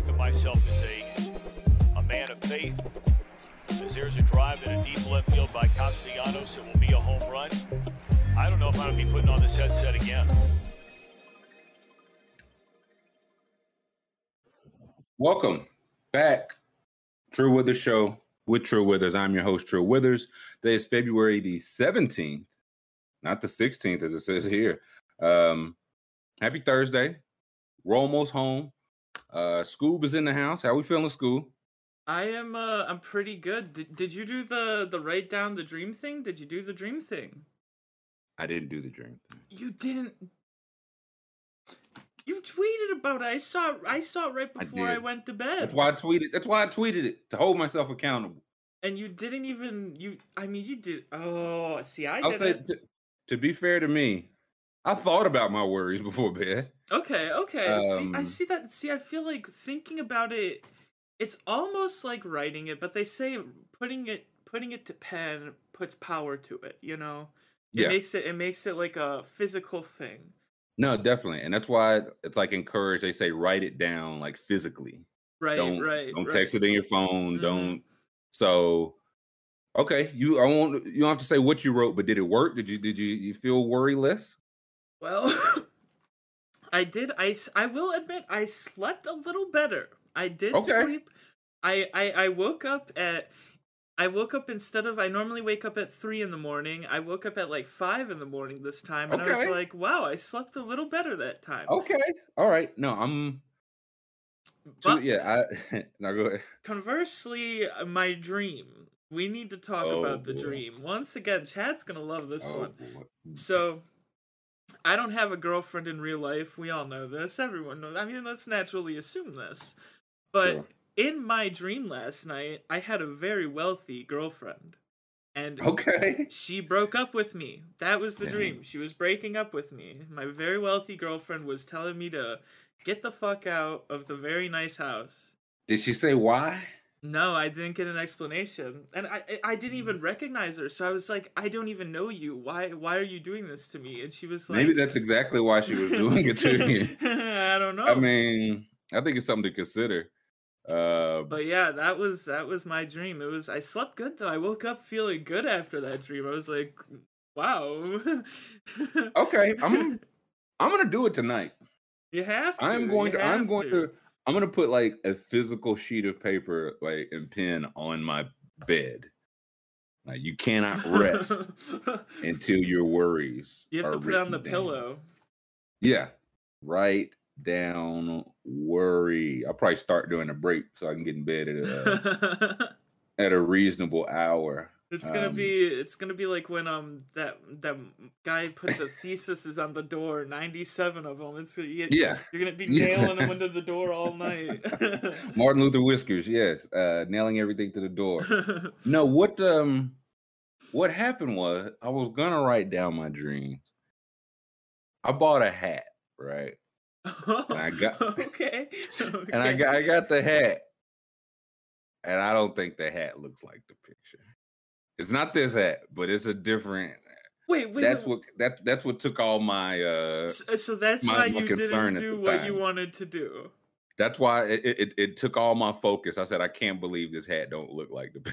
think of myself as a, a man of faith. As there's a drive in a deep left field by Castellanos, it will be a home run. I don't know if I'm going to be putting on this headset again. Welcome back, Trill Withers Show with Trill Withers. I'm your host, Trill Withers. Today is February the 17th, not the 16th, as it says here. Um, happy Thursday. We're almost home. Uh, Scoob is in the house. How we feeling, Scoob? I am. Uh, I'm pretty good. Did, did you do the the write down the dream thing? Did you do the dream thing? I didn't do the dream thing. You didn't. You tweeted about it. I saw. I saw it right before I, did. went to bed. That's why I tweeted. That's why I tweeted it to hold myself accountable. And you didn't even. You. I mean, you did. Oh, see, I I'll didn't. to, to be fair to me, I thought about my worries before bed. Okay, okay. see, I Um, see that. See, I feel like thinking about it. It's almost like writing it, but they say putting it putting it to pen puts power to it. You know, it Yeah. makes it it makes it like a physical thing. No, definitely, and that's why it's like encouraged. They say write it down like physically. Right, don't right. don't right. text it in your phone. Mhm. Don't. So, okay, you I won't. You don't have to say what you wrote, but did it work? Did you did you you feel worry less? Well, I did. I, I will admit I slept a little better. I did Okay. sleep. I, I I woke up at. I woke up instead of I normally wake up at three in the morning. I woke up at like five in the morning this time, and I was like, "Wow, I slept a little better that time." Okay, all right. No, I'm. Too, But yeah, I now go ahead. conversely, uh, my dream. We need to talk Oh, about the boy. dream once again. Chad's gonna love this Oh, one. boy. So, I don't have a girlfriend in real life. We all know this. Everyone knows. I mean, let's naturally assume this. But Sure. in my dream last night, I had a very wealthy girlfriend. And Okay. she broke up with me. That was the dream. She was breaking up with me. My very wealthy girlfriend was telling me to get the fuck out of the very nice house. Did she say why? No, I didn't get an explanation, and I I- didn't Mm. even recognize her. So I was like, I don't even know you. Why why are you doing this to me? And she was like, Maybe that's exactly why she was doing it to you. I don't know. I mean, I think it's something to consider. Uh, but yeah, that was that was my dream. It was I slept good though. I woke up feeling good after that dream. I was like, wow. okay, I'm I'm gonna do it tonight. You have to. I'm going to. I'm going to. I'm gonna put like a physical sheet of paper, like and pen, on my bed. Like you cannot rest until your worries. you have are to put on the down. pillow. Yeah, write down worry. I'll probably start during a break so I can get in bed at a uh, at a reasonable hour. It's gonna Um, be it's gonna be like when um that that guy put the theses on the door, ninety seven of them. It's you, Yeah. you're gonna be nailing them into the door all night. Martin Luther Whiskers, yes, uh, nailing everything to the door. No, what um what happened was I was gonna write down my dreams. I bought a hat, right? I got- okay. And I got I got the hat. And I don't think the hat looks like the picture. It's not this hat, but it's a different wait wait. that's wait, what that that's what took all my uh So, so that's my- why you didn't do the what you wanted to do. that's why it, it it took all my focus. I said I can't believe this hat don't look like the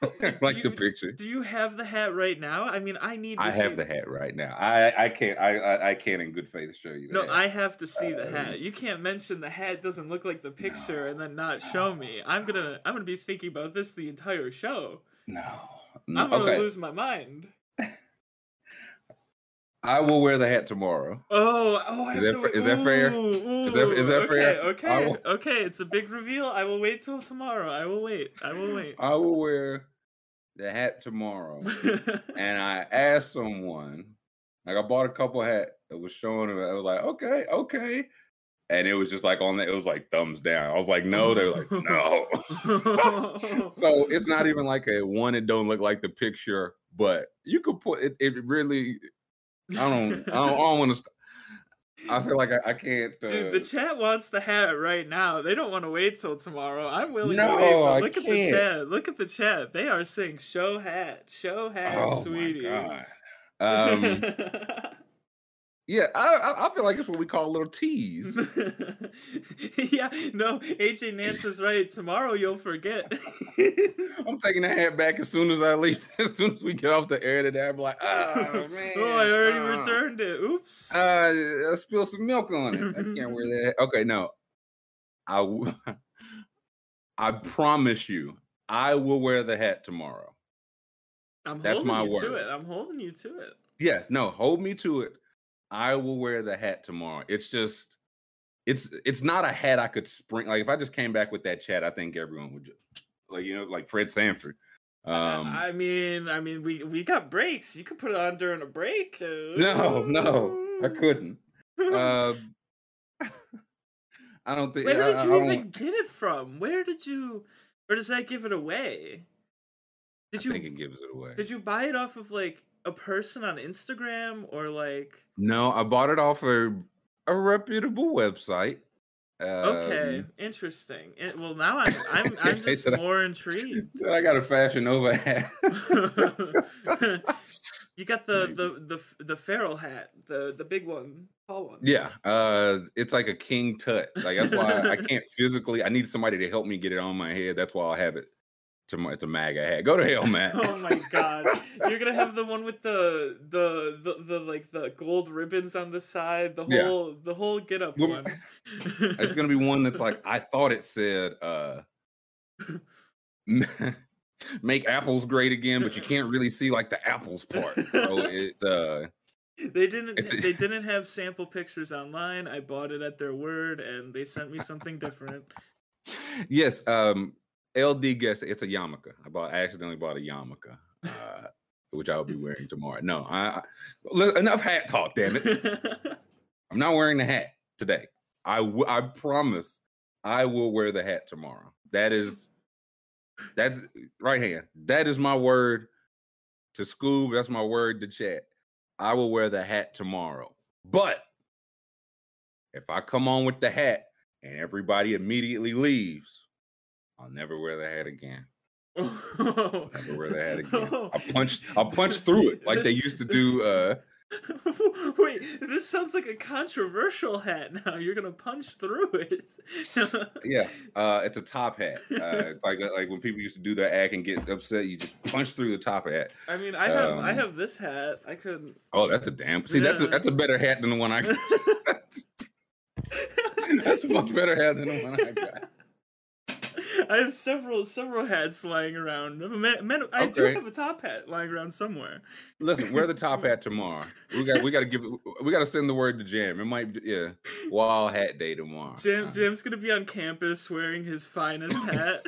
like the picture. Do you have the hat right now? I mean, I need. To I have the hat right now. I I can't I I, I can't in good faith show you. No, that. I have to see the Um, hat. You can't mention the hat doesn't look like the picture and then not show me. I'm gonna I'm gonna be thinking about this the entire show. no. I'm gonna Okay, lose my mind. I will wear the hat tomorrow. Oh, oh, I Is that to, is that fair? Ooh, Is that- is that ooh, fair? Okay, okay, will- okay. It's a big reveal. I will wait till tomorrow. I will wait. I will wait. I will wear the hat tomorrow. and I asked someone, like I bought a couple hat that was showing them. I was like, okay, okay. And it was just like on that, it was like thumbs down. I was like, no, they're like, no. so it's not even like a one it don't look like the picture, but you could put it. It really, I don't, I don't, don't want to. I feel like I, I can't. Uh, Dude, the chat wants the hat right now. They don't want to wait till tomorrow. I'm willing No, to wait, but I look at the can't. chat. Look at the chat. They are saying show hat, show hat, oh sweetie. my god. Um, Yeah, I, I I feel like it's what we call a little tease. yeah, no, AJ Nance is right. Tomorrow you'll forget. I'm taking the hat back as soon as I leave. As soon as we get off the air today, I'm like, oh man, oh, I already uh, returned it. Oops. Uh, I spilled some milk on it. I can't wear that. Okay, no, I I promise you, I will wear the hat tomorrow. I'm that's holding my you to it. I'm holding you to it. Yeah, no, hold me to it. I will wear the hat tomorrow. It's just, it's it's not a hat I could spring. Like if I just came back with that chat, I think everyone would just like you know like Fred Sanford. Um, I mean, I mean, we we got breaks. You could put it on during a break. No, no, I couldn't. Uh, I don't think. Where I, did I you don't- even get it from? Where did you, or does that give it away? Did I you think it gives it away. did you buy it off of like a person on Instagram or like? No, I bought it off a a reputable website. Okay, Um, interesting. Eh, well, now I'm I'm I'm just said I- more intrigued. I got a Fashion Nova hat. you got the the the the feral hat, the the big one, tall one. yeah, uh, it's like a king tut. Like that's why I can't physically. I need somebody to help me get it on my head. That's why I have it. It's a MAGA hat. Go to hell, Matt. Oh my god! You're gonna have the one with the the the, the like the gold ribbons on the side, the Yeah. whole the whole get up Well, one. it's gonna be one that's like I thought it said uh make apples great again, but you can't really see like the apples part. So it uh They didn't. A- they didn't have sample pictures online. I bought it at their word, and they sent me something different. yes, um LD guess it's a yarmulke. I bought I accidentally bought a yarmulke. Uh which I'll be wearing tomorrow. No, I, I enough hat talk, damn it. I'm not wearing the hat today. I w- I promise I will wear the hat tomorrow. That is that's right hand. That is my word to Scoob. That's my word to chat. I will wear the hat tomorrow. But if I come on with the hat and everybody immediately leaves, I'll never wear the hat again. Never wear the hat again. I punch I'll punch through it like they used to do uh Wait, this sounds like a controversial hat. Now you're gonna punch through it. yeah, uh, it's a top hat. Uh, it's like like when people used to do their act and get upset, you just punch through the top hat. I mean, I have I Um, have this hat. I could. Oh, that's a damn. See, that's a, that's a better hat than the one I got. that's a much better hat than the one I got. I have several several hats lying around. Men, men, I do have a top hat lying around somewhere. Listen, wear the top hat tomorrow. We got we got to give we got to send the word to Jam. It might be yeah, wall Hat Day tomorrow. Jam Uh, Jam's gonna be on campus wearing his finest hat.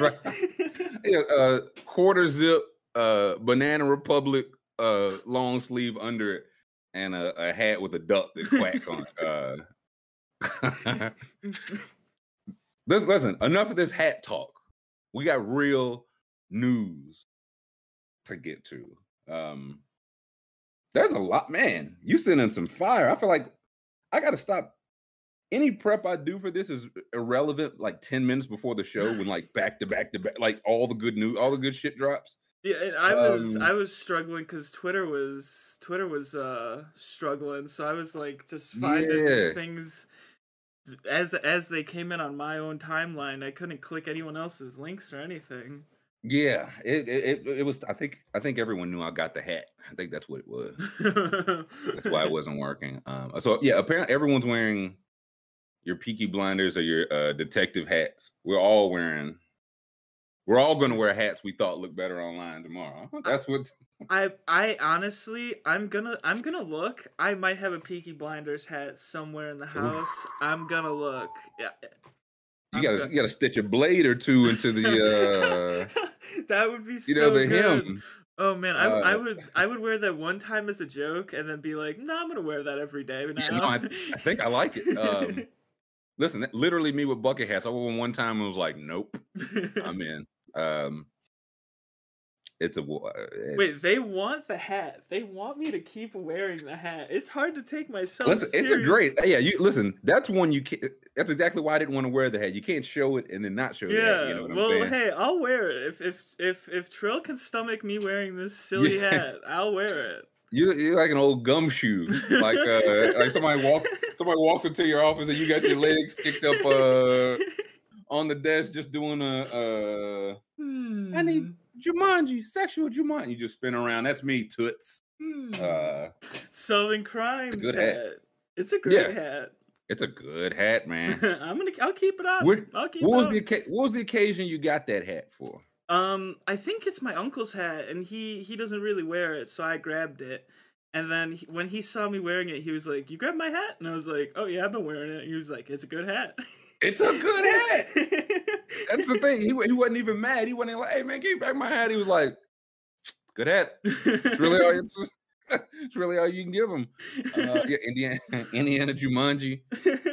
Right. yeah, uh, quarter zip, uh, Banana Republic, uh, long sleeve under it, and a, a hat with a duck that quacks on it. Uh, listen, listen, enough of this hat talk. We got real news to get to. Um, there's a lot, man. You sending some fire. I feel like I got to stop. Any prep I do for this is irrelevant. Like ten minutes before the show, when like back to back to back, like all the good news, all the good shit drops. Yeah, and I was Um, I was struggling because Twitter was Twitter was uh struggling, so I was like just finding Yeah. things as as they came in on my own timeline. I couldn't click anyone else's links or anything. Yeah, it, it it was. I think I think everyone knew I got the hat. I think that's what it was. That's why it wasn't working. Um, so yeah, apparently everyone's wearing your Peaky Blinders or your uh, detective hats. We're all wearing. We're all going to wear hats we thought looked better online tomorrow. That's what. I I honestly I'm gonna I'm gonna look. I might have a Peaky Blinders hat somewhere in the house. I'm gonna look. Yeah. You I'm gotta you gotta stitch a blade or two into the uh that would be so you know the good. Oh man, I, I Uh, would I would wear that one time as a joke and then be like, no, I'm gonna wear that every day now. Yeah, no, I, I think I like it. Um, listen, literally me with bucket hats. I wore one one time and was like, nope, I'm in. Um, it's a uh, it's, Wait, they want the hat. They want me to keep wearing the hat. It's hard to take myself. Listen, it's a great. Yeah, you listen. That's one you can't. That's exactly why I didn't want to wear the hat. You can't show it and then not show it. Yeah. You know what well, saying? hey, I'll wear it if if if if Trill can stomach me wearing this silly Yeah. hat. I'll wear it. You you're like an old gumshoe. Like uh like somebody walks somebody walks into your office and you got your legs kicked up uh on the desk just doing a uh Hmm. I need Jumanji, sexual Jumanji. You just spin around. That's me, Toots. Hmm. Uh solving crimes good hat. hat. It's a great Yeah. hat. it's a good hat, man. I'm gonna. I'll keep it on. What- I'll keep what it was on. the what was the occasion you got that hat for? Um, I think it's my uncle's hat, and he he doesn't really wear it, so I grabbed it. And then he, when he saw me wearing it, he was like, "You grabbed my hat?" And I was like, "Oh yeah, I've been wearing it." He was like, "It's a good hat." It's a good hat. That's the thing. He, he wasn't even mad. He wasn't like, "Hey man, give me back my hat." He was like, "Good hat. It's really all. It's, it's really all you can give him." Uh, yeah, Indiana, Indiana Jumanji.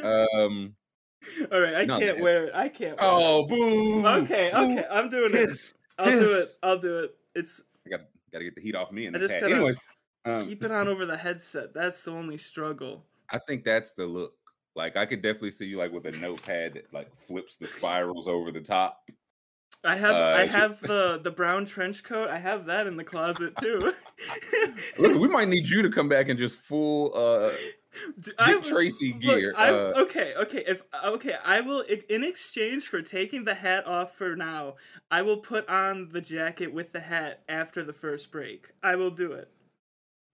Um, All right, I no, can't man. wear it. I can't. Wear oh, boo. it. Okay, boo, okay, I'm doing it. Piss. I'll do it. I'll do it. It's I got got to get the heat off me and I the just hat. gotta Anyway, um, keep it on over the headset. That's the only struggle. I think that's the look. Like I could definitely see you like with a notepad that like flips the spirals over the top. I have Uh, I have the the brown trench coat. I have that in the closet too. Listen, we might need you to come back and just full uh Dick Tracy look, gear, I, uh, okay, okay. If okay, I will i- in exchange for taking the hat off for now. I will put on the jacket with the hat after the first break. I will do it.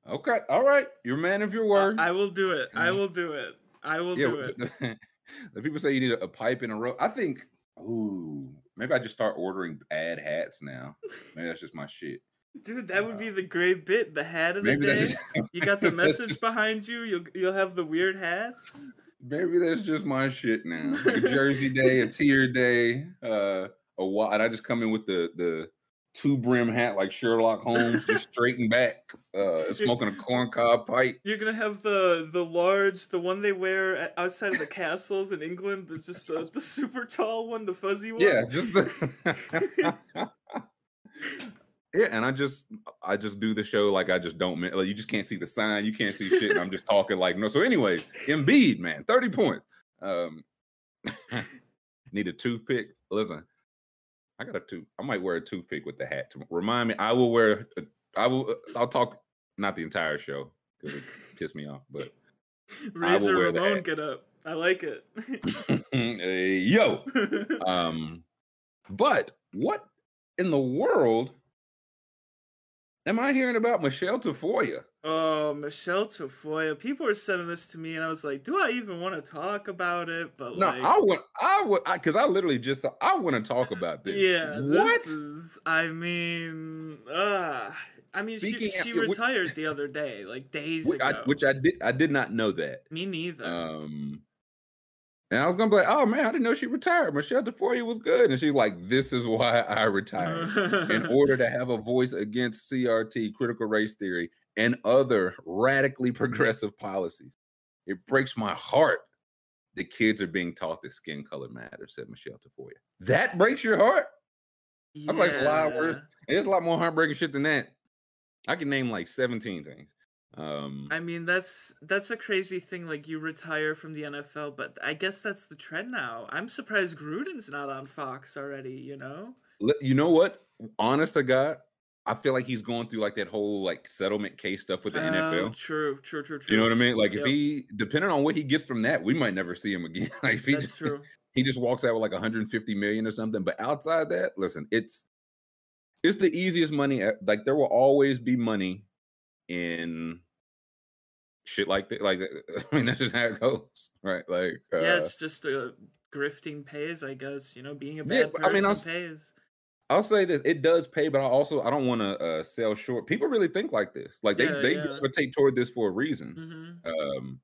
Okay, all right. You're man of your I, word. I will do it. I will do it. I will yeah, do it. the, the people say you need a, a pipe and a rope. I think, ooh, maybe I just start ordering bad hats now. Maybe that's just my shit. Dude, that would be the great bit. The hat of the Maybe day. that's just You got the message behind you. You'll you'll have the weird hats. maybe that's just my shit now. Like a Jersey day, a tier day, uh, a and I just come in with the the two brim hat like Sherlock Holmes, just straightened back, uh, smoking a corncob pipe. You're gonna have the the large, the one they wear at- outside of the castles in England. The, just the the super tall one, the fuzzy one. Yeah, just the. yeah, and I just I just do the show like I just don't. Like you just can't see the sign, you can't see shit. And I'm just talking like no. So anyway, Embiid, man, thirty points. Um, need a toothpick. Listen, I got a tooth. I might wear a toothpick with the hat. To remind me, I will wear. A, I will. uh, I'll talk. Not the entire show because it pissed me off, but Razor Ramon get up. I like it. Hey, yo. Um, but what in the world am I hearing about Michelle Tafoya? Oh, Michelle Tafoya. People were sending this to me, and I was like, "Do I even want to talk about it?" But No, like, I want, I would, because I, literally just, I want to talk about this. yeah, what? This is, I mean, uh, I mean, she Speaking of- she yeah, we- retired the other day, like days Which I, ago. which I did, I did not know that. me neither. Um, and I was gonna be like, oh man, I didn't know she retired. Michelle Tafoya was good, and she's like, this is why I retired. in order to have a voice against CRT, critical race theory, and other radically progressive policies. It breaks my heart that kids are being taught that skin color matters, said Michelle Tafoya. That breaks your heart? I feel like it's a lot worse. There's a lot more heartbreaking shit than that. I can name like 17 things. Um, I mean, that's that's a crazy thing. Like you retire from the NFL, but I guess that's the trend now. I'm surprised Gruden's not on Fox already. You know? you know what? Honest to God, I feel like he's going through like that whole like settlement case stuff with the Oh, NFL. True, true, true, true. You know what I mean? Like if he, depending on what he gets from that, we might never see him again. like if he That's just true. he just walks out with like 150 million or something. But outside that, listen, it's it's the easiest money. Like there will always be money in shit like that. Like I mean, that's just how it goes, right? Like uh, yeah, it's just a grifting pays, I guess. You know, being a bad but person I mean, I'll pays. I'll say this: it does pay, but I also I don't want to uh, sell short. People really think like this. Like they Yeah, they yeah. gravitate toward this for a reason. hmm Um,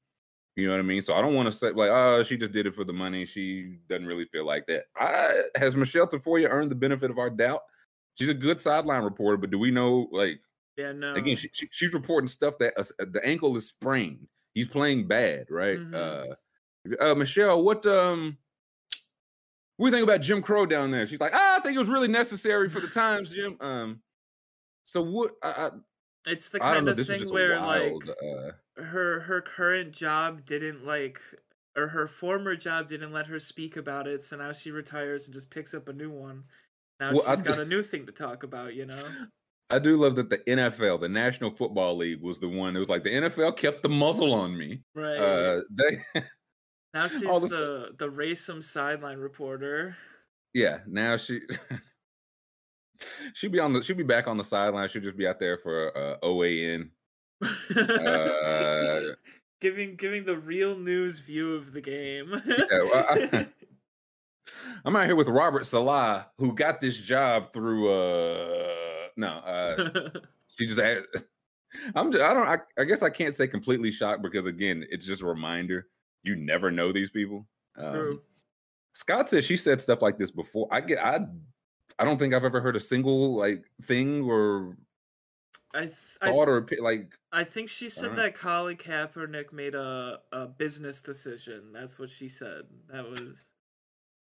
you know what I mean? So I don't want to say like, oh, she just did it for the money. She doesn't really feel like that. I, has Michelle Tafoya earned the benefit of our doubt? She's a good sideline reporter, but do we know like Yeah, no. again? She, she, she's reporting stuff that uh, the ankle is sprained. He's playing bad, right? Mhm. Uh, uh, Michelle, what um, what do you think about Jim Crow down there? She's like, ah, I think it was really necessary for the times, Jim. Um, so what? I, I, it's the I kind know. of thing where wild. like uh, her her current job didn't like or her former job didn't let her speak about it, so now she retires and just picks up a new one. Now Well, I she's got just- a new thing to talk about, you know. I do love that the NFL, the National Football League, was the one. It was like the NFL kept the muzzle on me. Right. Uh, they, now she's this- the the racism sideline reporter. yeah. Now she, she'll be on the, she'll be back on the sideline. She'll just be out there for uh, OAN. Uh, giving giving the real news view of the game. well, I- I'm out here with Robert Saleh, who got this job through. uh No, uh she just had. I'm. Just, I don't. I, I guess I can't say completely shocked because again, it's just a reminder. You never know these people. Um, Scott said she said stuff like this before. I get. I. I don't think I've ever heard a single like thing or I th- I, thought or like. I think she said that Colin Kaepernick made a, a business decision. That's what she said. That was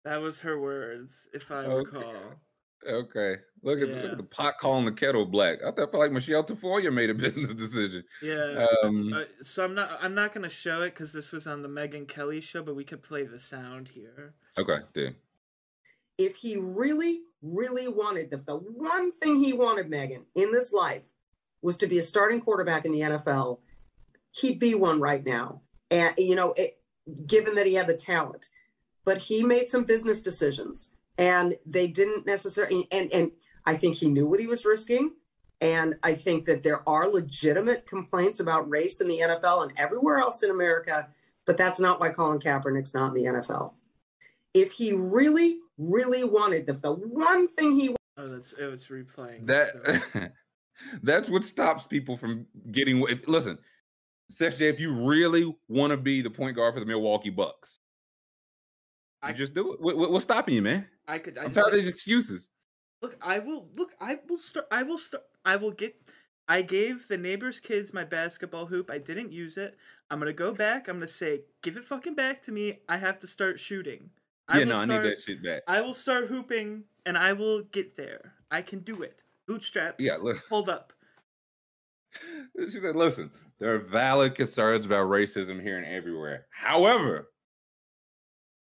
that was her words, if I Okay. recall. Okay, look at look at the pot calling the kettle black. I thought felt like Michelle Tafoya made a business decision. Yeah. Um, Uh, so I'm not I'm not gonna show it because this was on the Megyn Kelly show, but we could play the sound here. okay, there. if he really, really wanted the, the one thing he wanted, Megan, in this life was to be a starting quarterback in the NFL, he'd be one right now. And, you know, it, given that he had the talent, but he made some business decisions and they didn't necessarily, and, and I think he knew what he was risking. And I think that there are legitimate complaints about race in the NFL and everywhere else in America, but that's not why Colin Kaepernick's not in the NFL if he really, really wanted the, the one thing he Oh, that's oh, it was replaying. so- That that's what stops people from getting. If, listen, Sex J, if you really want to be the point guard for the Milwaukee Bucks, you I- just do it. What, what- what's stopping you, man? I could. I I'm just, tired of these excuses. Look, I will look. I will start. I will start. I will get. I gave the neighbor's kids my basketball hoop. I didn't use it. I'm gonna go back. I'm gonna say, give it fucking back to me. I have to start shooting. I yeah, no, I start, need that shit back. I will start hooping, and I will get there. I can do it. Bootstraps. Yeah, look. Hold up. She said, "Listen, there are valid concerns about racism here and everywhere. However,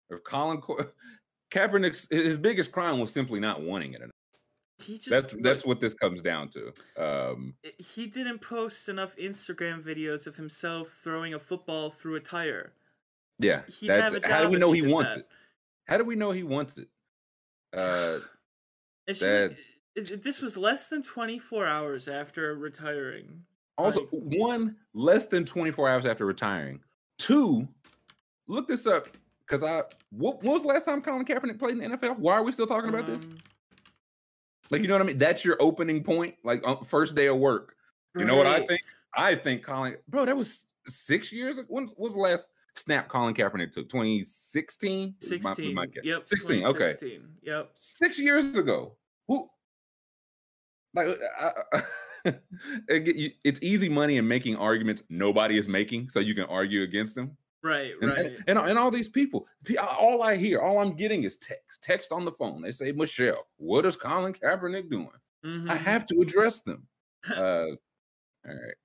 if Colin Ka- Kaepernick's his biggest crime was simply not wanting it. enough. He just That's that's what this comes down to. Um, he didn't post enough Instagram videos of himself throwing a football through a tire. yeah. That- how do we know he he wants that. it? How do we know he wants it? Uh, she, That- it- it- this was less than 24 hours after retiring. Also, one less than 24 hours after retiring. Two, look this up because I what, when was the last time Colin Kaepernick played in the NFL? Why are we still talking about this? Um, Like, you know what I mean? That's your opening point, like on first day of work. You know what I think? I think Colin, bro, that was six years. When when was the last snap Colin Kaepernick took? 2016? 16. yep. 16. Okay. Yep. Six years ago. Who? Like, I, uh, I- uh, it it's easy money and making arguments nobody is making, so you can argue against them. Right, And, right. and, and, and all these people, all I hear, all I'm getting is text, text on the phone. They say, Michelle, what is Colin Kaepernick doing? I Mhm. have to address them. Uh, all right.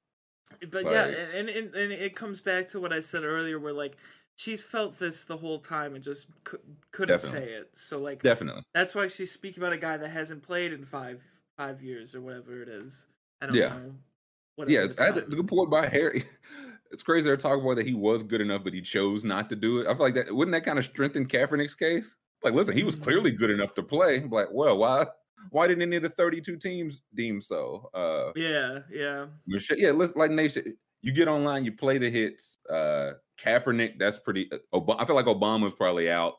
But yeah, and, and and it comes back to what I said earlier, where like she's felt this the whole time and just cou- couldn't Definitely. say it. So like Definitely. that's why she's speaking about a guy that hasn't played in five five years or whatever it is. I don't Yeah. know. Whatever Yeah, the I had the time. the good point by Harry. It's crazy they're talking about that he was good enough, but he chose not to do it. I feel like that wouldn't that kind of strengthen Kaepernick's case? Like, listen, he was Mhm. clearly good enough to play. I'm like, well, why why didn't any of the 32 teams deem so? Uh Yeah, yeah. Michelle, yeah, listen, like Nation, you get online, you play the hits. Uh Kaepernick, that's pretty uh, Ob- I feel like Obama's probably out.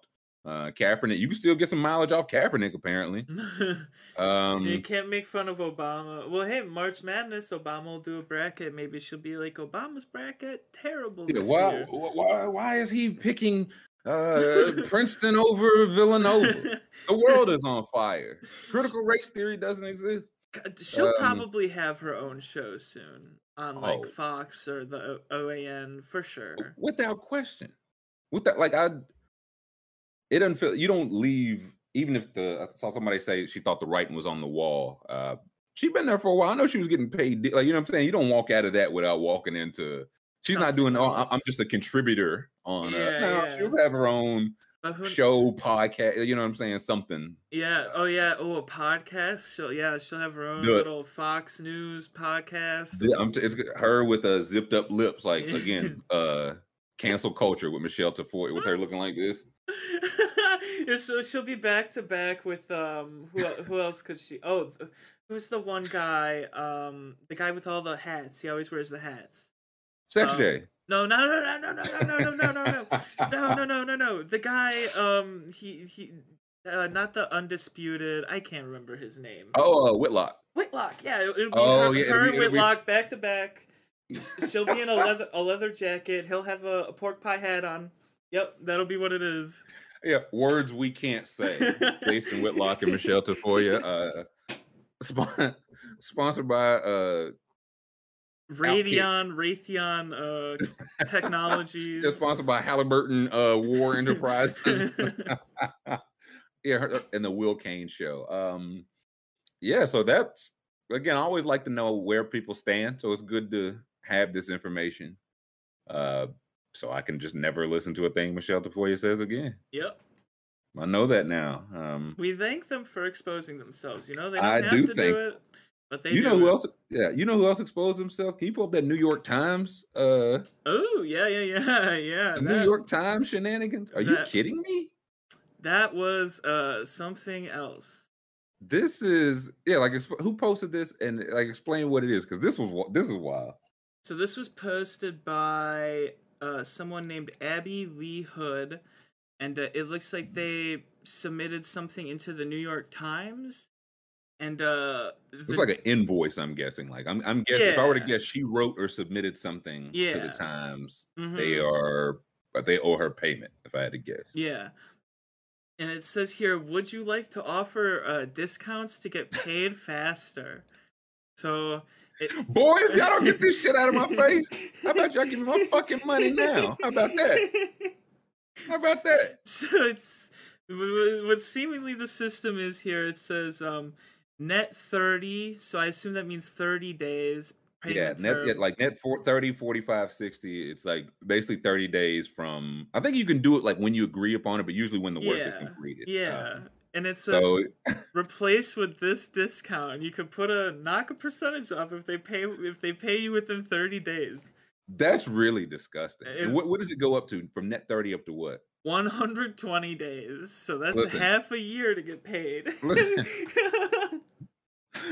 Uh Kaepernick, you can still get some mileage off Kaepernick, apparently. Um you can't make fun of Obama. Well, hey, March Madness, Obama will do a bracket. Maybe she'll be like Obama's bracket terrible Yeah, why, year. why why is he picking uh Princeton over Villanova? The world is on fire. Critical race theory doesn't exist. She'll Um, probably have her own show soon on like Oh. Fox or the OAN for sure. Without question. Without like I it doesn't feel you don't leave even if the I saw somebody say she thought the writing was on the wall. Uh she'd been there for a while. I know she was getting paid. Like, you know what I'm saying? You don't walk out of that without walking into she's not doing oh, else. I'm just a contributor on uh Yeah, no, yeah. she'll have her own show podcast. You know what I'm saying? Something. Yeah. Oh yeah. Oh, a podcast. She'll yeah. She'll have her own little Fox News podcast. I'm t- it's her with a zipped up lips, like again, uh, cancel culture with Michelle Tafoya, with her looking like this. So she'll be back to back with um who who else could she? Oh, who's the one guy? Um, the guy with all the hats. He always wears the hats. Sex Um, No, no, no, no, no, no, no, no, no, no, no, no, no, no, no, no. The guy. Um, he he. Uh, not the undisputed. I can't remember his name. Oh, uh, Whitlock. Whitlock. Yeah, it- it'll be Oh, her, yeah, it'll her be- it'll be- Whitlock back to back. She'll be in a leather a leather jacket. He'll have a, a pork pie hat on. Yep, that'll be what it is. Yeah, words we can't say. Jason Whitlock and Michelle Tafoya. Uh, spon- sponsored by uh, Radion, Raytheon, uh, Technologies. they're sponsored by Halliburton uh, War Enterprises. yeah, and the Will Cain show. Um, yeah, so that's again. I always like to know where people stand, so it's good to have this information. Uh, so I can just never listen to a thing Michelle Tafoya says again. Yep. I know that now. Um, We thank them for exposing themselves. You know they don't I have do to think- do it, but they you do know who it. else? Yeah, you know who else exposed himself? Can you pull up that New York Times? Uh, Oh yeah, yeah, yeah, yeah. the New York Times shenanigans? Are you kidding me? That was uh something else. This is yeah. Like, exp- who posted this and like explain what it is? Because this was this is wild. So this was posted by uh, someone named Abby Lee Hood, and uh, it looks like they submitted something into the New York Times, and uh, It's like an invoice. I'm guessing. Like, I'm I'm guessing if I were to guess, she wrote or submitted something to the Times. They Mhm. are, but they owe her payment. If I had to guess. yeah. And it says here, would you like to offer uh, discounts to get paid faster? So, Boy, if y'all don't get this shit out of my face, how about y'all give me my fucking money now? How about that? How about that? So it's wh- wh- what seemingly the system is here. It says um net 30, so I assume that means 30 days. yeah, net, yeah, like net for 30, 45, 60. It's like basically 30 days from. I think you can do it like when you agree upon it, but usually when the work is completed. Yeah. Um, and it says so replace with this discount. You could put a knock a percentage off if they pay if they pay you within 30 days. that's really disgusting. It- what, what does it go up to from net 30 up to what? 120 days. So that's Listen. half a year to get paid. Listen.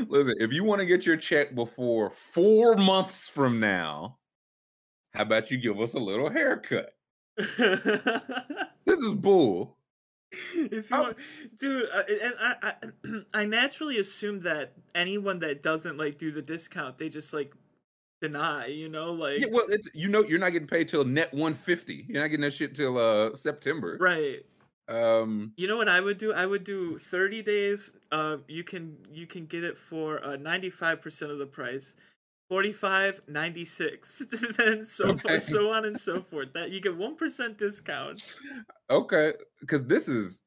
Listen, if you want to get your check before four months from now, how about you give us a little haircut? This is bull. if you Oh. want, dude, uh, and I, I, I naturally assume that anyone that doesn't like do the discount, they just like deny, you know, like Yeah, well, it's you know you're not getting paid till net 150. You're not getting that shit till uh September. right. Um, You know what I would do? I would do 30 days. Uh, you can you can get it for uh 95% of the price. 45 96 then so Okay. forth, so on and so forth that you get 1% discount okay, because this is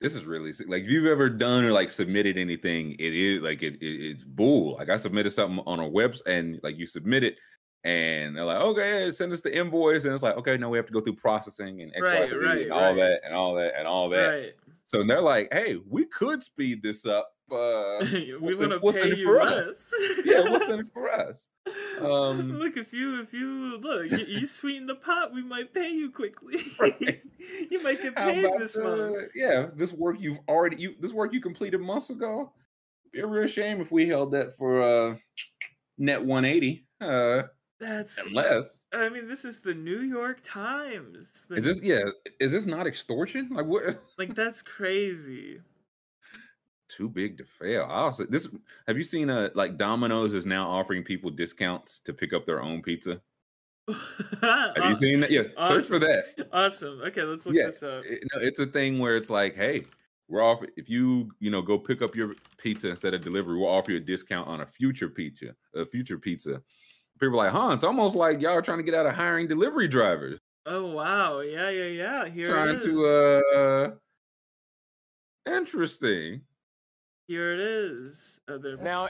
this is really sick. like if you've ever done or like submitted anything, it is like it, it it's bull. Like I submitted something on a website and like you submit it. And they're like, okay, send us the invoice, and it's like, okay, no, we have to go through processing and X, Y, Right, Z, right, and all right. that, and all that, and all that. So they're like, hey, we could speed this up. Uh, we what's want to what's in pay you for us? yeah, what's in it for us? Um, look if you if you look you, you sweeten the pot we might pay you quickly Right. you might get paid about, this uh, month Yeah, this work you've already you this work you completed months ago. Be a real shame if we held that for uh net 180. Uh that's unless i mean this is the new york times The- is this yeah, is this not extortion? Like what like that's crazy too big to fail. I also this have you seen uh like Domino's is now offering people discounts to pick up their own pizza? Have you seen that? Yeah, search for that. awesome okay let's look Yeah, this up it- no, it's a thing where it's like, hey, we're off if you you know go pick up your pizza instead of delivery, we'll offer you a discount on a future pizza, a future pizza. People are like, huh? It's almost like y'all are trying to get out of hiring delivery drivers, oh wow yeah yeah yeah here trying it to uh, interesting. here it is oh, Now,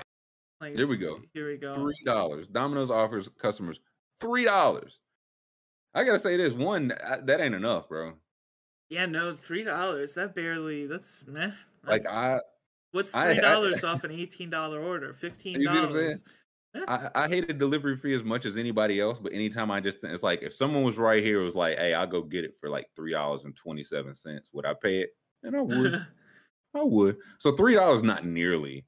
playing Here we go. here we go Three dollars. Domino's offers customers three dollars. I gotta say this one, I- that ain't enough, bro. Yeah, no, three dollars. That barely. That's meh. Like I, what's three dollars off an eighteen dollar order? Fifteen You see what I'm saying? dollars. I, I hated delivery fee as much as anybody else, but anytime I just it's like if someone was right here, it was like, hey, I'll go get it for like three dollars and twenty seven cents. Would I pay it? And I would. I would. So three dollars not nearly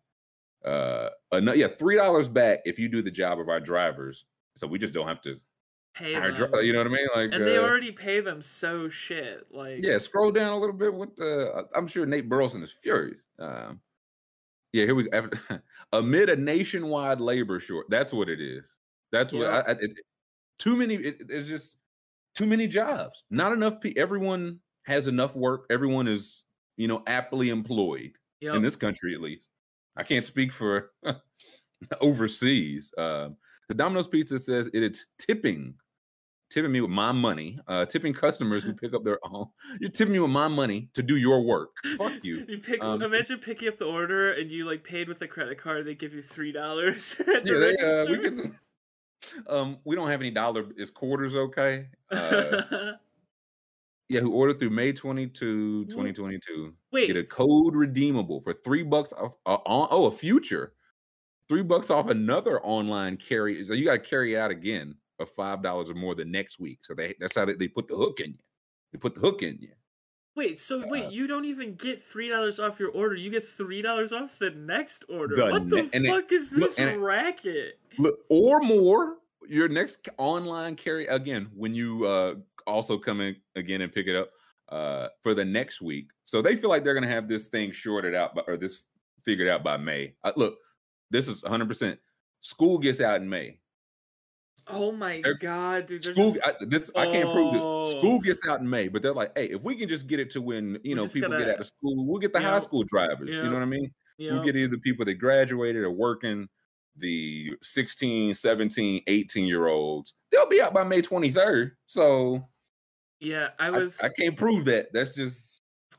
uh enough. Yeah, three dollars back if you do the job of our drivers. So we just don't have to Pay dri- you know what I mean? Like and they uh, already pay them so shit. Like yeah, scroll down a little bit with the I'm sure Nate Burleson is furious. Um yeah, here we go. Amid a nationwide labor short. That's what it is. That's what Yeah. I, I it, too many it, it's just too many jobs. Not enough people. Everyone has enough work. Everyone is, you know, aptly employed Yep. in this country at least. I can't speak for overseas. Um, the Domino's Pizza says it is tipping, tipping me with my money, uh, tipping customers who pick up their own. You're tipping me with my money to do your work. Fuck you. You pick. Um, imagine picking up the order and you like paid with a credit card. They give you three dollars Yeah, they, uh, we can. Um, we don't have any dollar. Is quarters okay? Uh, yeah, who ordered through May 22, 2022. Wait, Get a code redeemable for three bucks off. Uh, on, oh, a future, three bucks off another online carry. So you got to carry out again of five dollars or more the next week. So they that's how they, they put the hook in you. They put the hook in you. wait. So uh, wait, you don't even get three dollars off your order. You get three dollars off the next order. The what the ne- and it- fuck is look, this it- racket? Look, or more. Your next online carry again when you uh also come in again and pick it up uh for the next week. So they feel like they're gonna have this thing shorted out by, or this figured out by May. Uh, look, this is 100. percent School gets out in May. Oh my They're- god, dude! School, just- I, this I can't prove it. School Oh. gets out in May, but they're like, hey, if we can just get it to when you know people get gotta- out of school, we'll get the high school drivers. You Yeah. know what I mean? you We'll know, get either people that graduated or working, the 16, 17, 18 year olds. They'll be out by May 23rd. So yeah, I I, was I can't prove that. That's just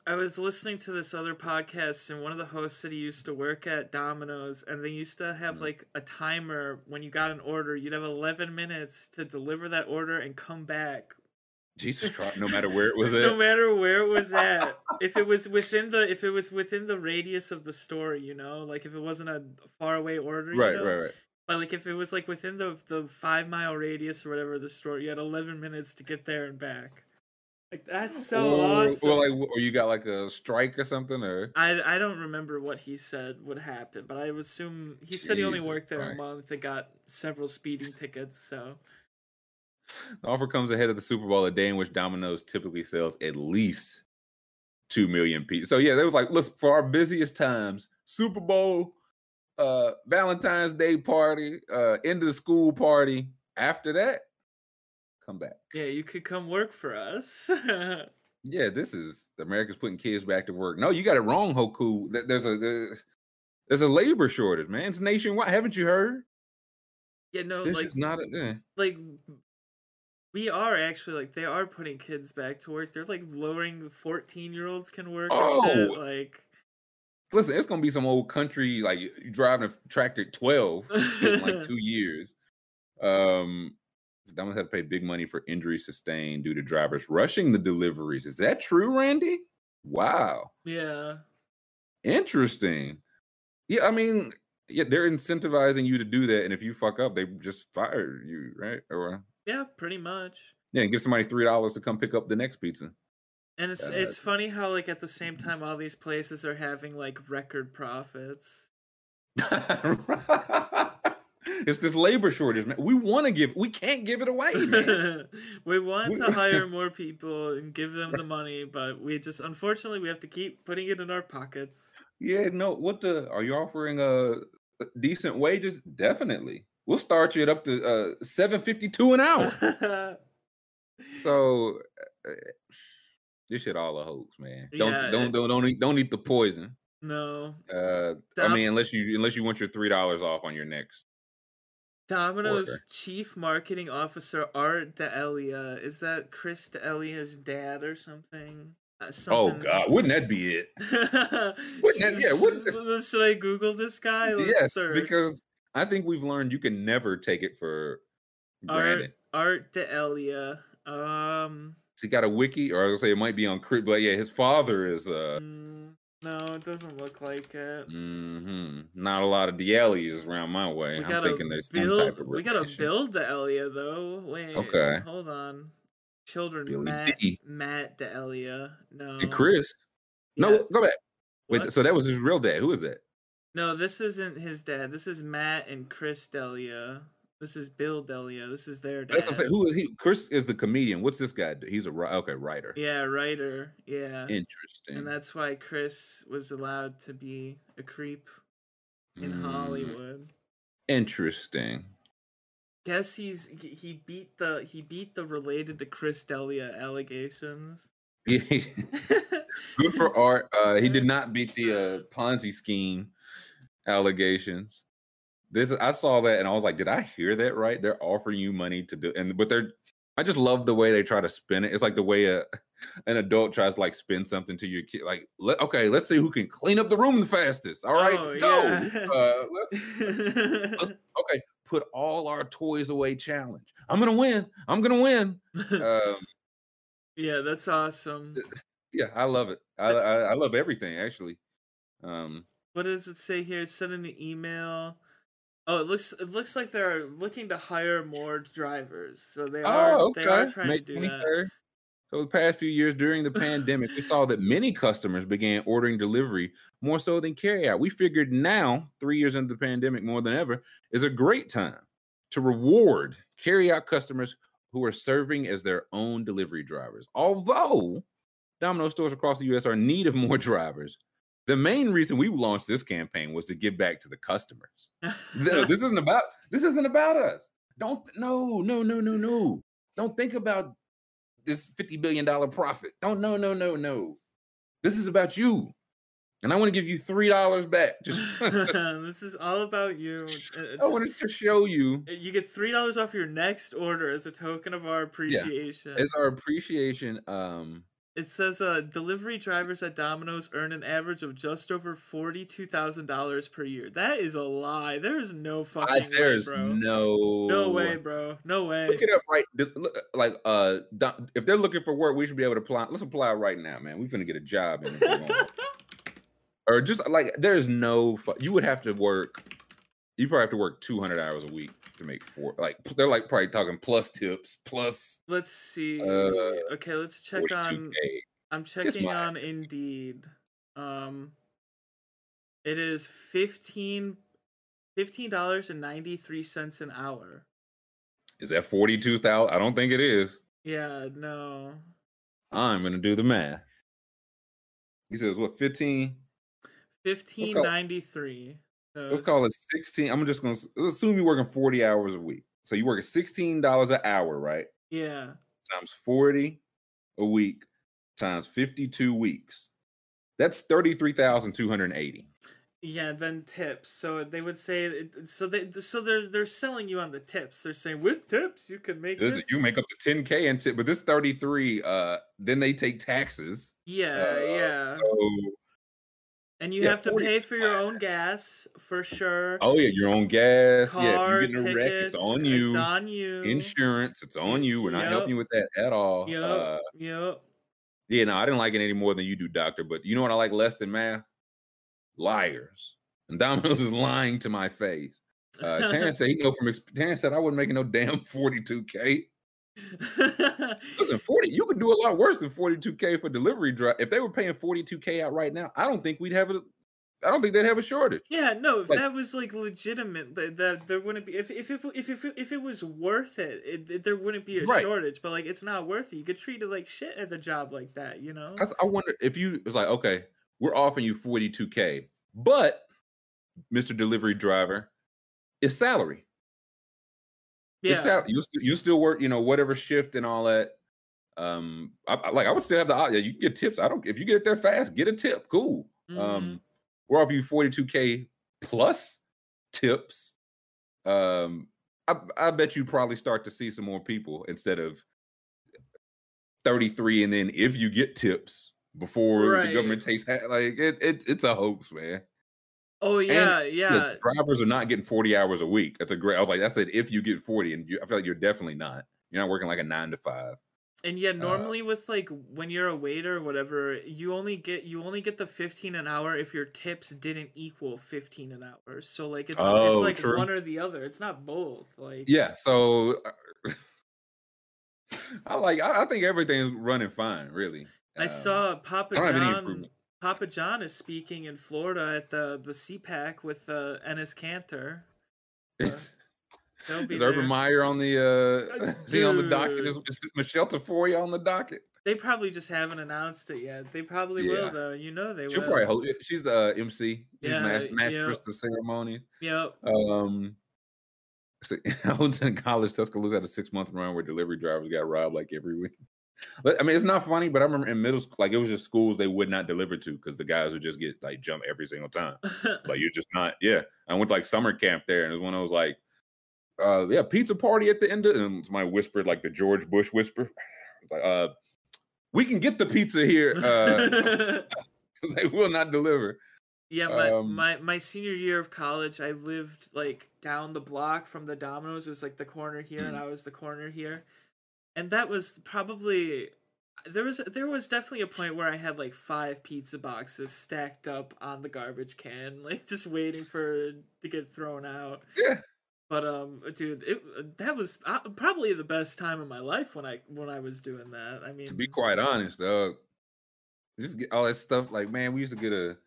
I was listening to this other podcast, and one of the hosts said he used to work at Domino's, and they used to have Mhm. like a timer when you got an order. You'd have 11 minutes to deliver that order and come back, Jesus Christ, no matter where it was at. no matter where it was at. if it was within the if it was within the radius of the store, you know, like if it wasn't a far away order, you Right, know? right, right. But like if it was like within the the five mile radius or whatever the store, you had 11 minutes to get there and back. Like that's so or, awesome. or like, or you got like a strike or something, or I, I don't remember what he said would happen, but I would assume he said he only worked there Christ. a month and got several speeding tickets. So the offer comes ahead of the Super Bowl, a day in which Domino's typically sells at least two million pieces. So yeah, they was like, listen, for our busiest times, Super Bowl, uh, Valentine's Day party, uh, end of the school party. After that, come back. yeah, you could come work for us. Yeah, this is America's putting kids back to work. No, you got it wrong, Hoku. There's a there's, there's a labor shortage, man. It's nationwide. Haven't you heard? yeah, no, This like is not a. eh. like we are actually like they are putting kids back to work. They're like lowering fourteen year olds can work. and shit. Oh! like Listen, it's gonna be some old country like you driving a tractor twelve in like two years. Um, Domino's had to pay big money for injuries sustained due to drivers rushing the deliveries. Is that true, Randy? Wow, yeah, interesting. Yeah, I mean, yeah, they're incentivizing you to do that, and if you fuck up, they just fire you, right? Or yeah, pretty much. yeah, give somebody three dollars to come pick up the next pizza. And it's Yeah, it's funny how like at the same time all these places are having like record profits. it's this labor shortage, man. We want to give, we can't give it away, man. we want We- to hire more people and give them the money, but we just unfortunately we have to keep putting it in our pockets. yeah, no. What the? Are you offering uh decent wages? Definitely. We'll start you at up to uh seven fifty two an hour. so uh, this shit all a hoax, man. Don't Yeah, don't it- don't don't eat, don't eat the poison. no. Uh, I mean, unless you unless you want your three dollars off on your next. Domino's Order. chief marketing officer Art D'Elia. Is that Chris D'Elia's dad or something? Uh, Oh God, wouldn't that be it? Wouldn't that- yeah, wouldn't Should I Google this guy? Let's yes, search. because I think we've learned you can never take it for Art granted. Art D'Elia. Um, He got a wiki, or I was gonna say it might be on Crit, but yeah, his father is uh Mm, no, it doesn't look like it. hmm not a lot of D'Elias around my way. We I'm thinking there's some build. type of we gotta build the Elia though. Wait. Okay. Hold on. Children. Billy Matt. D. Matt the Elia. No. And Chris. No, go back. Wait, What? so that was his real dad. Who is that? No, this isn't his dad. This is Matt and Chris Delia. This is Bill D'Elia. This is their dad. That's what I'm saying. Who is he? Chris is the comedian. What's this guy? do? He's a okay writer. Yeah, writer. Yeah. Interesting. And that's why Chris was allowed to be a creep in Mm, Hollywood. Interesting. Guess he's he- he beat the he beat the related to Chris D'Elia allegations. Good for Art. Uh, he did not beat the uh, Ponzi scheme allegations. This I saw that and I was like, did I hear that right? They're offering you money to do, and but they're. I just love the way they try to spin it. It's like the way a an adult tries to like spin something to your kid. Like, let, okay, let's see who can clean up the room the fastest. All right, Oh, go. yeah. Uh, let's okay. Put all our toys away. Challenge. I'm gonna win. I'm gonna win. Um, yeah, that's awesome. yeah, I love it. I, I I love everything actually. Um, What does it say here? Send an email. Oh, it looks it looks like they're looking to hire more drivers. So they oh, are oh, they are okay. trying May to do that. 23rd. So the past few years during the pandemic, we saw that many customers began ordering delivery more so than carryout. We figured now, three years into the pandemic, more than ever, is a great time to reward carryout customers who are serving as their own delivery drivers. Although Domino stores across the U.S. are in need of more drivers, the main reason we launched this campaign was to give back to the customers. This isn't about this isn't about us. Don't no no no no no. Don't think about this fifty billion dollar profit. Don't no no no no. This is about you, and I want to give you three dollars back. Just this is all about you. It's- I wanted to show you you get three dollars off your next order as a token of our appreciation. as our appreciation. Um, It says uh, delivery drivers at Domino's earn an average of just over forty-two thousand dollars per year. That is a lie. There is no fucking I, way, there's bro. no No way, bro. No way. Look it up right. Like uh, if they're looking for work, we should be able to apply. Let's apply right now, man. We're gonna get a job in or just like there's no you would have to work you probably have to work 200 hours a week to make four like they're like probably talking plus tips plus let's see. Uh, okay, let's check 42k on. I'm checking on Indeed. Um, it is fifteen. Fifteen dollars and ninety three cents an hour. is that 42,000 I don't think it is Yeah, no. I'm gonna do the math he says what 15 Fifteen ninety three. Let's call it 16 I'm just gonna assume you're working 40 hours a week so you work at $16 an hour right Yeah. times 40 a week times 52 weeks that's 33,280 Yeah, then tips. So they would say so they so they're they're selling you on the tips. They're saying with tips you can make This- this. you make up to 10k and tip, but this 33 uh then they take taxes Yeah, uh, yeah. so And you yeah, have to 40 pay for your own gas for sure. oh yeah your own gas yeah if you get in a wreck it's on you It's on you. insurance it's on you we're not Yep. helping you with that at all Yep. uh Yep. yeah no i didn't like it any more than you do doctor but you know what i like less than math liars and domino's is lying to my face uh terrence said he know from terrence said i wasn't making no damn 42k Listen, 40, you could do a lot worse than 42K for delivery drive. If they were paying 42K out right now, I don't think we'd have a I don't think they'd have a shortage. yeah, no, if Like- that was like legitimate, that, that there wouldn't be. If if if if if, if it was worth it, it, it- there wouldn't be a Right. shortage. But like, it's not worth it. You get treated like shit at the job like that, you know. I wonder if you it's like, okay, we're offering you 42K, but Mr. Delivery Driver, is salary. Yeah, sal- you, you still work, you know, whatever shift and all that. Um, I, I- like I would still have the yeah, you can get tips. I don't if you get it there fast, get a tip. Cool. Mhm. Um, we're offering you 42k plus tips. Um, I, I bet you probably start to see some more people instead of 33, and then if you get tips before Right. the government takes like it, it, it's a hoax, man. Oh yeah, And, yeah. Drivers are not getting 40 hours a week. That's a great. I was like, I said, if you get 40, and you, I feel like you're definitely not. You're not working like a nine to five. And yeah, normally with like when you're a waiter or whatever, you only get you only get the fifteen an hour if your tips didn't equal fifteen an hour. So like it's Oh, it's like true. one or the other. It's not both. Like Yeah, so uh, I like. I, I think everything's running fine. Really, I Um, saw Papa I don't have any John. Papa John is speaking in Florida at the the CPAC with uh, Enes Kanter. Is, They'll is Urban. Meyer on the? uh Uh, Is he on the docket? Is, is Michelle Tafoya on the docket? They probably just haven't announced it yet. They probably Yeah. will though. You know they She'll will. probably hold. She's the uh, MC. She's Yeah, mas- yeah. masteress of ceremonies. Yep. Um, so, I was in college. Tuscaloosa had a six month run where delivery drivers got robbed like every week. I mean, it's not funny. But I remember in middle school, like it was just schools they would not deliver to because the guys would just get like jump every single time. Like you're just not. Yeah, I went to like summer camp there, and it was when I was like, uh, yeah, pizza party at the end of, and somebody whispered like the George Bush whisper, like, uh, we can get the pizza here. Uh, they will not deliver. Yeah, my, Um, my my senior year of college, I lived like down the block from the Domino's. It was like the corner here, and Mm. I was the corner here, and that was probably there was there was definitely a point where I had like five pizza boxes stacked up on the garbage can, like just waiting for to get thrown out. Yeah. But um, dude, it that was uh, probably the best time of my life when I when I was doing that. I mean, to be quite honest, dog, just get all that stuff. Like, man, we used to get a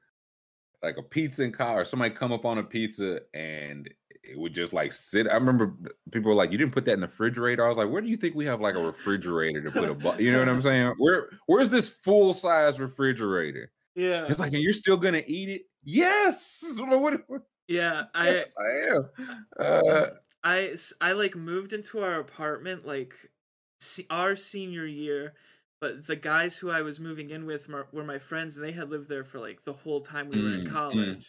like a pizza in car, or somebody come up on a pizza and it would just like sit. I remember people were like, "You didn't put that in the refrigerator." I was like, "Where do you think we have like a refrigerator to put a?" Bu-? You know what I'm saying? Where Where's this full size refrigerator? yeah, It's like, and you're still gonna eat it? Yes. Yeah. I yes, I am. Uh, I I like moved into our apartment like our senior year, but the guys who I was moving in with were my friends, and they had lived there for like the whole time we were Mm, in mm.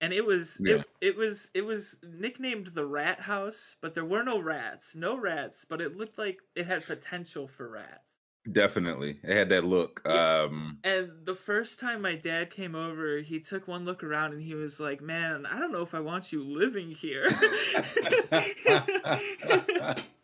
And it was Yeah. it, it was it was nicknamed the Rat House, but there were no rats, no rats, but it looked like it had potential for rats. definitely, it had that look. Yeah. Um, And the first time my dad came over, he took one look around and he was like, "Man, I don't know if I want you living here."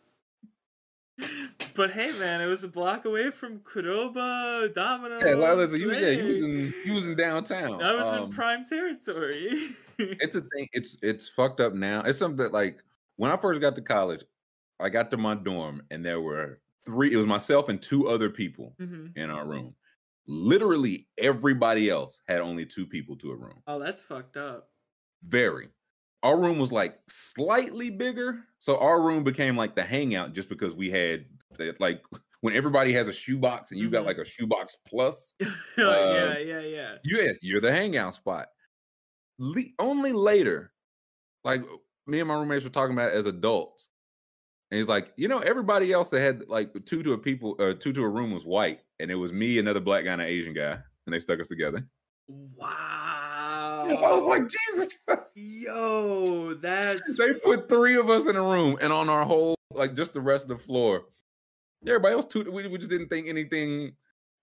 but hey, man, it was a block away from Qdoba, Domino. yeah, like, listen, you, yeah, you was in you was in downtown. I was Um, in prime territory. it's a thing. It's it's fucked up now. It's something that like when I first got to college, I got to my dorm and there were three. It was myself and two other people Mhm. in our room. Literally everybody else had only two people to a room. Oh, that's fucked up. Very. Our room was like slightly bigger, so our room became like the hangout just because we had that, like when everybody has a shoebox and you got Mhm. like a shoebox plus. yeah, Um, yeah, yeah. Yeah, you're the hangout spot. Le- only later, like me and my roommates were talking about it as adults, and he's like, you know, everybody else that had like two to a people, uh, two to a room was white, and it was me, another black guy, and an Asian guy, and they stuck us together. Wow. I was like, Jesus, yo, that's they put three of us in a room, and on our whole, like just the rest of the floor, everybody else, too. we, we just didn't think anything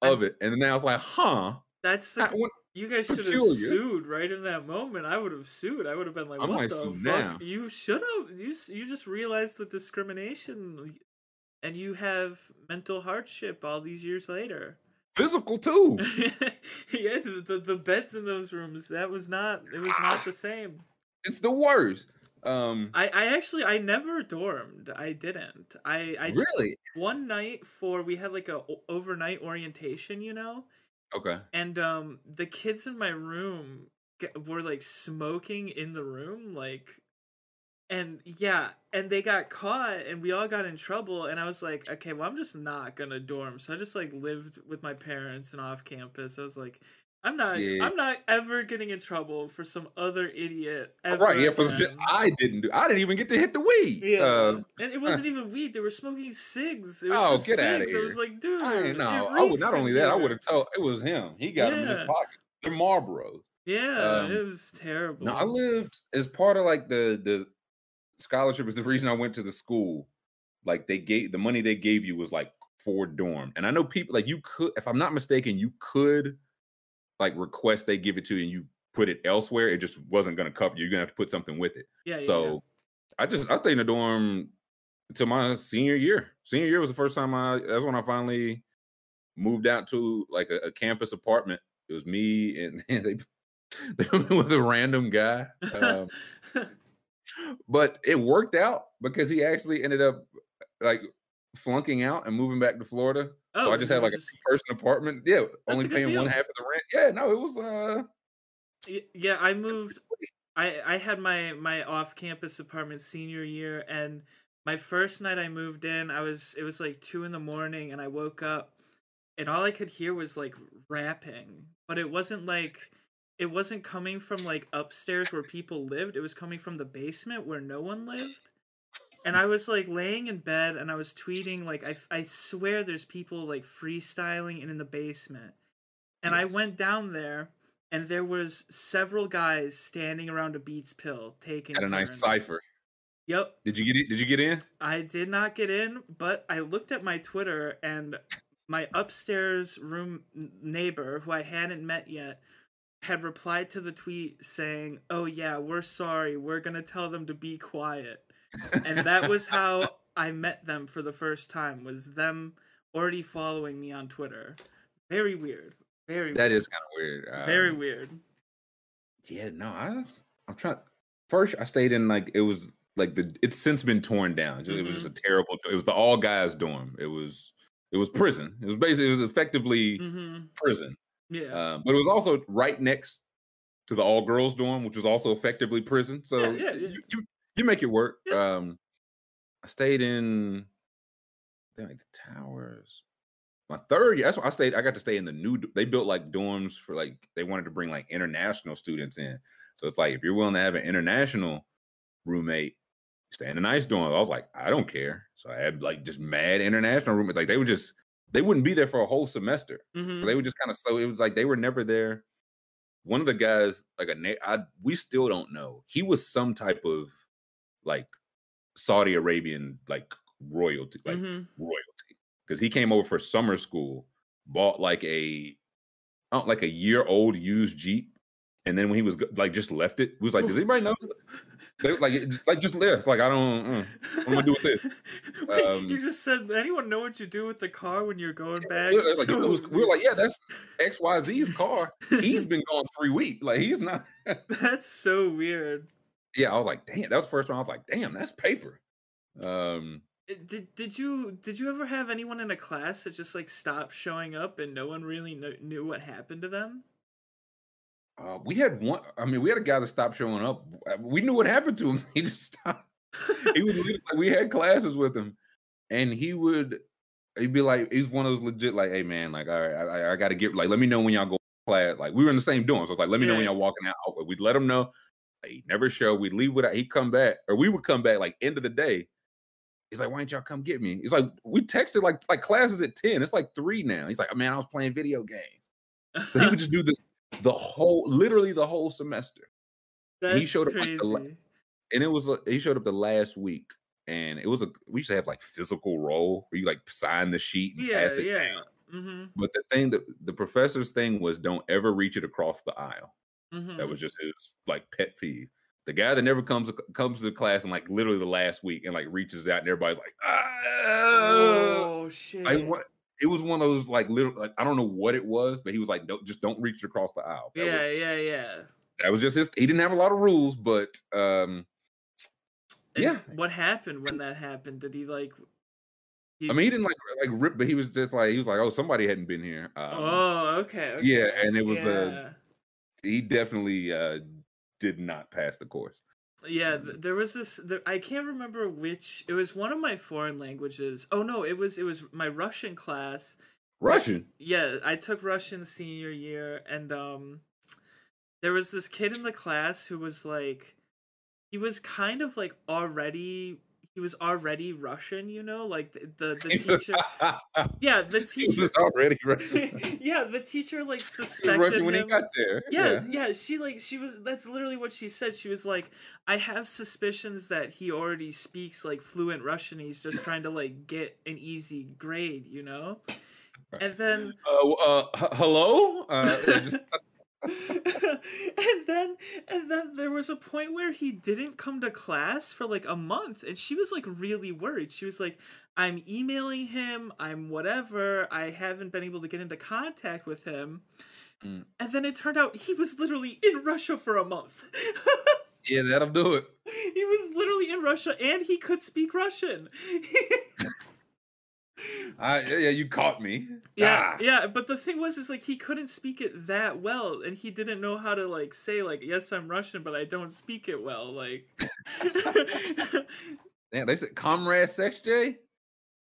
of it, and then now it's like, huh? that's I- when- You guys should have sued right in that moment. I would have sued. I would have been like, I "What might the fuck? now. You should have. You you just realized the discrimination, and you have mental hardship all these years later." physical too. yeah, the, the the beds in those rooms that was not. It was not the same. it's the worst. Um, I I actually I never dormed. I didn't. I I really? one night for we had like a overnight orientation. You know. Okay. and um the kids in my room were like smoking in the room like and yeah and they got caught and we all got in trouble and i was like okay well i'm just not gonna dorm so i just like lived with my parents and off campus i was like i'm not Yeah. i'm not ever getting in trouble for some other idiot ever right. Yeah. For. I didn't do. I didn't even get to hit the weed. yeah, Uh, and it wasn't even weed. They were smoking cigs. It was Oh, get cigs. I was like, dude, I know. I would not only that. I would have told it was him. He got them in his pocket. They're Marlboros. Yeah, Um, it was terrible. No, I lived as part of like the the scholarship is the reason I went to the school. Like they gave the money they gave you was like for dorm, and I know people like you could, if I'm not mistaken, you could like request they give it to you and you put it elsewhere. It just wasn't going to cover you. You're gonna have to put something with it. yeah, so yeah. I just I stayed in the dorm until my senior year. Senior year was the first time I. That's when I finally moved out to like a, a campus apartment. It was me and, and they they with a random guy. Um, but it worked out because he actually ended up like flunking out and moving back to Florida. Oh, so I just had like a two person apartment. Yeah, only a paying one half of the rent. Yeah, no, it was uh Yeah, I moved. I I had my my off campus apartment senior year, and my first night I moved in, I was it was like two in the morning, and I woke up, and all I could hear was like rapping, but it wasn't like it wasn't coming from like upstairs where people lived. It was coming from the basement where no one lived. And I was like laying in bed and I was tweeting like I I swear there's people like freestyling and in the basement. And I went down there and there was several guys standing around a Beats pill taking had a nice cipher. Yep. Did you get it? Did you get in? I did not get in, but I looked at my Twitter and my upstairs room neighbor, who I hadn't met yet, had replied to the tweet saying, "Oh yeah, we're sorry. We're going to tell them to be quiet." And that was how I met them for the first time was them already following me on Twitter. Very weird. Very That weird. is kind of weird. very Um, weird. Yeah, no, I I'm trying. First, I stayed in like it was like the it's since been torn down. It was just a terrible. It was the all guys dorm. It was it was prison. It was basically it was effectively Mhm. prison. Yeah. Um, but it was also right next to the all girls dorm, which was also effectively prison. So Yeah, yeah, yeah. You, you you make it work. Yeah. Um, I stayed in I like the towers. My third year, that's why I stayed. I got to stay in the new. They built like dorms for like they wanted to bring like international students in. So it's like if you're willing to have an international roommate, stay in a nice dorm. I was like, I don't care. So I had like just mad international roommates. Like they would just they wouldn't be there for a whole semester. Mhm. They were just kind of so it was like they were never there. One of the guys, like a na- we still don't know. He was some type of like Saudi Arabian like royalty, like Mhm. royalty, because he came over for summer school, bought like a uh, like a year old used Jeep, and then when he was like just left it, was like, does anybody know? They, like like just left. Like I don't. Uh, what am I do with this? Um, you just said, anyone know what you do with the car when you're going back? Like, to- was- we were like, yeah, that's X Y Z's car. He's been gone three weeks. Like he's not. That's so weird. Yeah, I was like, damn. That was the first one. I was like, damn, that's paper. Um, Uh, Did did you did you ever have anyone in a class that just like stopped showing up and no one really kno- knew what happened to them? uh, we had one. I mean, we had a guy that stopped showing up. Uh, We knew what happened to him. He just stopped. He was like, we had classes with him, and he would. He'd be like, he's one of those legit, like, hey man, like, all right, I, I, I got to get, like, let me know when y'all go class. Like, we were in the same dorm, so it's like, let me know when y'all walking out. We'd let him know. Like, he'd never show. We'd leave without. He'd come back, or we would come back like end of the day. He's like, why didn't y'all come get me? He's like, we texted like like classes at ten. It's like three now. He's like, oh, man, I was playing video games. So he would just do this the whole, literally the whole semester. That's he showed up, crazy. like, the And it was uh, he showed up the last week, and it was a we used to have like physical roll where you like sign the sheet and yeah, pass it. yeah. Mm-hmm. But the thing that the professor's thing was don't ever reach it across the aisle. Mm-hmm. That was just his like pet peeve. The guy that never comes comes to class and like literally the last week and like reaches out and everybody's like, ah. oh shit. I, it was one of those like little like I don't know what it was, but he was like, don't just don't reach across the aisle. That yeah, was, yeah, yeah. that was just his. He didn't have a lot of rules, but um, And Yeah. What happened when that happened? Did he like? He, I mean, he didn't like like rip, but he was just like he was like, oh, somebody hadn't been here. Um, oh, okay, okay. yeah, and it was, a. yeah. He definitely uh did not pass the course. Yeah, there was this. There, I can't remember which. It was one of my foreign languages. Oh no, it was it was my Russian class. Russian. Yeah, I took Russian senior year, and um, there was this kid in the class who was like, he was kind of like already. He was already Russian, you know, like the the, the teacher. Yeah, the he teacher. was already Russian. yeah, the teacher like He suspected Russian when he got there. Yeah, yeah, she like she was that's literally what she said. She was like, I have suspicions that he already speaks like fluent Russian. He's just trying to like get an easy grade, you know? And then Uh, uh, h- hello. Uh, just- and then And then there was a point where he didn't come to class for like a month, and she was like really worried. She was like, I'm emailing him, I'm whatever, I haven't been able to get into contact with him. Mm. And then it turned out he was literally in Russia for a month. Yeah, that'll do it. he was literally in Russia and he could speak Russian. I, yeah, you caught me. Yeah, Ah. yeah, but the thing was, is like he couldn't speak it that well, and he didn't know how to like say like, "Yes, I'm Russian, but I don't speak it well." Like, Damn, they said comrade Sex J,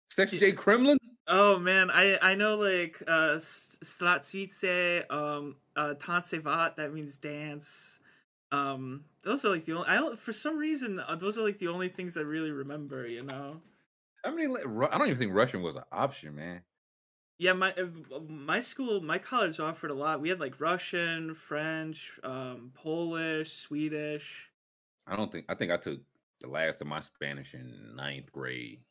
Sex J Kremlin. oh man, I I know like uh um, uh Tansevat, that means dance. Um, those are like the only. I don't, for some reason uh, those are like the only things I really remember. You know. How many? I don't even think Russian was an option, man. Yeah, my uh, my school, my college offered a lot. We had like Russian, French, um, Polish, Swedish. I don't think. I think I took the last of my Spanish in ninth grade.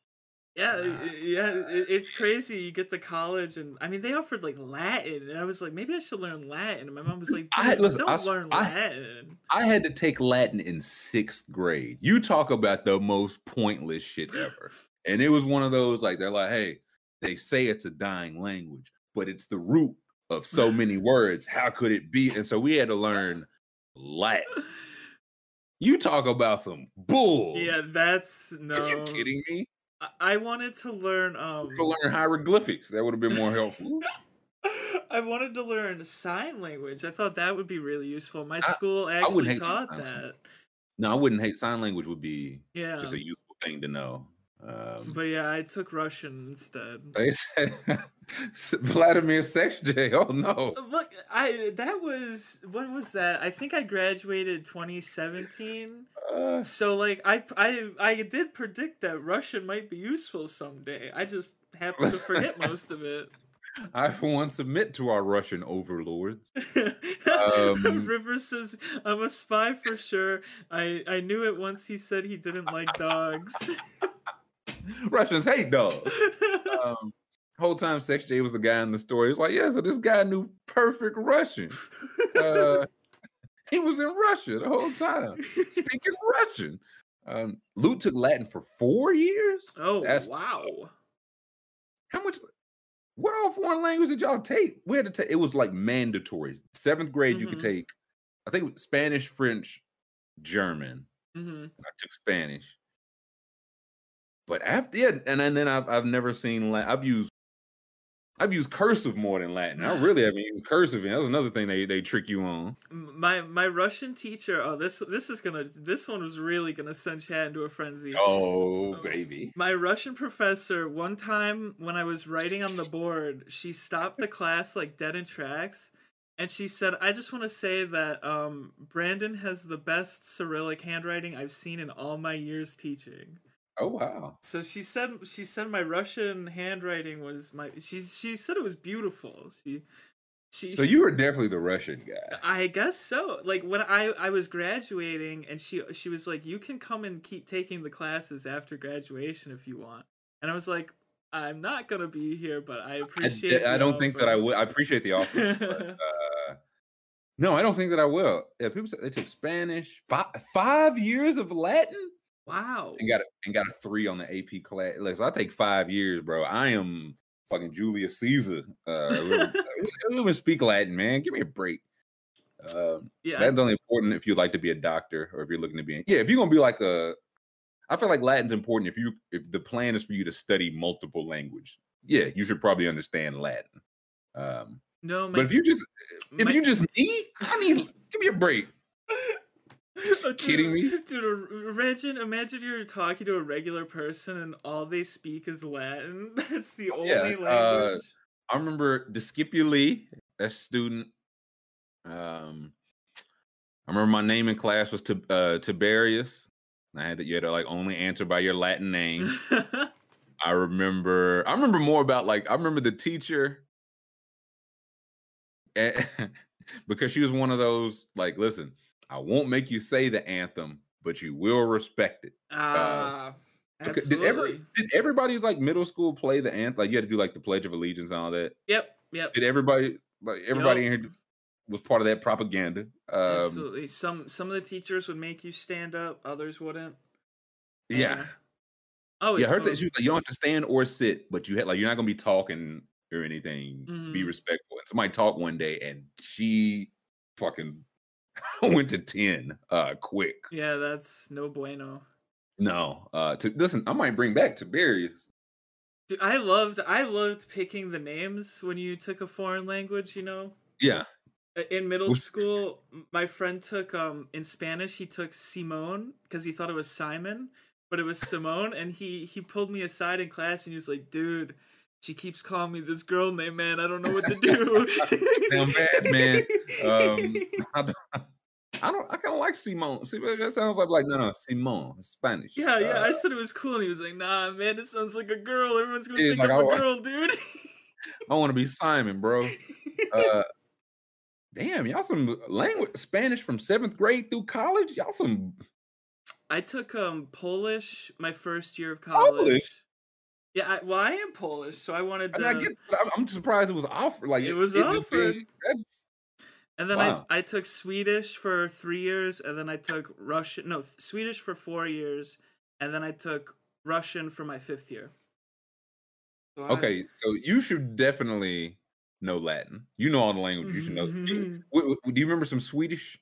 Yeah, Wow. yeah, it's crazy. You get to college, and I mean, they offered like Latin, and I was like, maybe I should learn Latin. And my mom was like, I listen, don't I learn I- Latin. I had to take Latin in sixth grade. You talk about the most pointless shit ever. And it was one of those like they're like, hey, they say it's a dying language, but it's the root of so many words. How could it be? And so we had to learn Latin. You talk about some bull. Yeah, that's no. Are you kidding me? I, I wanted to learn. Um, To learn hieroglyphics. That would have been more helpful. I wanted to learn sign language. I thought that would be really useful. My school actually taught that. no, I wouldn't hate sign language would be Yeah. just a useful thing to know. Um, But yeah, I took Russian instead. they said Vladimir Sex J. Oh no. Look, I that was when was that? I think I graduated 2017. Uh, So like I I I did predict that Russian might be useful someday. I just happened to forget most of it. I, for one, submit to our Russian overlords. Um, River says I'm a spy for sure. I I knew it once he said he didn't like dogs. Russians hate dogs. Um, whole time, Sex J was the guy in the story. He was like, yeah, so this guy knew perfect Russian. Uh, he was in Russia the whole time, speaking Russian. Um, Luke took Latin for four years. oh that's- wow. How much? What all foreign language did y'all take? We had to take. It was like mandatory. Seventh grade, you could Mhm. take. I think Spanish, French, German. hmm I took Spanish. But after yeah, and, and then I've I've never seen Latin. I've used I've used cursive more than Latin. I really haven't used cursive. And that's another thing they they trick you on. My my Russian teacher. Oh, this this is gonna. This one was really gonna send Chad into a frenzy. Oh baby. My Russian professor, one time when I was writing on the board, she stopped the class like dead in tracks. And she said, I just want to say that um, Brandon has the best Cyrillic handwriting I've seen in all my years teaching. Oh wow. So she said she said my Russian handwriting was my she she said it was beautiful. She she So you were definitely the Russian guy. I guess so. Like when I I was graduating and she she was like you can come and keep taking the classes after graduation if you want. And I was like I'm not going to be here but I I, appreciate I the don't think that I would. I appreciate the offer. but, uh, no, I don't think that I will. Yeah, people said they took Spanish. Five, five years of Latin. Wow. and got a, and got a three on the AP class. Like, so I take five years, bro. I am fucking Julius Caesar. Uh, we even speak Latin, man. Give me a break. Um, Yeah. that's only important if you like to be a doctor or if you're looking to be. Yeah, if you're gonna be like a, I feel like Latin's important if you if the plan is for you to study multiple language. Yeah, you should probably understand Latin. Um, no, my but if you just if my- you just me, I need give me a break. Dude, kidding me? Dude, uh, imagine imagine you're talking to a regular person and all they speak is Latin. That's the only Yeah, language. uh, I remember Discipuli, that student. Um, I remember my name in class was Tib- uh, Tiberius. I had to, you had to like only answer by your Latin name. I remember. I remember more about like I remember the teacher, eh, because she was one of those like, listen, I won't make you say the anthem, but you will respect it. Ah, Okay, Did ever absolutely. did everybody's like middle school play the anthem? Like you had to do like the Pledge of Allegiance and all that. Yep, yep. Did everybody like everybody in here? was part of that propaganda. Um, Absolutely. Some some of the teachers would make you stand up, others wouldn't. yeah, Oh, yeah. I heard fun. that she was like, you don't have to stand or sit, but you had like you're not gonna be talking or anything. Be Mhm. respectful. And somebody talked one day, and she fucking went to ten uh quick. Yeah, that's no bueno. No, uh, to listen, I might bring back Tiberius. Dude, I loved I loved picking the names when you took a foreign language, you know? Yeah, In middle school, my friend took um in Spanish he took Simone because he thought it was Simon, but it was Simone and he he pulled me aside in class and he was like, "Dude, she keeps calling me this girl name, man. I don't know what to do." Damn bad, man. Um, I don't, I kind of like Simone. See, that sounds like like no, no, Simone, it's Spanish. yeah, yeah. I Uh, said it was cool and he was like, "Nah, man, it sounds like a girl. Everyone's gonna think like, I'm "Oh, a I- girl, dude." I want to be Simon, bro. Uh, damn, y'all some language Spanish from seventh grade through college. Y'all some I took um Polish my first year of college. Polish? Yeah, I, well, I am Polish, so I wanted I, to. mean, I get. I'm, I'm surprised it was offered. Like It was it- offered. that's and then wow. I I took Swedish for three years, and then I took Russian. No, Swedish for four years, and then I took Russian for my fifth year. So I- okay. So you should definitely know Latin. You know all the language. You should know. Do you, w- w- do you remember some Swedish?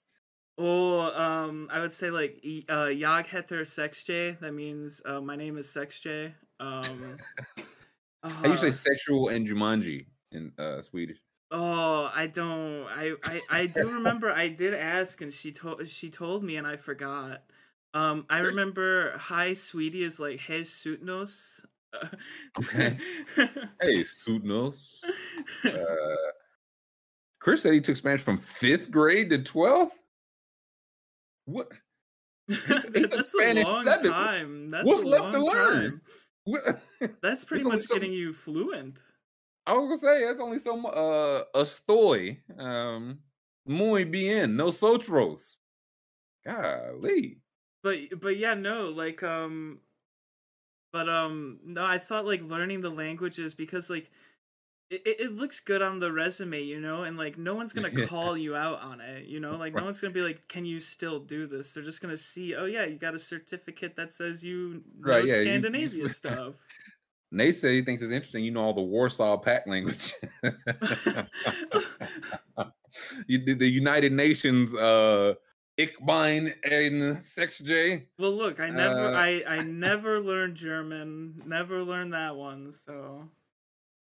Oh, um, I would say like y- uh, Jag heter Sexj. That means uh, my name is Sexj. Um, How you say uh, sexual and Jumanji in uh, Swedish? Oh, I don't. I, I I do remember. I did ask, and she told she told me, and I forgot. Um, I remember "Hi, sweetie" is like "Hey, sutnos." Hey, Sudnos. Uh, Chris said he took Spanish from fifth grade to twelfth. What? That's Spanish a long seven. time. That's What's left to learn? That's pretty much some- getting you fluent. I was gonna say that's only so uh estoy. Um muy bien, nosotros. Golly. but but yeah no like um but um no i thought like learning the languages because like it, it looks good on the resume you know and like no one's gonna call you out on it you know like no one's gonna be like can you still do this they're just gonna see oh yeah you got a certificate that says you know Right, yeah, you- you- scandinavia stuff Nate said he thinks it's interesting. You know all the Warsaw Pact language. you did the United Nations uh Ich bin ein Sex J. well look i never Uh, i i never learned german never learned that one so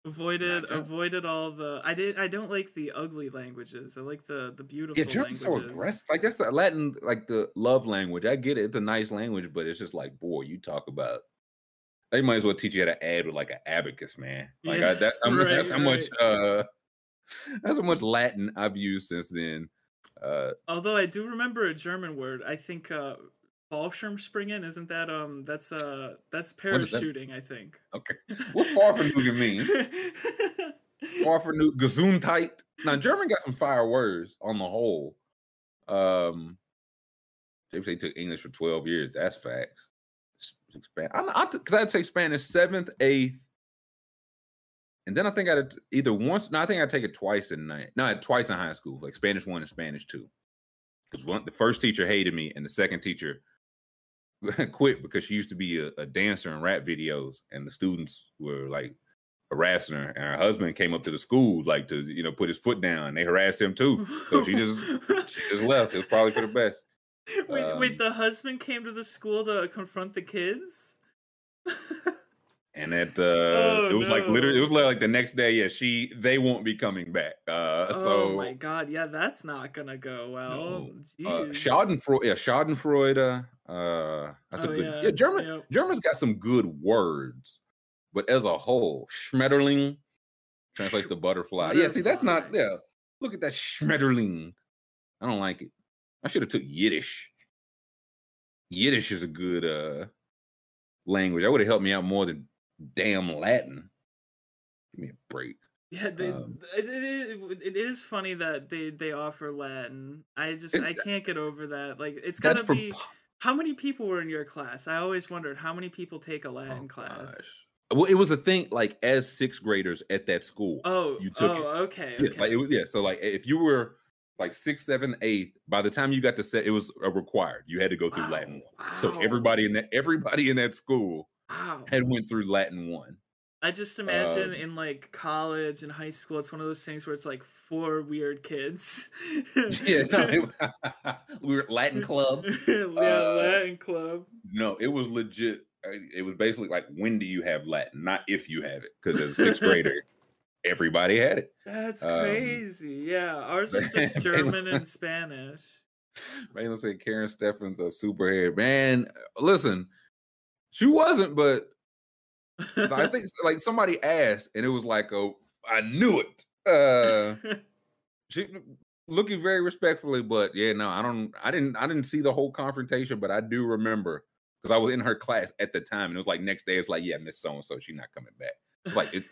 avoided avoided all the i did i don't like the ugly languages i like the the beautiful languages. Yeah, German's so languages aggressive. Like that's the Latin, like the love language. I get it; it's a nice language, but it's just like, boy, you talk about. They might as well teach you how to add with like an abacus, man. Like Yeah, I, that's how much. that's right, how much. Uh, that's how much Latin I've used since then. Uh, Although I do remember a German word, I think uh Fallschirmspringen, isn't that um that's uh that's is that? parachuting, I think. okay, what far from Nugan mean? Far from New Gesundheit. Now German got some fire words on the whole. Um, they took English for twelve years. That's facts. Expand. I, I took because I take Spanish seventh, eighth, and then I think I would either once. No, I think I take it twice in night. No, twice in high school, like Spanish one and Spanish two. Because one, the first teacher hated me, and the second teacher quit because she used to be a, a dancer in rap videos, and the students were like harassing her. And her husband came up to the school like to you know put his foot down. And they harassed him too. So she just she just left. It was probably for the best. Wait, um, wait, the husband came to the school to confront the kids? And that uh, Oh, it was like literally, it was like the next day. Yeah, she they won't be coming back. Uh, oh so my god, yeah, that's not gonna go well. No. uh, Schadenfreude, yeah, Schadenfreude. Uh, that's a Oh, good. yeah, Yeah, German. yep. German's got some good words, but as a whole, Schmetterling translates to butterfly. Yeah, see, that's not. Yeah, look at that Schmetterling. I don't like it. I should have took Yiddish. Yiddish is a good uh language. That would have helped me out more than damn Latin. Give me a break. Yeah, they, Um, it, it, it, is funny that they they offer Latin. I just I can't get over that. Like it's gotta for be. How many people were in your class? I always wondered how many people take a Latin Oh, class. gosh. Well, it was a thing like as sixth graders at that school. Oh, You took oh, it. okay, Yeah, okay. like it was yeah. So like if you were like sixth, seventh, eighth. By the time you got to set, it was a required. You had to go through Wow, Latin one. So everybody in that everybody in that school Wow. had went through Latin one. I just imagine Um, in like college and high school, it's one of those things where it's like four weird kids. Yeah, no, it, we were Latin club. yeah, Uh, Latin club. No, it was legit. uh, It was basically like, when do you have Latin? Not if you have it, because as a sixth grader, everybody had it. That's um, crazy. Yeah, ours was just German and Spanish. Let's say Karen Steffens a superhead. Man, listen, she wasn't, but I think like somebody asked, and it was like, oh, I knew it. Uh, she looking very respectfully, but yeah, no, I don't, I didn't, I didn't see the whole confrontation, but I do remember because I was in her class at the time, and it was like next day, it's like, yeah, Miss So and So, she's not coming back. It's like, it,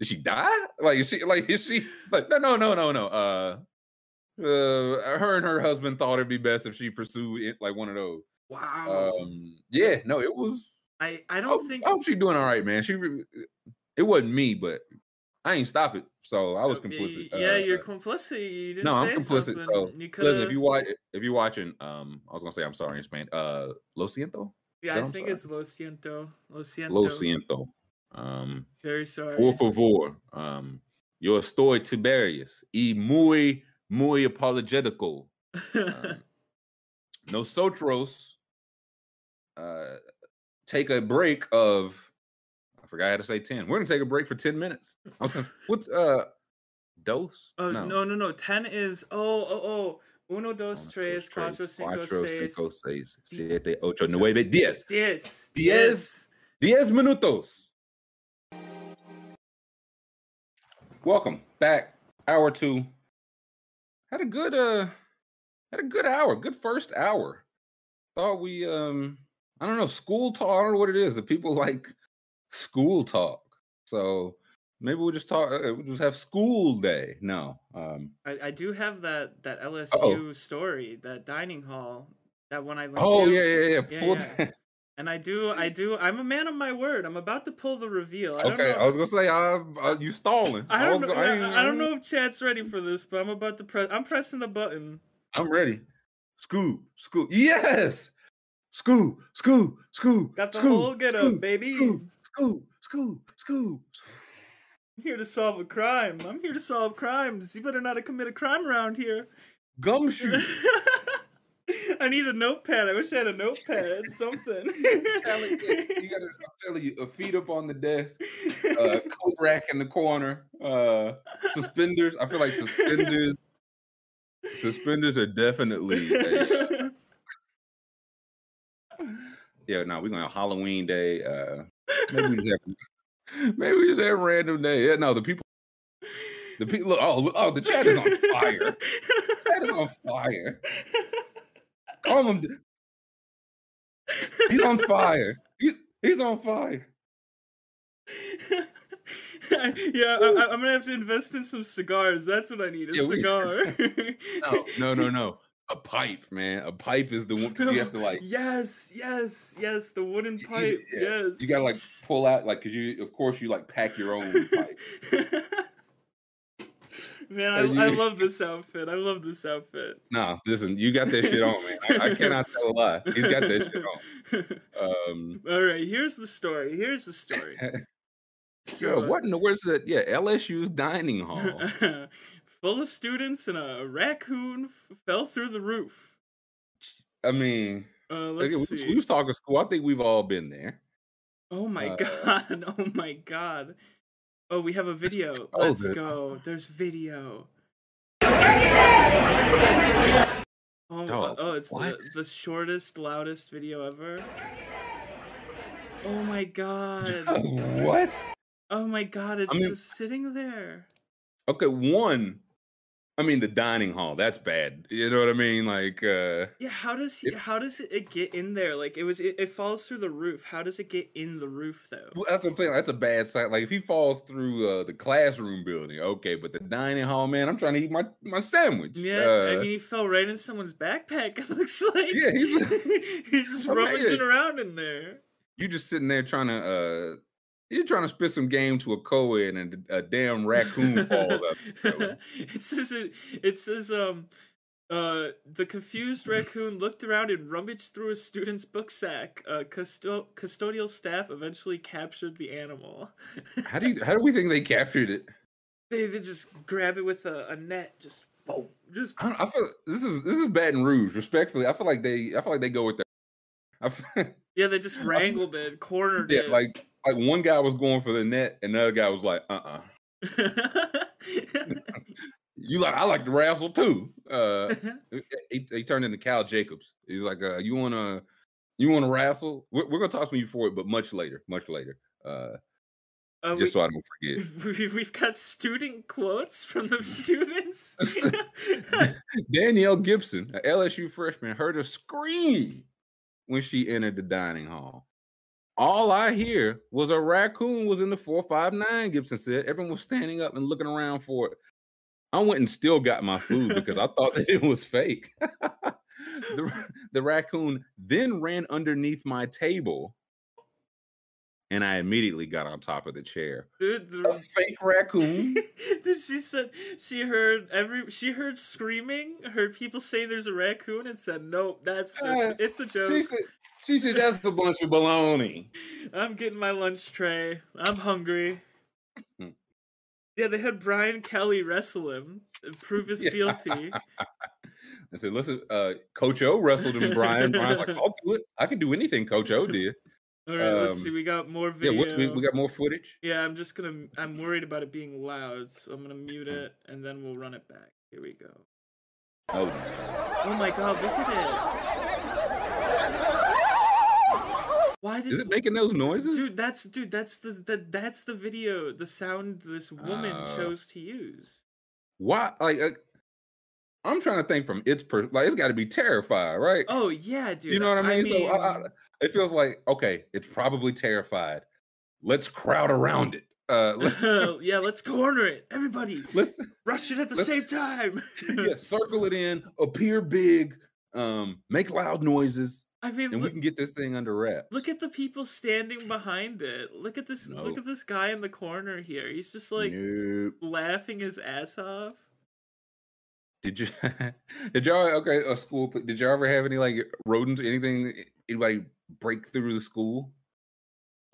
did she die? Like, is she, like, is she, like, no, no, no, no, no. Uh, uh, her and her husband thought it'd be best if she pursued it, like one of those. wow. Um, yeah, no, it was. I I I don't hope, think I hope she doing all right, man. She, it wasn't me, but I ain't stop it, so I was complicit. Yeah, uh, you're complicit. You didn't no, I'm complicit. something. So you could listen, if you watch, if you're watching, um, I was gonna say I'm sorry in Spanish. Uh, lo siento, Yeah, I think sorry? it's lo siento. Lo siento. lo siento. Um, Very sorry. por favor, um, yo estoy Tiberius y muy, muy apologetico. Um, nosotros uh, take a break of I forgot how to say 10. We're gonna take a break for 10 minutes. I was gonna what's uh dose? oh no. no no no. Ten is oh oh oh. Uno, dos, tres, cuatro, cinco, cuatro, seis. cinco, seis, siete, ocho, nueve, diez. Diez. Diez. Diez minutos. Welcome back. Hour two. Had a good uh had a good hour, good first hour. Thought we um I don't know, school talk. I don't know what it is. The people like school talk. So maybe we'll just talk uh, we'll just have school day. No. Um I, I do have that that LSU Uh-oh. story, that dining hall, that one I linked Oh to. yeah, yeah, yeah. Yeah, yeah. And I do, I do. I'm a man of my word. I'm about to pull the reveal. I don't Okay. I was gonna say I, uh, you stalling. I don't was know. I, I don't know if Chad's ready for this, but I'm about to press. I'm pressing the button. I'm ready. School, school. Yes. School, school, school. Got the school, whole get up, school, baby. School, school, school, school. I'm here to solve a crime. I'm here to solve crimes. You better not commit a crime around here. Gumshoe. I need a notepad. I wish I had a notepad. Something. Telling you, you gotta, I'm telling you, a feet up on the desk, uh, coat rack in the corner, uh, suspenders. I feel like suspenders. Suspenders are definitely. A, uh, yeah, no, we're gonna have Halloween day. Uh, maybe we just have, maybe we just have a random day. Yeah, no, the people, the people. Look, oh, oh, the chat is on fire. Chat is on fire. Call him. He's on fire. He, he's on fire. yeah, I, I- I'm gonna have to invest in some cigars. That's what I need. A Yeah, we- cigar. No, no, no, no. A pipe, man. A pipe is the one because you have to like. Yes, yes, yes. The wooden pipe. yeah, Yes. You gotta like pull out like because you of course you like pack your own pipe. Man, Uh, you- I, I love this outfit. I love this outfit. Nah, listen, you got that shit on, man. I, I cannot tell a lie. He's got that shit on. Um, All right, here's the story. Here's the story. so what in the world is that? Yeah, LSU's dining hall. Full of students and a raccoon f- fell through the roof. I mean, Uh, let's we, see. we was talking school. I think we've all been there. Oh my Uh, god! Oh my god! Oh, we have a video. Oh, Let's go. There's video. Oh, Dog, uh, oh, it's the, the shortest, loudest video ever. Oh my god! what? Oh my god! It's mean- just sitting there. Okay, one. I mean, the dining hall. That's bad. You know what I mean? Like, uh, Yeah, how does he? It- how does it get in there? Like it was, it, it falls through the roof. How does it get in the roof though? well, that's what I'm saying. That's a bad sign. Like, if he falls through uh, the classroom building, okay, but the dining hall, man, I'm trying to eat my my sandwich. Yeah, Uh, I mean, he fell right in someone's backpack. It looks like. Yeah, he's- he's just rummaging around in there. you just sitting there trying to, uh, you're trying to spit some game to a co-ed and a, a damn raccoon falls out. it says it, it says um uh the confused raccoon looked around and rummaged through a student's book sack. Uh custo- custodial staff eventually captured the animal. How do you how do we think they captured it? they, they just grab it with a, a net, just boom, just I, don't, I feel this is this is Baton Rouge. Respectfully, I feel like they I feel like they go with that. Feel, yeah, they just wrangled it, cornered yeah, it. like like one guy was going for the net, and the other guy was like, uh uh You like I like to wrestle too. Uh, he, he turned into Cal Jacobs. He's like, uh, you wanna you wanna wrestle? We're, we're gonna talk to you for it, but much later, much later. Uh, Uh, just we, so I don't forget. we, we've got student quotes from the students. Danielle Gibson, an LSU freshman, heard a scream when she entered the dining hall. All I hear was a raccoon was in the 459, Gibson said. Everyone was standing up and looking around for it. I went and still got my food because I thought that it was fake. the, the raccoon then ran underneath my table and I immediately got on top of the chair. Dude, A the, fake raccoon? Dude, she said she heard every she heard screaming, heard people saying there's a raccoon, and said, "Nope, that's just Uh, it's a She joke." said, she said that's a bunch of baloney. I'm getting my lunch tray. I'm hungry. Hmm. yeah, they had Brian Kelly wrestle him, prove his fealty. I said, listen, uh, Coach O wrestled him, Brian. Brian's like, I'll do it. I can do anything Coach O did. All right, let's Um, see. We got more video. what, we, we got more footage. Yeah, I'm just gonna. I'm worried about it being loud, so I'm gonna mute Hmm. it and then we'll run it back. Here we go. Oh, Oh my god, look at it. Why did is it making those noises? Dude, that's dude, that's the, the that's the video, the sound this woman Uh, chose to use. Why? Like, uh, I'm trying to think from its per. Like, it's got to be terrified, right? Oh yeah, dude. you know what I mean? so I, I, it feels like okay, it's probably terrified. Let's crowd around it. Uh, let, yeah, let's corner it. Everybody, let's rush it at the same time. yeah, circle it in, appear big, um, make loud noises, I mean, and we can get this thing under wraps. look at the people standing behind it. Look at this. Look at this guy in the corner here. He's just like Nope. laughing his ass off. Did you did y'all okay a school did y'all ever have any like rodents anything anybody break through the school?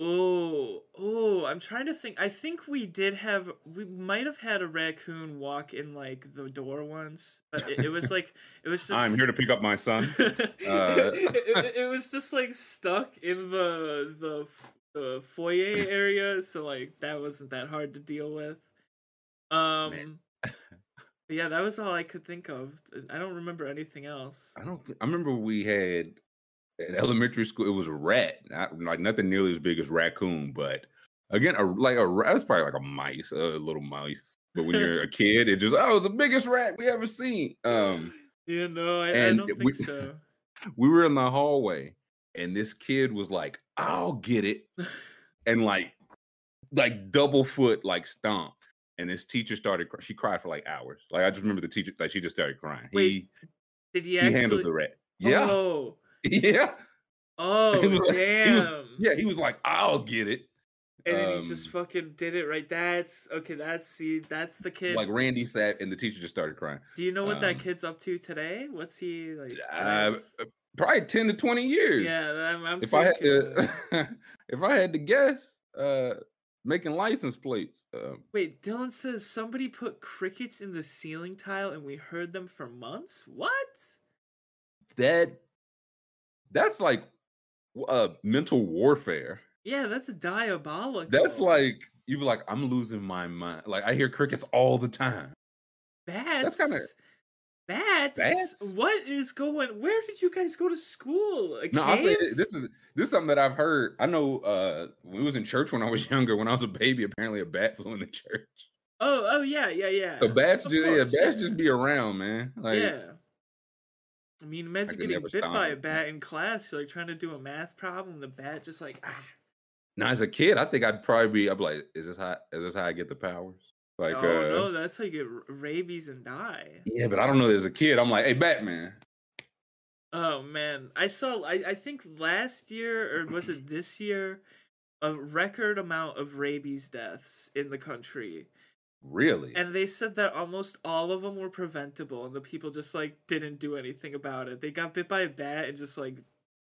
Oh, oh, I'm trying to think. I think we did have, we might have had a raccoon walk in like the door once, but it, it was like, it was just. I'm here to pick up my son. Uh, it, it- it was just like stuck in the the the foyer area, so like that wasn't that hard to deal with. Um, yeah, that was all I could think of. I don't remember anything else. I don't. I remember we had elementary school. It was a rat, not like nothing nearly as big as raccoon, but again, a like a rat. It's probably like a mice, a little mouse. But when you're a kid, it just oh, it's the biggest rat we ever seen. Um, Yeah, no, I, I and don't think we- so. we were in the hallway, and this kid was like, "I'll get it," and like, like double foot, like stomp. And this teacher started. She cried for like hours. Like I just remember the teacher, like she just started crying. Wait, Did he he he actually? handled the rat. Yeah, Oh, yeah. oh, was damn. he was- Yeah, he was like, "I'll get it." and then he just um, fucking did it right. That's okay. That's see. That's the kid. Like Randy sat, and the teacher just started crying. Do you know what that um, kid's up to today? What's he like? Uh, probably ten to twenty years. yeah, I'm, I'm If I had to, if I had to guess, uh, making license plates. Um, Wait, Dylan says somebody put crickets in the ceiling tile and we heard them for months. What? that that's like uh mental warfare. Yeah, that's diabolical. That's like you be like, I'm losing my mind. Like I hear crickets all the time. Bats. kinda- Bats. Bats? What is going? Where did you guys go to school? No, I'll say this is this is something that I've heard. I know uh we was in church when I was younger, when I was a baby, apparently a bat flew in the church. Oh, oh yeah, yeah, yeah. So bats Of just yeah, bats yeah. just be around, man. Like yeah. I mean, imagine could getting bit by a bat in class. You're like trying to do a math problem. The bat just like ah. now as a kid, I think I'd probably be I'd be like, is this how is this how I get the powers? Like oh uh no, that's how you get rabies and die. Yeah, but I don't know. As a kid, I'm like, hey, Batman. Oh man, I saw. I, I think last year or was it this year? a record amount of rabies deaths in the country. Really? And they said that almost all of them were preventable and the people just like didn't do anything about it. They got bit by a bat and just like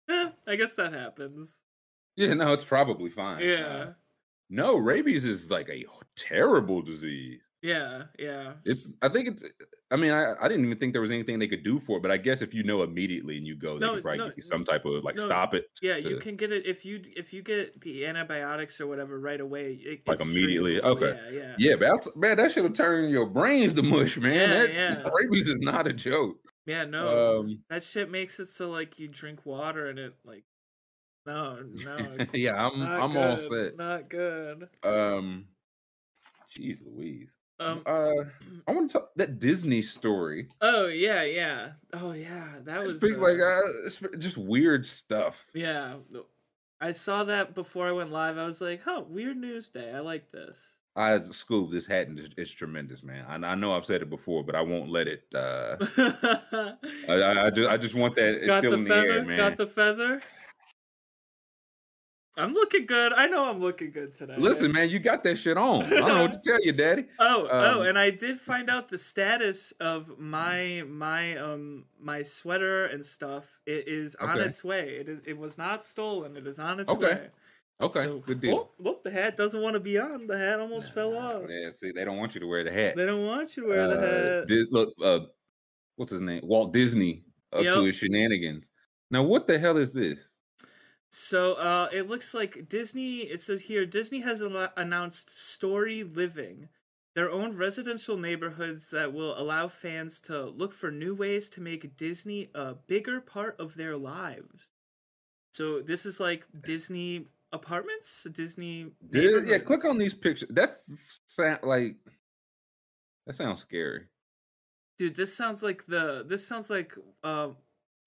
eh, I guess that happens. yeah, no, it's probably fine. Uh, Yeah. no, rabies is like a terrible disease. Yeah, yeah. It's. I think it's. I mean, I, I didn't even think there was anything they could do for it, but I guess if you know immediately and you go, they No, could probably no, some type of like no, stop it. Yeah, you can get it if you if you get the antibiotics or whatever right away. It, Like immediately? treatable. Okay. Yeah, yeah. Yeah, but that's, man, that should have turned your brains to mush, man. Yeah, that, yeah. Rabies is not a joke. Yeah, no. Um, that shit makes it so like you drink water and it like no, no. yeah, I'm I'm all set. Not good. Um, jeez, Louise. Um Uh, I want to talk that Disney story. Oh yeah, yeah. Oh yeah, that was Speak uh, like uh, it's just weird stuff. Yeah. I saw that before I went live. I was like, "Huh, weird news day. I like this." I Scoob, this hat is, is tremendous, man. I, I know I've said it before, but I won't let it. Uh, I, I, just I just want that. It's got still the in the feather. air, man. got the feather. I'm looking good. I know I'm looking good today. Listen, man, you got that shit on. I don't know what to tell you, Daddy. Oh, oh, Um, and I did find out the status of my my um my sweater and stuff. It is on Okay. its way. It is. It was not stolen. It is on its Okay. way. Okay, So- good deal. Oh, look, the hat doesn't want to be on. The hat almost fell off. Yeah, see, they don't want you to wear the hat. They don't want you to wear the Uh, hat. Di- look, uh, what's his name? Walt Disney up Yep. to his shenanigans. Now, what the hell is this? So uh, it looks like Disney. It says here Disney has al- announced Storyliving, their own residential neighborhoods that will allow fans to look for new ways to make Disney a bigger part of their lives. So this is like Disney apartments, Disney. Di- yeah, click on these pictures. That sound like that sounds scary. Dude, this sounds like the. This sounds like uh,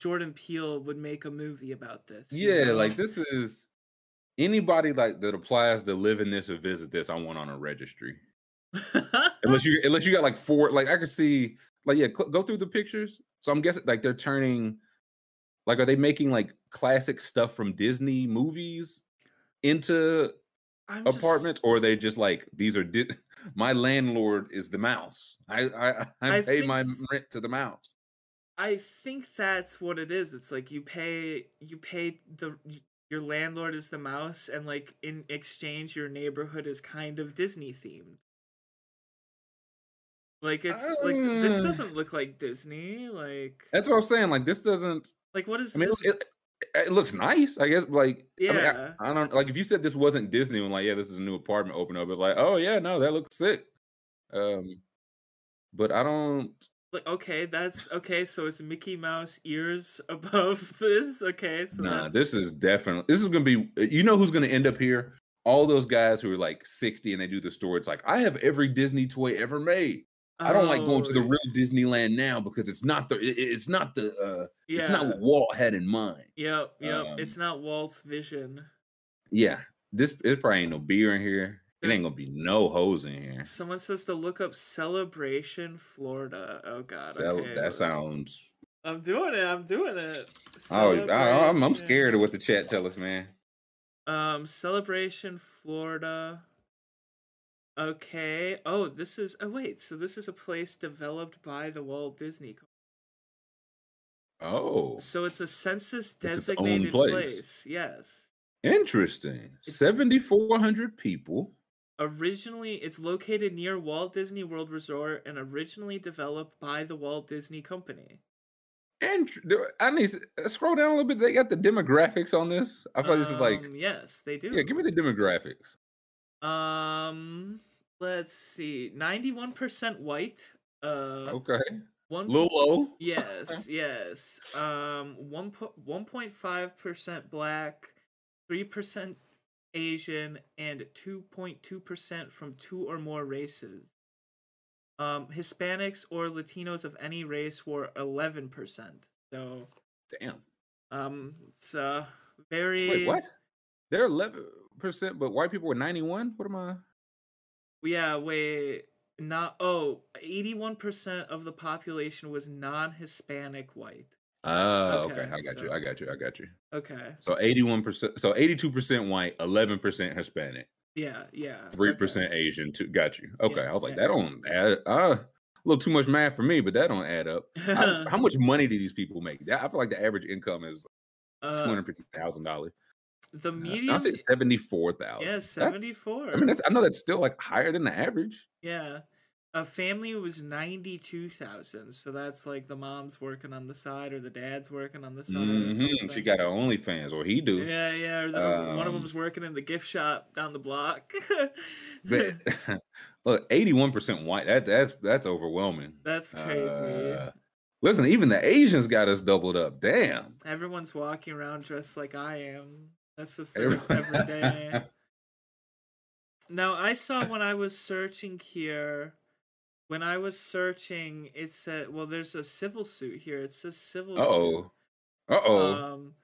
Jordan Peele would make a movie about this. Yeah, know? like this is anybody like that applies to live in this or visit this. I want on a registry. Unless you unless you got like four, like I could see, like yeah, cl- go through the pictures. So I'm guessing like they're turning, like are they making like classic stuff from Disney movies into I'm just- apartments, or are they just like these are di- my landlord is the mouse. I I, I I pay my rent to the mouse. I think that's what it is. It's like you pay you pay the your landlord is the mouse and like in exchange your neighborhood is kind of Disney themed. Like it's like this doesn't look like Disney. Like That's what I'm saying. Like this doesn't. like what is I mean, this? it, it, looks nice. I guess. Like I, mean, I- Yeah. I, don't like if you said this wasn't Disney and like yeah, this is a new apartment open up. It's like oh yeah, no, that looks sick. Um, but I don't. Like okay, that's okay. So it's Mickey Mouse ears above this. Okay, so nah, that's, this is definitely. This is gonna be. You know who's gonna end up here? All those guys who are like 60 and they do the store. It's like I have every Disney toy ever made. I don't like going to the Oh, real Disneyland now because it's not the. it- it's not the. uh Yeah. It's not what Walt had in mind. Yep, yep. um, it's not Walt's vision. Yeah, this it probably ain't no beer in here. It ain't gonna be no hose in here. Someone says to look up Celebration Florida. Oh God. Cel- okay. that sounds. I'm doing it. I'm doing it. Oh, I, I'm, I'm scared of what the chat tell us, man. Um, Celebration Florida. Okay. Oh, this is. Oh, wait. So this is a place developed by the Walt Disney. Oh, So it's a census It's its own designated place. place. Yes. interesting. 7,400 people. Originally, it's located near Walt Disney World Resort and originally developed by the Walt Disney Company. And I need to uh, scroll down a little bit. They got the demographics on this. I feel like this is like, Um, yes, they do. yeah, give me the demographics. Um, let's see. Ninety-one percent white. Uh, Okay, one. little low. Yes, yes. Um, one po- one point five percent black, three percent Asian, and two point two percent from two or more races. Um, Hispanics or Latinos of any race were eleven percent. So, Damn. um, it's uh very. Wait, what? They're 11 percent, but white people were 91. What am I? Yeah, wait. Not oh, 81% of the population was non-Hispanic white. Oh, okay. Okay, I got you. I got you. I got you. Okay. So 81%, so 82% white, 11% Hispanic, Yeah, yeah. 3% Asian. Two, got you. Okay. Yeah, I was like, yeah. that don't add, uh, a little too much math for me, but that don't add up. Okay. How, much money do these people make? That, I feel like the average income is uh, $250,000. the Uh, median I'll say 74,000. Yeah, That's- 74. I mean, that's, I know that's still like higher than the average. Yeah. A family was 92,000. So that's like the mom's working on the side or the dad's working on the side. Mhm, She got her OnlyFans, or he do. Yeah, yeah. Or the, one of Um, them's working in the gift shop down the block. But look, eighty-one percent white. That that's that's overwhelming. That's crazy. Uh, listen, even the Asians got us doubled up. Damn. Everyone's walking around dressed like I am. That's just their every day. Now I saw when I was searching here, when I was searching, it said, "Well, there's a civil suit here." It says civil Uh oh. Uh oh. Um,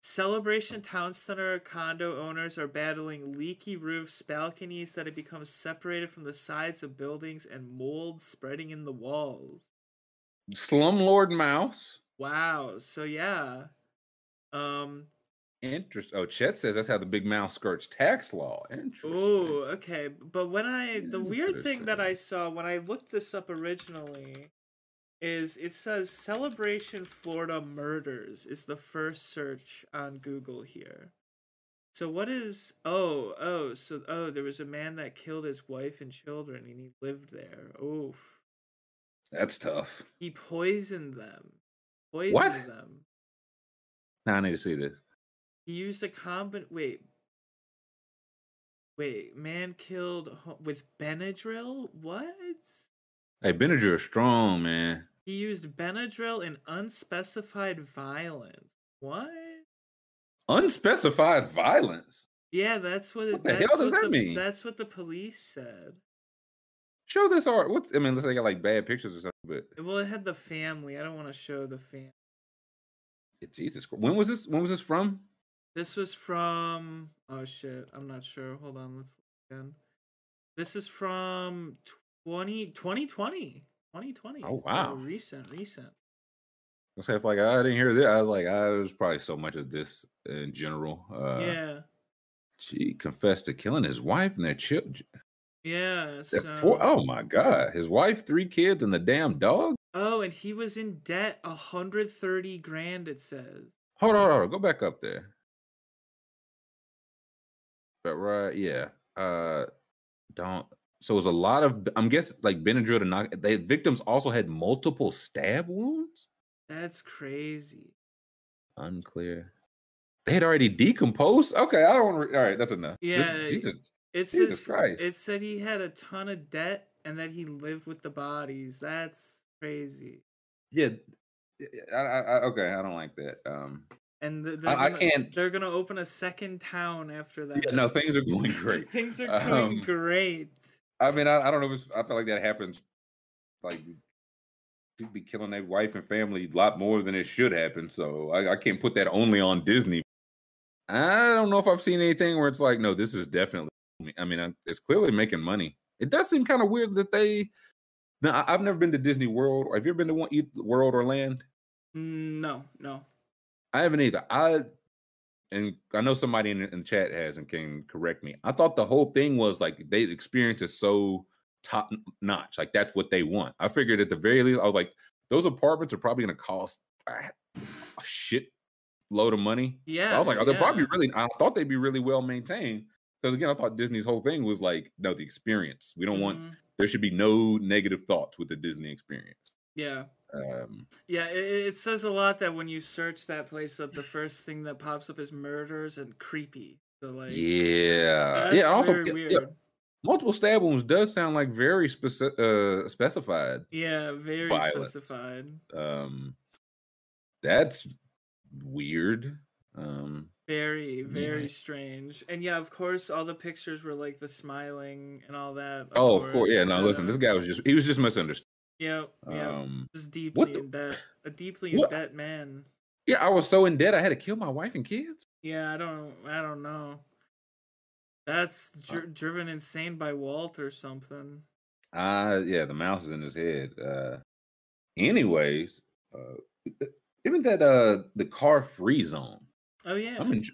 Celebration Town Center condo owners are battling leaky roofs, balconies that have become separated from the sides of buildings, and mold spreading in the walls. Slumlord Mouse. Wow. So yeah. Um. Interest. Oh, Chet says that's how the big mouth skirts tax law. Interesting. Oh, okay. But when I the weird thing that I saw when I looked this up originally is it says Celebration Florida Murders is the first search on Google here. So what is oh oh so oh there was a man that killed his wife and children and he lived there. Oof. That's tough. He poisoned them. Poisoned What? them. Now I need to see this. He used a combin. Wait. Wait, man killed ho- with Benadryl? What? Hey, Benadryl is strong, man. He used Benadryl in unspecified violence. What? Unspecified violence. Yeah, that's what. It, What the hell does that the, mean? That's what the police said. Show this art. What's I mean, unless they got like bad pictures or something, but Well, it had the family. I don't want to show the fam. Jesus Christ. When was this? When was this from? This was from. Oh shit! I'm not sure. Hold on. Let's look again. This is from 20, 2020. 2020. Oh, So wow. recent, recent. I say if like I didn't hear this, I was like, ah, there's probably so much of this in general. Uh, yeah, She confessed to killing his wife and their children. yeah. So, four- oh my god, his wife, three kids, and the damn dog. oh, and he was in debt, a hundred thirty grand. It says. Hold on, hold on, go back up there. But right, yeah. Uh, don't. So it was a lot of. I'm guessing like Benadryl to knock. The victims also had multiple stab wounds. That's crazy. Unclear. They had already decomposed. Okay, I don't. Re- all right, that's enough. This- Yeah, Jesus. It Jesus Christ. it said he had a ton of debt and that he lived with the bodies. That's crazy. Yeah. I, I, okay, I don't like that. Um, And th- they're I, I gonna- can't. They're gonna open a second town after that. Yeah, no, things are going great. Things are going Um, great. I mean, I, I don't know. If it's, I feel like that happens. Like people be killing their wife and family a lot more than it should happen. So I, I can't put that only on Disney. I don't know if I've seen anything where it's like, no, this is definitely. I mean, I- it's clearly making money. It does seem kind of weird that they. Now, I- I've never been to Disney World. Have you ever been to one World or Land? Mm, No, no. I haven't either. I and I know somebody in, in the chat has and can correct me. I thought the whole thing was like they experience is so top notch. Like that's what they want. I figured at the very least, I was like, those apartments are probably going to cost a a shit load of money. Yeah. I was like, oh, they're yeah. probably really. I thought they'd be really well maintained because again, I thought Disney's whole thing was like, no, the experience. We don't want. Mhm. There should be no negative thoughts with the Disney experience. Yeah. Um, Yeah, it, it says a lot that when you search that place up, the first thing that pops up is murders and creepy. So like, yeah, yeah. Also, yeah, weird. yeah, multiple stab wounds does sound like very speci- uh, specified. Yeah, very Violence. specified. Um, that's weird. Um, Very, very Yeah. strange. And yeah, of course, all the pictures were like the smiling and all that. oh, of course, yeah. No, listen, this guy was just—he was just misunderstood. Yeah, yeah. Um, is deeply the- in debt. A deeply What? in debt man. yeah, I was so in debt, I had to kill my wife and kids. Yeah, I don't, I don't know. That's dri- driven insane by Walt or something. Uh yeah, the mouse is in his head. Uh, anyways, uh, Isn't that uh the car free zone? Oh yeah. I'm in,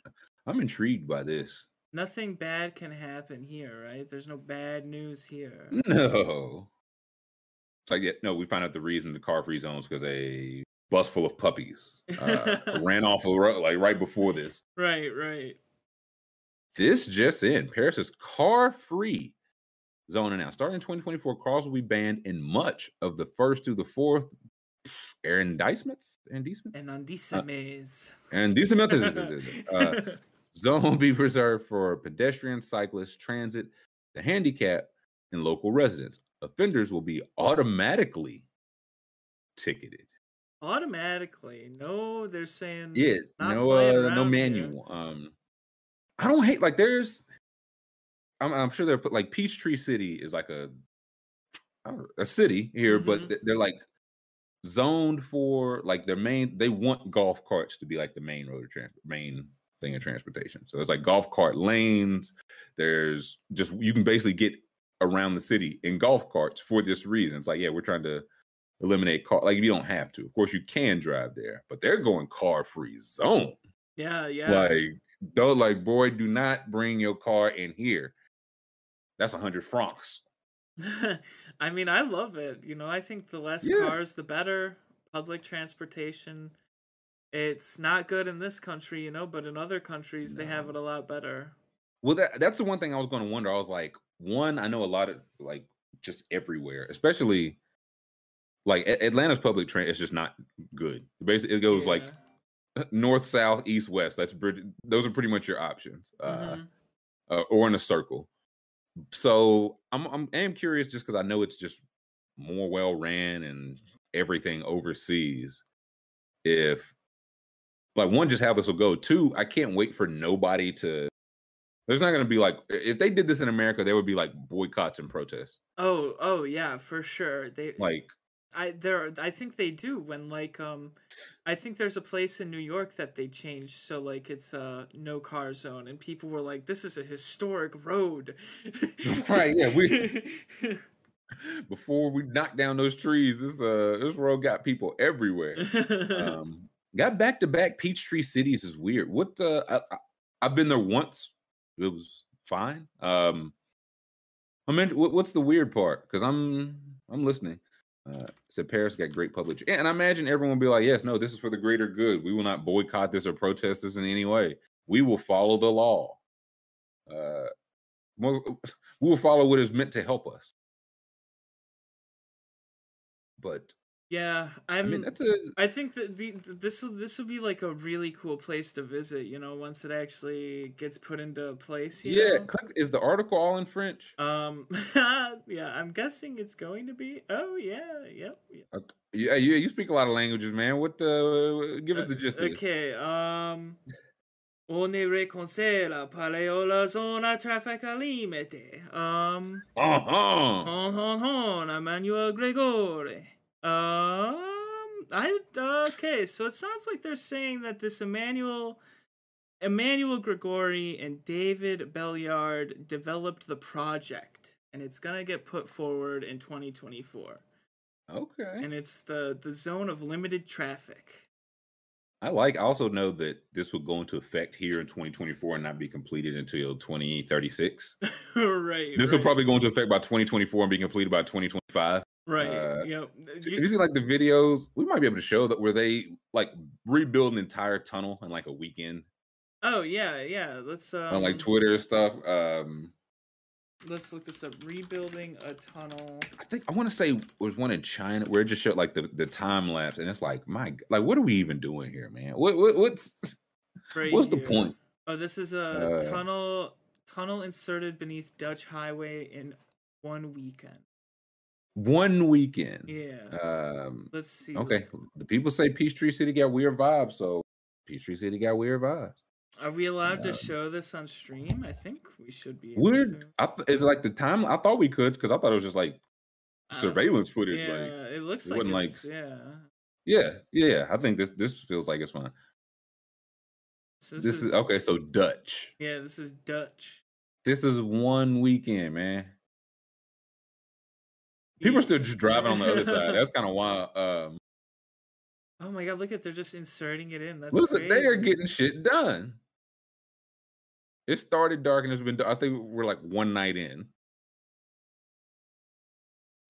I'm intrigued by this. Nothing bad can happen here, right? There's no bad news here. No. Like yeah, no, we find out the reason the car free zone is because a bus full of puppies uh, ran off a road like right before this. Right, right. This just in: Paris is car free zone announced. Starting in 2024, cars will be banned in much of the first to the fourth arrondissements. Arrondissements. And arrondissements. Uh, arrondissements. uh, zone will be reserved for pedestrians, cyclists, transit, the handicap, and local residents. Offenders will be automatically ticketed. Automatically, no. They're saying Yeah, not no, uh, no manual. Um, I don't hate like there's. I'm, I'm sure they're put like Peachtree City is like a, a city here, but Mhm. th- they're like zoned for like their main. They want golf carts to be like the main road of trans, main thing of transportation. So there's like golf cart lanes. There's just you can basically get around the city in golf carts for this reason. It's like yeah, we're trying to eliminate car. Like you don't have to. Of course, you can drive there, but they're going car free zone. Yeah, yeah. Like, though, like, boy, do not bring your car in here. That's a hundred francs. I mean, I love it. You know, I think the less Yeah. cars, the better. Public transportation. It's not good in this country, you know, but in other countries they have it a lot better. Well, that, that's the one thing I was going to wonder. I was like, one, I know a lot of like just everywhere, especially like A- Atlanta's public train is just not good. Basically, it goes like north, south, east, west. That's pretty. Those are pretty much your options, uh, Mhm. uh, or in a circle. So I'm I'm am curious just because I know it's just more well ran and everything overseas. If like one, just how this will go. Two, I can't wait for nobody to. There's not going to be like if they did this in America, there would be like boycotts and protests. Oh, oh yeah, for sure. They Like I there I think they do when like um I think there's a place in New York that they changed so like it's a no car zone and people were like this is a historic road. Right, yeah, we- before we knock down those trees, this uh this road got people everywhere. um, got back to back Peachtree cities is weird. What uh, I, I, I've been there once. It was fine. Um, I mean, what, what's the weird part? Because I'm I'm listening. Uh, said Paris got great public, and I imagine everyone will be like, "Yes, no, this is for the greater good. We will not boycott this or protest this in any way. We will follow the law. Uh, we will follow what is meant to help us." But yeah, I I'm mean, that's a I think that the this will this will be like a really cool place to visit. You know, once it actually gets put into place. You yeah. know? Is the article all in French? Um. yeah, I'm guessing it's going to be. Oh yeah. Yep. yep. Okay. Yeah, you you speak a lot of languages, man. What the? Give us the gist. of. Okay. Um. On ne reconcela paleola zona traffica limite. Um. Uh-huh. Hon hon hon. Emmanuel Grégoire. Um. I okay. So it sounds like they're saying that this Emmanuel. Emmanuel Grégoire and David Belliard developed the project, and it's gonna get put forward in 2024. Okay. And it's the the zone of limited traffic. I like. I also know that this will go into effect here in 2024 and not be completed until 2036. right. This will probably go into effect by 2024 and be completed by 2025. Right. uh, yep. Have You- you seen like the videos? We might be able to show that where they like rebuild an entire tunnel in like a weekend oh yeah, yeah. Let's um, on like Twitter and stuff. Um, Let's look this up. Rebuilding a tunnel. I think I want to say was one in China where it just showed like the, the time lapse, and it's like, my, like, what are we even doing here, man? What, what what's Right what's the point? Oh, this is a Uh, tunnel tunnel inserted beneath Dutch highway in one weekend. One weekend. Yeah. Um. Let's see. Okay. The people say Peachtree City got weird vibes, so Peachtree City got weird vibes. Are we allowed to Um, show this on stream? I think we should be. Weird. to. I th- is like the time. I thought we could because I thought it was just like Uh, surveillance footage. Yeah, Like, it looks it like like yeah. yeah, yeah. I think this this feels like it's fine. So This, is, okay. So Dutch. Yeah, this is Dutch. This is one weekend, man. People are still just driving on the other side. That's kind of wild. Um, Oh my god, look at they're just inserting it in. That's Listen, they are getting shit done. It started dark and it's been. I think we're like one night in.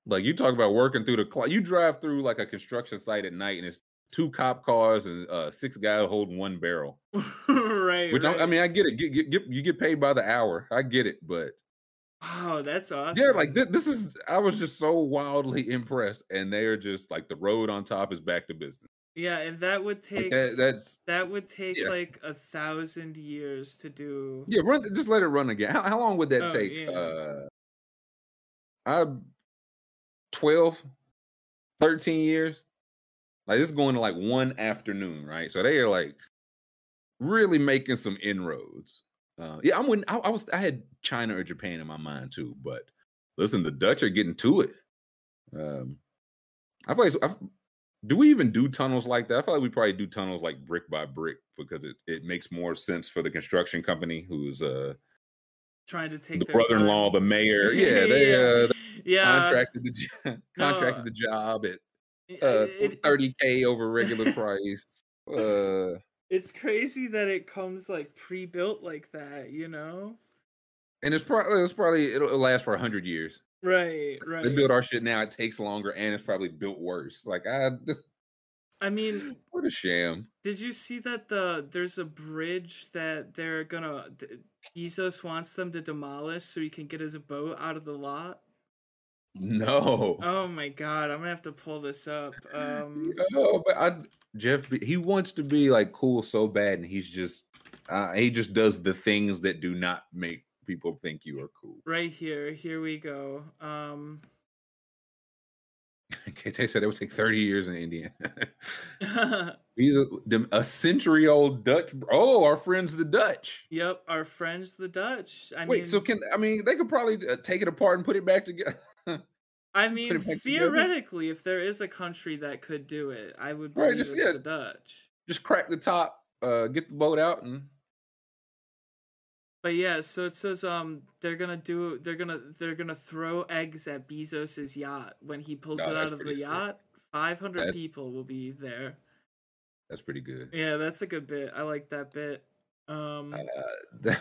Like you talk about working through the clock. You drive through like a construction site at night and it's two cop cars and uh, six guys holding one barrel. right. Which I, I mean, I get it. Get, get, get, you get paid by the hour. I get it, but Oh, that's awesome. yeah, like thi- this is. I was just so wildly impressed, and they're just like the road on top is back to business. Yeah, and that would take that- that's that would take yeah. like a thousand years to do. yeah. Run, just let it run again. How, how long would that Oh, take? yeah. Uh, I 12, 13 years. Like this is going to like one afternoon, right? So they are like really making some inroads. Uh, yeah, I'm when I, I was I had China or Japan in my mind too, but listen, the Dutch are getting to it. Um, I feel like I've, do we even do tunnels like that? I feel like we probably do tunnels like brick by brick because it, it makes more sense for the construction company who's uh Trying to take the their brother-in-law, the mayor. Yeah, they uh they yeah. contracted the jo- contracted No, the job at uh it- thirty k over regular price. Uh, it's crazy that it comes like pre-built like that, you know? and it's probably it's probably it'll, it'll last for hundred years. Right, right. They build our shit now. It takes longer, and it's probably built worse. Like I just I mean, what a sham. did you see that the there's a bridge that they're gonna Bezos wants them to demolish so he can get his boat out of the lot? No. Oh my god, I'm gonna have to pull this up. Um, No, but I Jeff he wants to be like cool so bad, and he's just uh, he just does the things that do not make people think you are cool. right here, here we go. Um, KT said it would take thirty years in India. He's a, a century old Dutch. Oh, our friends the Dutch. yep, our friends the Dutch. I Wait, mean, so can I mean they could probably uh, take it apart and put it back together? I mean, it back together? theoretically, if there is a country that could do it, I would Right, just- it's yeah. the Dutch. Just crack the top, uh, get the boat out, and But yeah, so it says um they're gonna do they're gonna they're gonna throw eggs at Bezos's yacht when he pulls it out of the yacht. Five hundred people will be there. that's pretty good. Yeah, that's a good bit. I like that bit. Um Uh,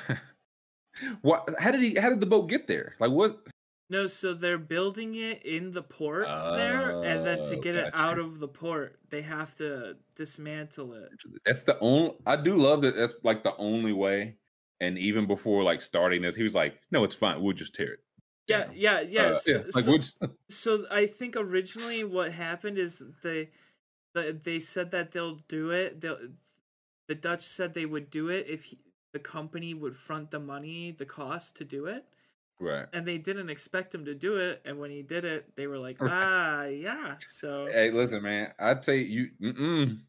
what? How did he? How did the boat get there? Like what? No, so they're building it in the port there, and then to Oh, get it out of the port, they have to dismantle it. That's the only. I do love that. That's like the only way. And even before like starting this, he was like, "No, it's fine. We'll just tear it." Yeah, yeah, yeah. Uh, so, Like so- just- so I think originally what happened is they they said that they'll do it. They'll, the Dutch said they would do it if he, the company would front the money, the cost to do it, right. and they didn't expect him to do it. And when he did it, they were like, ah, yeah. So Hey, listen, man. I tell you, you, mm-mm,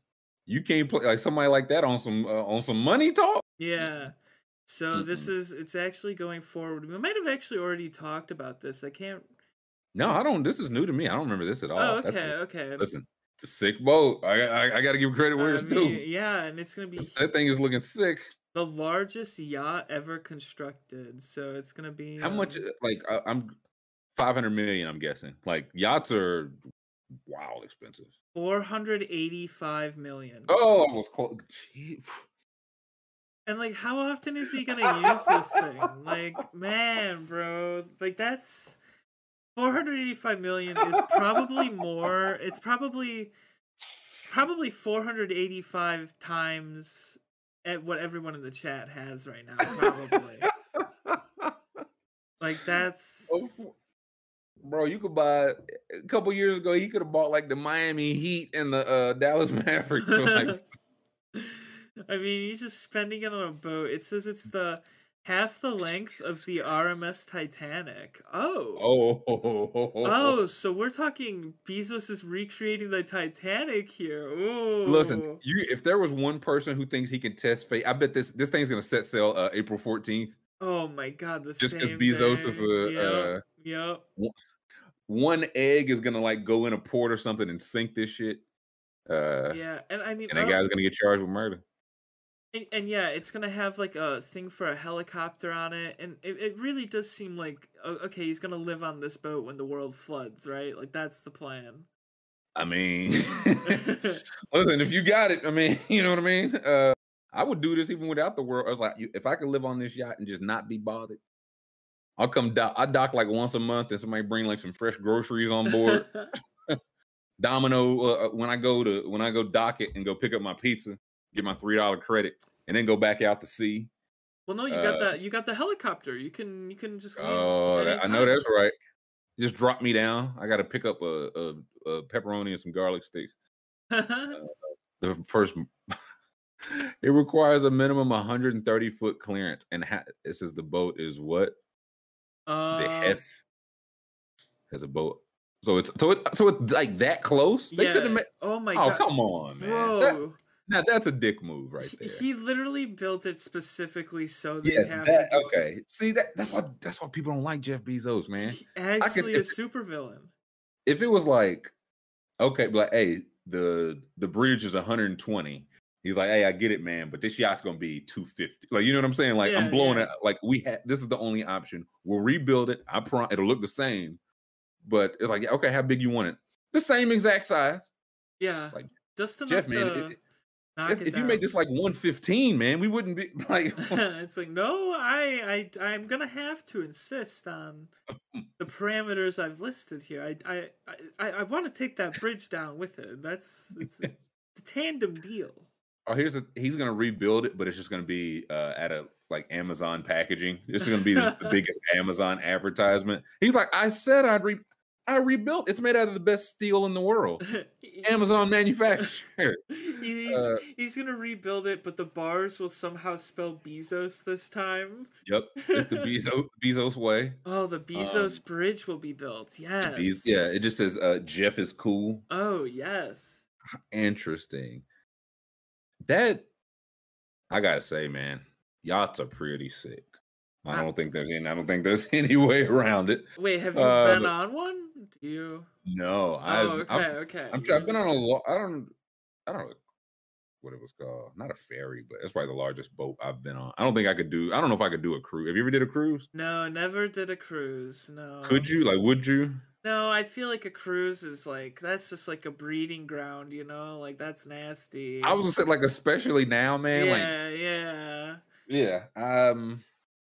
you can't play like somebody like that on some uh, on some money talk. yeah. So this is it's actually going forward. We might have actually already talked about this. I can't. No, I don't. This is new to me. I don't remember this at all. Oh, That's okay, a- okay. listen, it's a sick boat. I I, I got to give credit where it's due. yeah, and it's gonna be That thing is looking sick. The largest yacht ever constructed. So it's gonna be How much? um, uh, Like I, I'm five hundred million. I'm guessing. Like yachts are wow expensive. Four hundred eighty-five million. Oh, I was close. And like, how often is he gonna use this thing? Like, man, bro, like that's four hundred eighty-five million is probably more. It's probably probably four hundred eighty-five times at what everyone in the chat has right now. Probably like that's Oh, Bro, you could buy a couple years ago. He could have bought like the Miami Heat and the uh, Dallas Mavericks. like, I mean, he's just spending it on a boat. It says it's the half the length of the RMS Titanic. Oh. oh, Oh, so we're talking Bezos is recreating the Titanic here. Ooh. Listen, you if there was one person who thinks he can test fate, I bet this this thing's gonna set sail uh, April fourteenth. Oh my god, the Just same Bezos is a, Yep, uh, yep. One egg is gonna like go in a port or something and sink this shit. Uh, Yeah, and I mean, and that guy's gonna get charged with murder. And, and yeah, it's gonna have like a thing for a helicopter on it, and it, it really does seem like okay, he's gonna live on this boat when the world floods, right? Like that's the plan. I mean, listen, if you got it, I mean, you know what I mean. Uh, I would do this even without the world. I was like, if I could live on this yacht and just not be bothered, I'll come dock. I dock like once a month, and somebody bring like some fresh groceries on board. Domino, uh, uh, when I go to when I go dock it and go pick up my pizza, get my three dollar credit, and then go back out to sea. well, no, you got Uh, the you got the helicopter. You can you can just. Oh, that- I know that's right. Just drop me down. I got to pick up a, a, a pepperoni and some garlic sticks. The first, it requires a minimum 130 foot clearance, and ha- it says the boat is what the F has a boat. So it's so it so it's like that close. They yeah. couldn't. Ma- oh my oh god. Oh come on, man. That's, Whoa. Now that's a dick move right He- there. He literally built it specifically so they yeah, have that, to okay. See that that's why that's why people don't like Jeff Bezos, man. He- actually a if- supervillain. if it was like, okay, but like, hey, the the bridge is 120. He's like, hey, I get it, man, but this yacht's gonna be 250. Like, you know what I'm saying? Like, Yeah, I'm blowing yeah. it. Like, we had this is the only option. We'll rebuild it. I prom it'll look the same, but it's like, okay, how big you want it? The same exact size. Yeah. It's like, just enough Jeff, man, to it- knock if, if you made this like 115, man, we wouldn't be like. it's like no, I, I, I'm gonna have to insist on the parameters I've listed here. I, I, I, I want to take that bridge down with it. That's it's, it's a tandem deal. oh, here's a, he's gonna rebuild it, but it's just gonna be uh, at a like Amazon packaging. This is gonna be this, the biggest Amazon advertisement. He's like, I said I'd re, I rebuilt. It's made out of the best steel in the world. Amazon manufacturer. He's, Uh, he's gonna rebuild it, but the bars will somehow spell Bezos this time. Yep, it's the Bezos Bezos way. Oh, the Bezos bridge will be built. Yes. Bez- yeah, it just says uh, Jeff is cool. Oh yes. Interesting. That I gotta say, man, yachts are pretty sick. I don't think there's any. I don't think there's any way around it. Wait, have you Uh, been on one? Do you? No, Oh, I've, okay, I've okay. I'm I've been on a just- lot. I don't. I don't know what it was called. Not a ferry, but it's probably the largest boat I've been on. I don't think I could do. I don't know if I could do a cruise. Have you ever did a cruise? No, never did a cruise. No. Could you? Like, would you? No, I feel like a cruise is like that's just like a breeding ground, you know? Like that's nasty. I was gonna say like, especially now, man. Like, yeah, yeah. yeah. Um.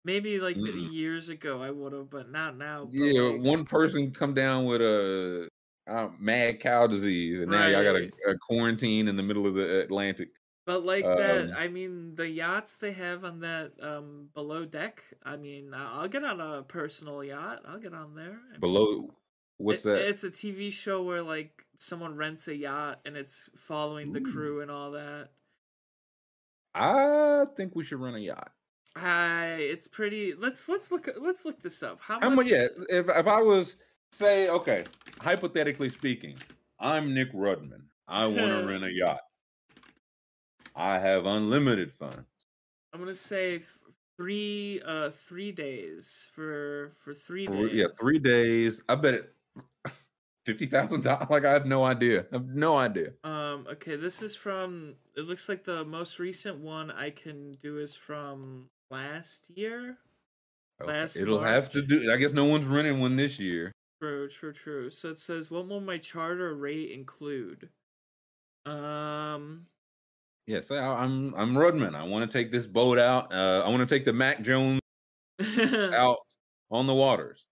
Maybe like Mm-mm. years ago I would have, but not now. but, Yeah. like- One person come down with a uh, mad cow disease, and now y'all got a, a quarantine in the middle of the Atlantic. But like that, Um, I mean, the yachts they have on that um below deck. I mean, I'll get on a personal yacht. I'll get on there. I mean, Below, what's it- that? It's a TV show where like someone rents a yacht and it's following the crew and all that. I think we should run a yacht. I it's pretty. Let's let's look let's look this up. How, How much? Yeah, if if I was say, okay, hypothetically speaking, I'm Nick Rudman. I want to rent a yacht. I have unlimited funds. I'm gonna say three uh three days for for three For- days. yeah, three days. I bet it fifty thousand dollars. Like I have no idea. I have no idea. Um. Okay. This is from. It looks like the most recent one I can do is from last year. Last It'll have to do. I guess no one's renting one this year. True. True. True. So it says, "What will my charter rate include?" Um. Yes, I- I'm I'm Rudman. I want to take this boat out. Uh, I want to take the Mac Jones out on the waters.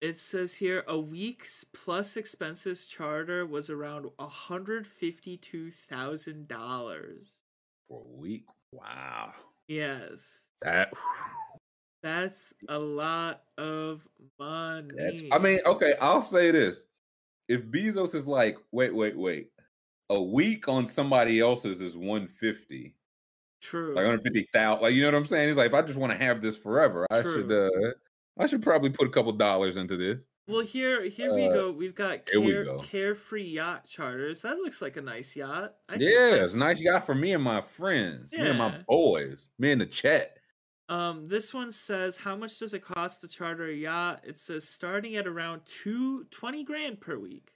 It says here a week's plus expenses charter was around hundred fifty two thousand dollars. for a week. Wow, Yes, that that's a lot of money. that's. I mean, okay, I'll say this: if Bezos is like, wait, wait, wait, a week on somebody else's is one fifty, true. like one fifty thousand. Like you know what I'm saying? He's like, if I just want to have this forever, I should uh I should probably put a couple dollars into this. Well, here, here we uh, go. We've got here we go. carefree yacht charters. That looks like a nice yacht. I yeah, it's a nice yacht for me and my friends, me and my boys, me and the chat. Um, this one says, how much does it cost to charter a yacht? It says starting at around two twenty grand per week.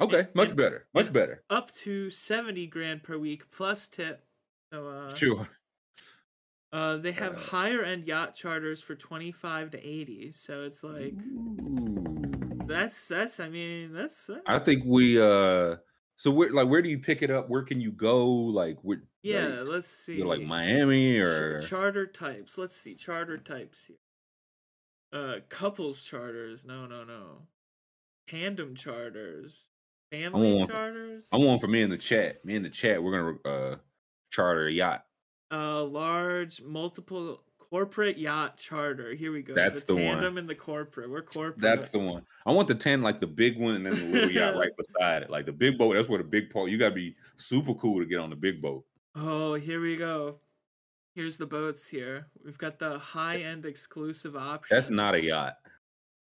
Okay, much and- better, much better. up to 70 grand per week plus tip. So uh, Sure. uh they have Uh, higher end yacht charters for 25 to 80. So it's like Ooh. That that's that's. I mean, that's. Uh, I think we. uh So where, like, where do you pick it up? Where can you go? Like, where? yeah. like, let's see. like Miami or charter types. Let's see charter types here. Uh, couples charters. No, no, no. Tandem charters. Family want- charters. I want for me in the chat. Me in the chat, we're gonna uh charter a yacht. Uh, large multiple corporate yacht charter. Here we go. That's the one. tandem and the corporate. We're corporate. That's the one. I want the ten, like the big one, and then the little yacht right beside it. Like the big boat. That's where the big part. You gotta be super cool to get on the big boat. Oh, here we go. Here's the boats here. We've got the high end exclusive option. That's not a yacht.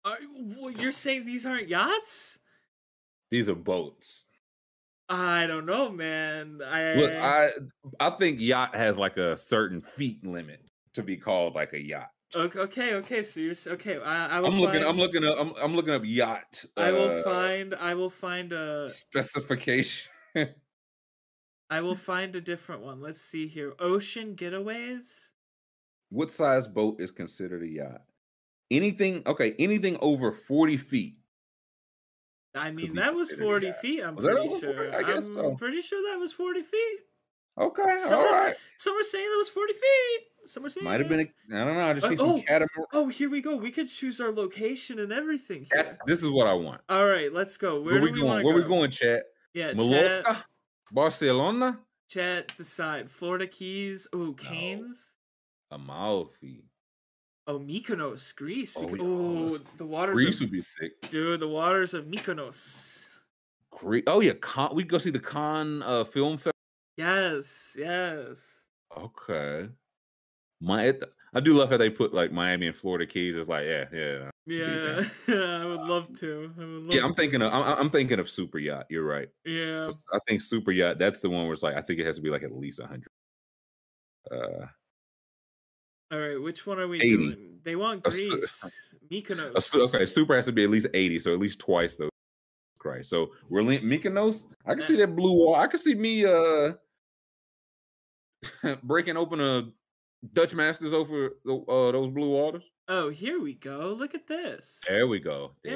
Are, well, you're saying these aren't yachts? These are boats. I don't know, man. I, Look, I I think yacht has like a certain feet limit to be called like a yacht. okay, okay, okay. So you're okay. I, I will I'm looking. Find, I'm looking up. I'm, I'm looking up yacht. I will uh, find. I will find a. specification. I will find a different one. Let's see here. Ocean getaways. what size boat is considered a yacht? Anything? Okay, anything over forty feet. I mean, that was 40 feet. I'm Was pretty sure. I guess I'm so. pretty sure that was 40 feet. Okay, all right. Some all are- right. Some were saying that was 40 feet. Some were Might have been. A, I don't know. I just Uh, see some oh. catamaran. Oh, here we go. We could choose our location and everything. Here. That's this is what I want. All right, let's go. Where, Where, do we we going? Where to we going, chat? Yeah, chat, Mallorca, Barcelona, chat, decide. Florida Keys. Ooh, Cannes. Amalfi. Oh, Mykonos, Greece. Oh, could- yeah, oh, the waters Greece of would be sick. dude, the waters of Mykonos. Greece. Oh yeah, con. We go see the Cannes uh, Film Festival. Yes, yes. Okay. My, it- I do love how they put like Miami and Florida Keys. It's like, yeah, yeah, Yeah, I would love to. Would love yeah. I'm to. thinking of, I'm, I'm thinking of super yacht. You're right. Yeah. I think super yacht. That's the one where it's like, I think it has to be like at least a hundred. Uh, All right, which one are we 80. doing? They want Greece. Mykonos. okay, super has to be at least eighty, so at least twice those. Christ. So we're li- Mykonos. I can see that blue wall. I can see me uh breaking open a Dutch Masters over the, uh, those blue waters. Oh, here we go. Look at this. There we go. Yeah.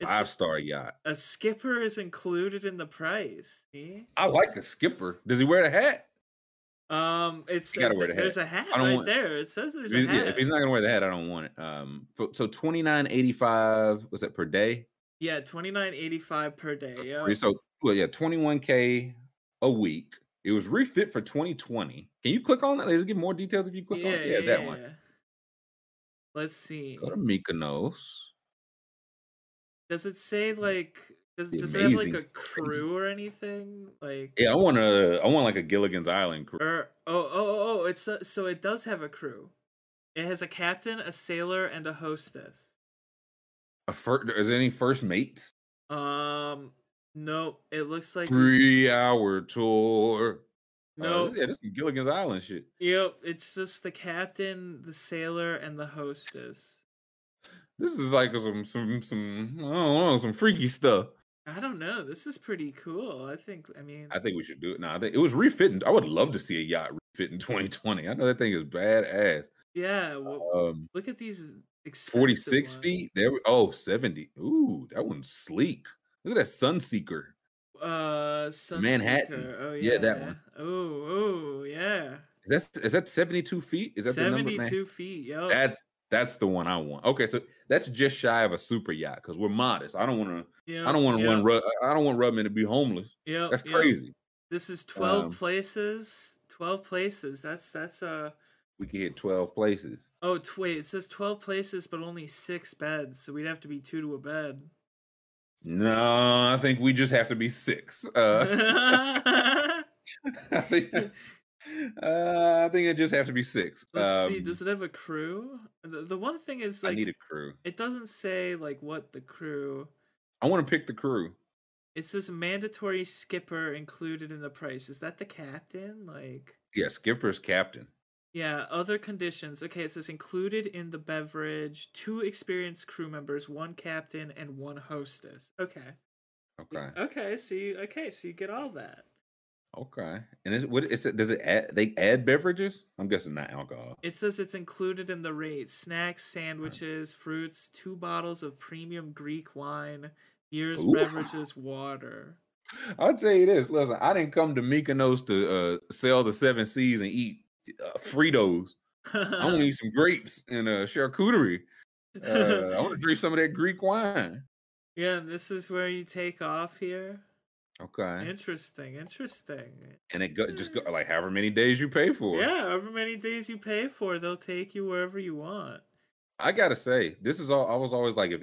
Yeah. Five star yacht. a skipper is included in the price. See? I like a skipper. Does he wear the hat? Um, it's uh, wear the there's hat. a hat right want- there. It says there's a hat. yeah, if he's not gonna wear the hat, I don't want it. Um, so twenty nine eighty five was that per day? yeah, twenty nine eighty five per day. Yeah. So well, yeah, twenty one k a week. It was refit for twenty twenty. Can you click on that? Let's get more details if you click Yeah, on it. yeah, Yeah, that yeah, one. Let's see. Go to Mykonos. Does it say like does does it have like a crew or anything? Like Yeah, I want to. I want like a Gilligan's Island crew. Or oh oh oh, oh it's a, so it does have a crew. It has a captain, a sailor, and a hostess. A fir- is there any first mates? Um, no, it looks like Three hour tour. Uh, no. this, yeah, this is Gilligan's Island shit. Yep, it's just the captain, the sailor, and the hostess. This is like some some some I don't know some freaky stuff. I don't know. This is pretty cool. I think. I mean, I think we should do it. now. I think it was refitting. I would love to see a yacht refit in 2020. I know that thing is badass. yeah. Well, Um, look at these. 46 ones. feet. There. we- Oh, 70. Ooh, that one's sleek. Look at that Sunseeker. Uh, Sunseeker. Manhattan. Oh yeah, Yeah, that one. Oh, oh, yeah. Is that is that 72 feet? Is that man? Seventy-two feet. Yo. That that's the one I want. Okay, so that's just shy of a super yacht because we're modest. I don't want to. yeah. I don't want to yeah, run. Ru- I don't want Rubman to be homeless. Yeah. That's yeah. crazy. This is twelve Um, places. Twelve places. That's that's uh. We could hit 12 places. Oh, wait. It says twelve places, but only six beds. So we'd have to be two to a bed. No, I think we just have to be six. Uh, I think, uh, I think it just have to be six. Let's see. Um, Does it have a crew? The, the one thing is I need a crew. it doesn't say like what the crew. I want to pick the crew. It says mandatory skipper included in the price. Is that the captain? Like. Yeah, skipper's captain. Yeah, other conditions. Okay, it says included in the beverage, two experienced crew members, one captain, and one hostess. Okay. Okay. Okay, so you okay, so you get all that. Okay. And is what is it? Does it add? They add beverages? I'm guessing not alcohol. It says it's included in the rate: snacks, sandwiches, fruits, two bottles of premium Greek wine, beers, Ooh. beverages, water. I'll tell you this. Listen, I didn't come to Mykonos to uh, sell the seven seas and eat uh, Fritos. I want to eat some grapes and uh, charcuterie. Uh, I want to drink some of that Greek wine. yeah, and this is where you take off here. Okay. Interesting, interesting. And it go, just go like however many days you pay for. Yeah, however many days you pay for, they'll take you wherever you want. I gotta say, this is all. I was always like, if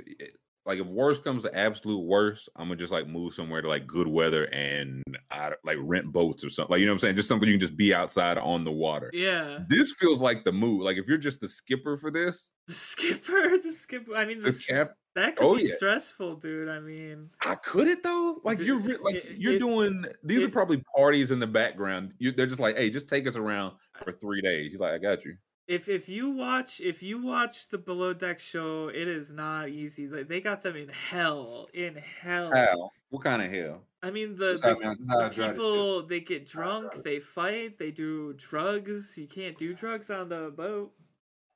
like if worst comes to absolute worst, I'm gonna just like move somewhere to like good weather and I like rent boats or something. Like you know what I'm saying? Just something you can just be outside on the water. Yeah. This feels like the move. Like if you're just the skipper for this, The skipper, the skipper. I mean, the, the cap. that could oh, be yeah. stressful, dude. I mean, I could it though. Like Dude, you're like it- you're it- doing. These are probably parties in the background. You, they're just like, hey, just take us around for three days. He's like, I got you. If if you watch if you watch the below deck show, it is not easy. Like they got them in hell, in hell. How? What kind of hell? I mean, the, how I the, mean, that's how I the try to do it. people they get How I try drunk, they fight, they do drugs. You can't do drugs on the boat.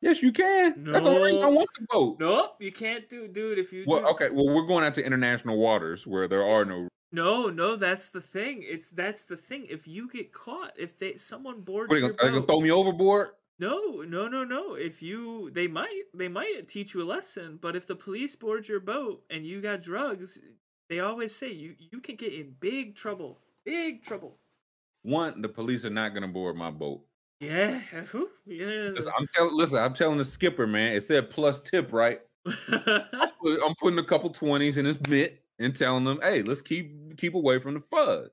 Yes, you can. That's the only reason I want the boat. Nope, you can't do, dude. If you Well, do, okay. Well, we're going out to international waters where there are no. no, no, that's the thing. It's that's the thing. If you get caught, if they someone boards What, are gonna, are you gonna throw me overboard? No, no, no, no. If you, they might, they might teach you a lesson. But if the police board your boat and you got drugs, they always say you you can get in big trouble, big trouble. One, the police are not gonna board my boat. Yeah, yeah. Listen, I'm telling. Listen, I'm telling the skipper, man. It said plus tip, right? I'm putting a couple twenties in his mitt and telling them, hey, let's keep keep away from the fuzz.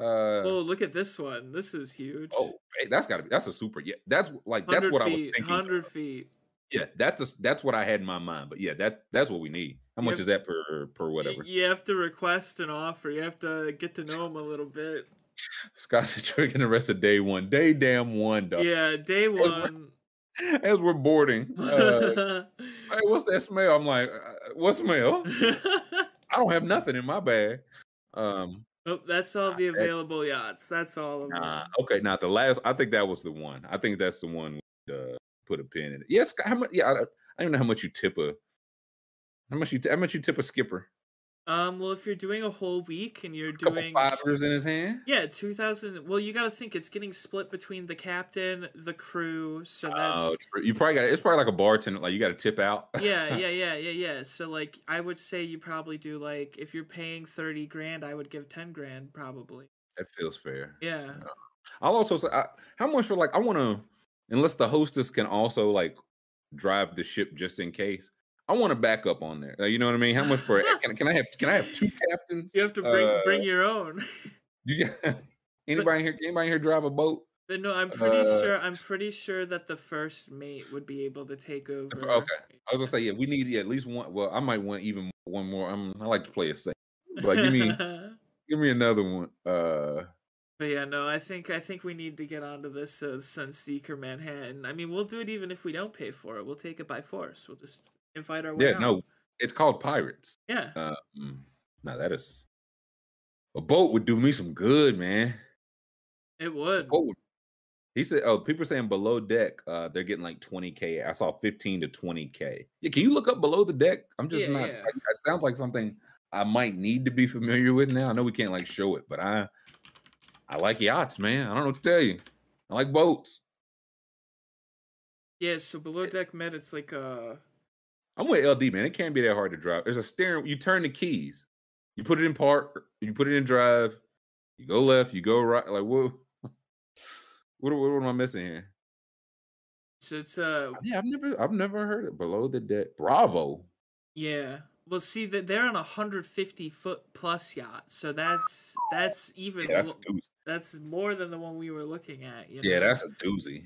Uh, oh, look at this one. This is huge. oh, hey, that's gotta be that's a super. Yeah, that's like that's 100 what I was thinking. 100 feet. Yeah, that's a, that's what I had in my mind. But yeah, that that's what we need. How much Yep. is that per per whatever? You have to request an offer. You have to get to know him a little bit. Scott said the rest of day one. Day damn one, dog. Yeah, day we're- one. As we're boarding, uh, hey, what's that smell? I'm like, uh, what smell? I don't have nothing in my bag. Um, oh, that's all the available yachts. That's all of them. nah, okay, now the last, I think that was the one. I think that's the one. Uh, put a pin in it. Yes, how much? Yeah, I, I don't even know how much you tip a. How much you t- how much you tip a skipper? Um, well, if you're doing a whole week and you're doing fivers in his hand. yeah, two thousand. Well, you got to think it's getting split between the captain, the crew. So that's Oh, true. you probably got. It's probably like a bartender. Like you got to tip out. yeah, yeah, yeah, yeah, yeah. So like, I would say you probably do like if you're paying thirty grand, I would give ten grand probably. that feels fair. Yeah. I'll also say, I, how much for like I want to, unless the hostess can also like drive the ship just in case. I want to back up on there. Uh, you know what I mean? How much for? can, can I have? Can I have two captains? You have to bring Uh, bring your own. You got anybody here? Anybody here drive a boat? But no, I'm pretty Uh, sure. I'm pretty sure that the first mate would be able to take over. okay. I was gonna say yeah. We need yeah, at least one. Well, I might want even one more. I'm, I like to play a safe. But give me give me another one. Uh, but yeah, no, I think I think we need to get onto this uh, Sunseeker Manhattan. I mean, we'll do it even if we don't pay for it. We'll take it by force. We'll just invite our way yeah, out. no, it's called pirates. Yeah. Uh, mm, now that is a boat would do me some good, man. It would. Boat would- He said, "Oh, people are saying below deck, uh, they're getting like 20k. I saw 15 to 20k. Yeah, can you look up below the deck? I'm just Yeah, not. yeah. It sounds like something I might need to be familiar with now. I know we can't like show it, but I, I like yachts, man. I don't know what to tell you. I like boats. Yeah. So below deck med, it's like uh I'm with LD, man. It can't be that hard to drive. There's a steering. You turn the keys. You put it in park. You put it in drive. You go left. You go right. Like what? What, what, am I missing here? So it's uh Yeah, I've never, I've never heard it. Below the deck. Bravo. yeah. Well, see that they're on a hundred fifty foot plus yacht, so that's that's even Yeah, that's a lo- doozy. that's more than the one we were looking at. You Yeah, know? that's a doozy.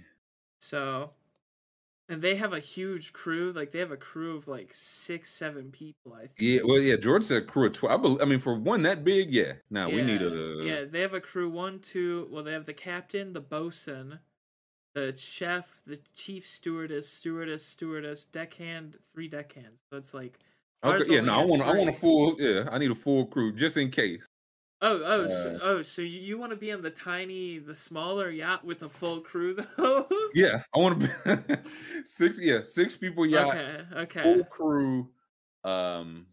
so. And they have a huge crew. Like they have a crew of like six, seven people. I think. Yeah, well, yeah. George said crew of twelve. I, bel- I mean, for one that big, yeah. Now we need a. yeah. They have a crew one, two. Well, they have the captain, the bosun, the chef, the chief stewardess, stewardess, stewardess, deckhand, three deckhands. So it's like Okay, yeah. No, I want, I want a full. Yeah, I need a full crew just in case. Oh, oh, so, Uh, oh! So you, you want to be on the tiny, the smaller yacht with a full crew, though? Yeah, I want to be six. Yeah, six people yacht, Okay, okay. full crew. Um,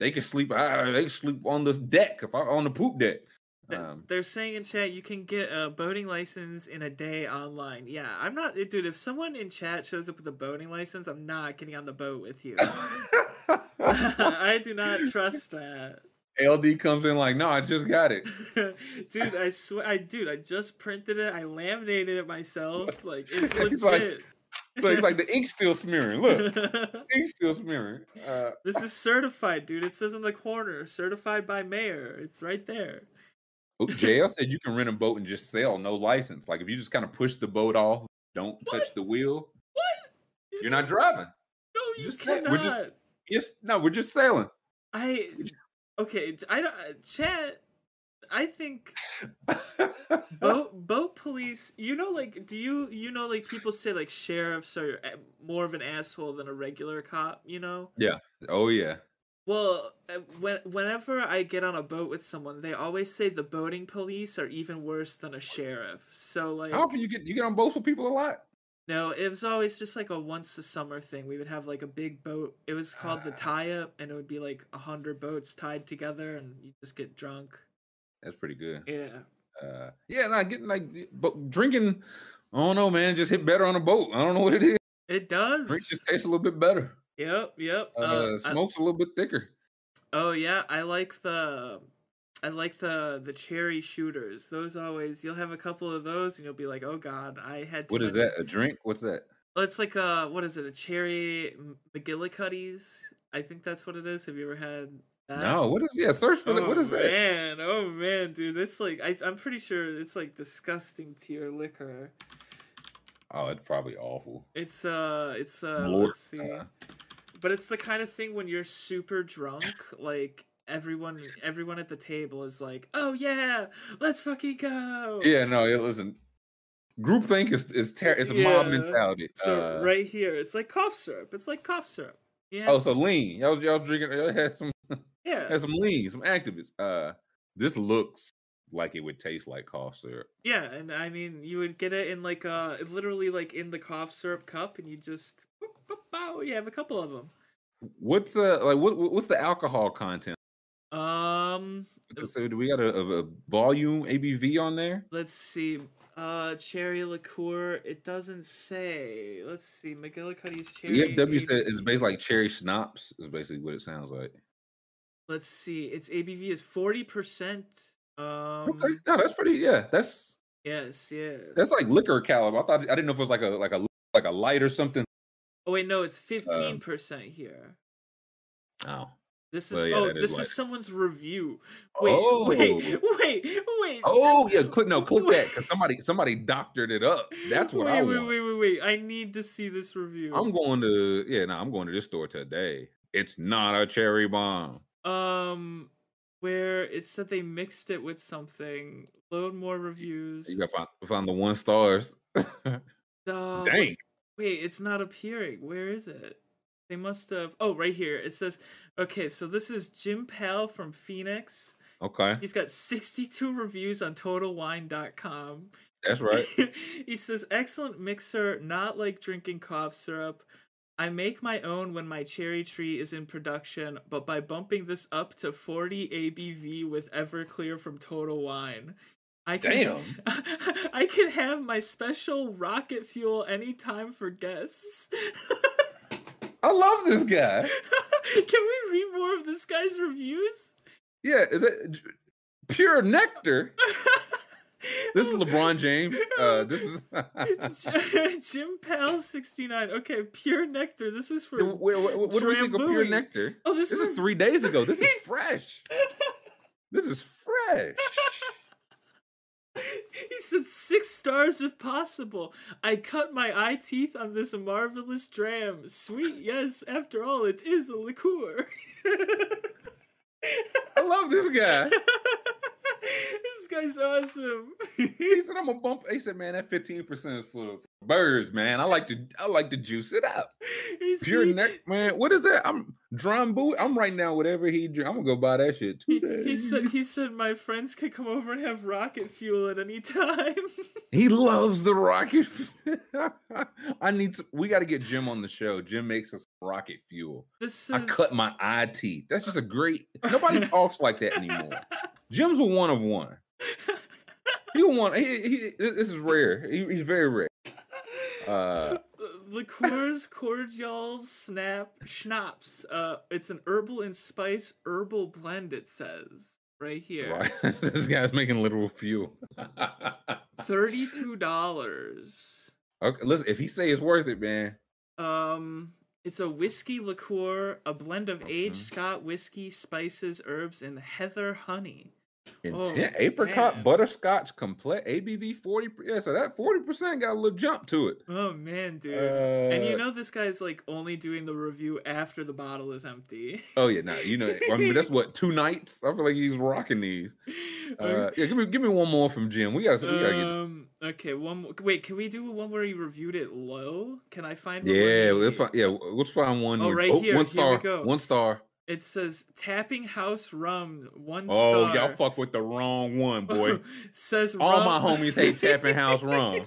they can sleep. Uh, they can sleep on this deck if I on the poop deck. Um, They're saying in chat you can get a boating license in a day online. Yeah, I'm not, eh, dude. If someone in chat shows up with a boating license, I'm not getting on the boat with you. I do not trust that, LD comes in like, no, I just got it. dude. I swear, I dude, I just printed it. I laminated it myself. Like it's like- legit. But it's like the ink's still smearing. Look, ink's still smearing. Uh, this is certified, dude. It says in the corner, certified by mayor. It's right there. oh, JL said you can rent a boat and just sail, no license. Like if you just kind of push the boat off, don't touch the wheel, What? you're not driving. No, you just cannot. we're just- Yes, no, we're just sailing. I okay. I don't. uh, Chat. I think boat boat police. You know, like, do you you know, like people say like sheriffs are more of an asshole than a regular cop. You know. Yeah. Oh yeah. Well, uh, when whenever I get on a boat with someone, they always say the boating police are even worse than a sheriff. So like, How often you get you get on boats with people a lot? No, it was always just like a once a summer thing. We would have like a big boat. It was called the tie up, and it would be like a hundred boats tied together, and you just get drunk. That's pretty good. Yeah. Uh, yeah, not getting like, but drinking. I don't know, man. Just hit better on a boat. I don't know what it is. It does. Drink just tastes a little bit better. Yep, yep. Uh, Uh, smoke's a little bit thicker. oh yeah, I like the I like the the cherry shooters. Those always you'll have a couple of those and you'll be like, "Oh god, I had What is many-" that? A drink? What's that? Well, it's like uh what is it? A cherry McGillicuddy's? I think that's what it is. Have you ever had that? No, what is? Yeah, search for Oh, that. What is that? man, oh man, dude, this like I, I'm pretty sure it's like disgusting tier liquor. Oh, it's probably awful. It's uh, it's uh, Lord, let's see. uh, But it's the kind of thing when you're super drunk, like everyone everyone at the table is like, "Oh yeah, let's fucking go." Yeah, no, it wasn't. Groupthink is is ter- it's a mob mentality. So Uh, right here, it's like cough syrup. It's like cough syrup. Yeah. Oh, so lean. Y'all, y'all drinking? Y'all had some yeah. had some lean, some Actavis. Uh, this looks like it would taste like cough syrup. Yeah, and I mean, you would get it in like uh literally like in the cough syrup cup and you just boop, boop, bow, you have a couple of them. What's uh like what- what's the alcohol content? Um So do we got a, a, a volume ABV on there? let's see. Uh cherry liqueur, it doesn't say. Let's see. McGillicuddy's cherry. EFW said it's basically like cherry schnapps. Is basically what it sounds like. Let's see. Its ABV is 40%. Um Okay, no, that's pretty. Yeah, that's yes, yeah. that's like liquor caliber. I thought I didn't know if it was like a like a like a light or something. Oh wait, no, Um, it's 15% here. Oh, This is well, yeah, oh, is this is someone's review. Wait, Oh. wait, wait, wait. oh yeah, click no, click that because somebody somebody doctored it up. That's what wait, I wait, want. Wait, wait, wait. Wait. I need to see this review. I'm going to yeah, no, I'm going to this store today. It's not a cherry bomb. um where it said they mixed it with something. Load more reviews. You got find, find the one stars. Uh, Dang. Wait, it's not appearing. Where is it? They must have. Oh, right here. It says, okay, so this is Jim Pal from Phoenix. Okay, He's got 62 reviews on TotalWine.com. that's right. he says, excellent mixer, not like drinking cough syrup. I make my own when my cherry tree is in production, but by bumping this up to 40 ABV with Everclear from Total Wine, I can Damn. I can have my special rocket fuel anytime for guests. I love this guy. Can we read more of this guy's reviews? Yeah, is it pure nectar? This is LeBron James. Uh, this is Jim Pal 69. Okay, pure nectar. This is for what, what do we think of pure nectar? Oh, this, This is is three days ago. This is fresh. This is fresh. he said six stars if possible. I cut my eye teeth on this marvelous dram. Sweet, yes. After all, it is a liqueur. I love this guy. This guy's awesome. He said, "I'm gonna bump." He said, "Man, that 15 percent is for birds, man. I like to, I like to juice it up. He's- Pure he- neck, man. What is that? I'm Drambuie. I'm right now. whatever he drink. I'm gonna go buy that shit He, today. he said he said my friends could come over and have rocket fuel at any time. He loves the rocket. I need to. We got to get Jim on the show. Jim makes us rocket fuel. This says I cut my eye teeth. That's just a great. Nobody talks like that anymore. Jim's a one of one. He one. He, he, this is rare. He, he's very rare. Uh, liqueurs, cordials, snap, schnapps. Uh, it's an herbal and spice herbal blend. It says right here. right. this guy's making literal fuel. Thirty-two dollars. okay, listen. If he say it's worth it, man. Um, it's a whiskey liqueur, a blend of aged Mhm. Scott whiskey, spices, herbs, and heather honey. Intent Oh, apricot man. butterscotch complete ABV forty. Yeah, so that forty percent got a little jump to it. Oh man, dude. and you Uh, know this guy's like only doing the review after the bottle is empty. Oh yeah, no, you know. I mean, that's what two nights. I feel like he's rocking these. Uh, yeah, give me give me one more from Jim. We gotta we gotta get. um. Okay. One. More. Wait. Can we do one where he reviewed it low? Can I find? Yeah, let's find. Yeah, let's find one. Oh, here. right here, here One star. go. One star. It says tapping house rum. One Oh, star. y'all fuck with the wrong one, boy. says All rum. my homies hate tapping house rum.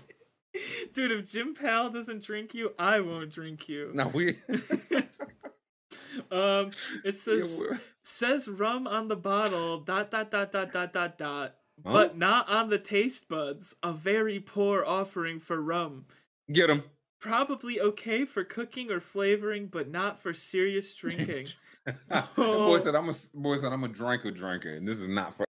Dude, if Jim Powell doesn't drink you, I won't drink you. No, we. um, it says we're- says rum on the bottle. Dot dot dot dot dot dot dot. Huh? But not on the taste buds. A very poor offering for rum. Get him. Probably okay for cooking or flavoring, but not for serious drinking. Boy said I'm a boy said I'm a drinker drinker, and this is not for.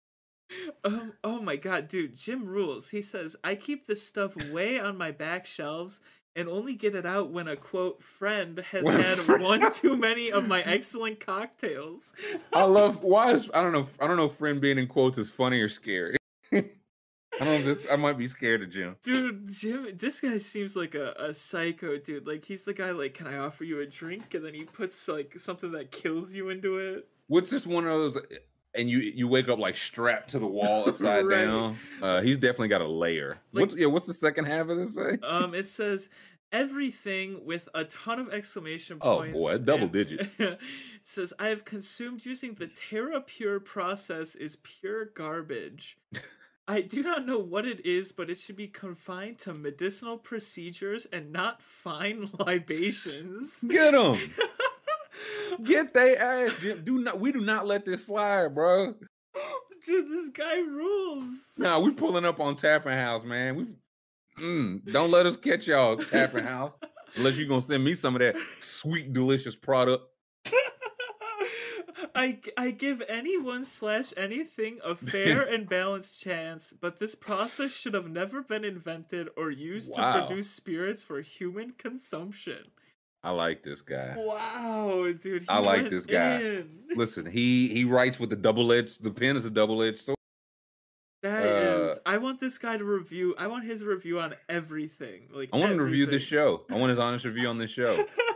Um, oh my god, dude, Jim rules. He says, I keep this stuff way on my back shelves and only get it out when a quote friend has had friend- one too many of my excellent cocktails. I love why is I don't know I don't know if friend being in quotes is funny or scary. I don't this, I might be scared of Jim. Dude, Jim, this guy seems like a, a psycho, dude. Like, he's the guy, like, can I offer you a drink? And then he puts, like, something that kills you into it. What's just one of those and you you wake up like strapped to the wall upside Right. down. Uh he's definitely got a layer. Like- what's yeah, what's the second half of this say? Um, it says everything with a ton of exclamation points. Oh, boy, double digits. says I have consumed using the TerrePURE process is pure garbage. I do not know what it is, but it should be confined to medicinal procedures and not fine libations. Get him. Get they ass. Do not we do not let this slide, bro. Dude, this guy rules. Nah, we pulling up on Tapping House, man. We mm, don't let us catch y'all Tapping House unless you're gonna send me some of that sweet, delicious product. I, I give anyone slash anything a fair and balanced chance, but this process should have never been invented or used Wow. to produce spirits for human consumption. I like this guy. Wow, dude. I like this guy. in. Listen, he he writes with the double edge. The pen is a double edged sword. That Uh, is. I want this guy to review. I want his review on everything. Like I want him to review this show. I want his honest review on this show.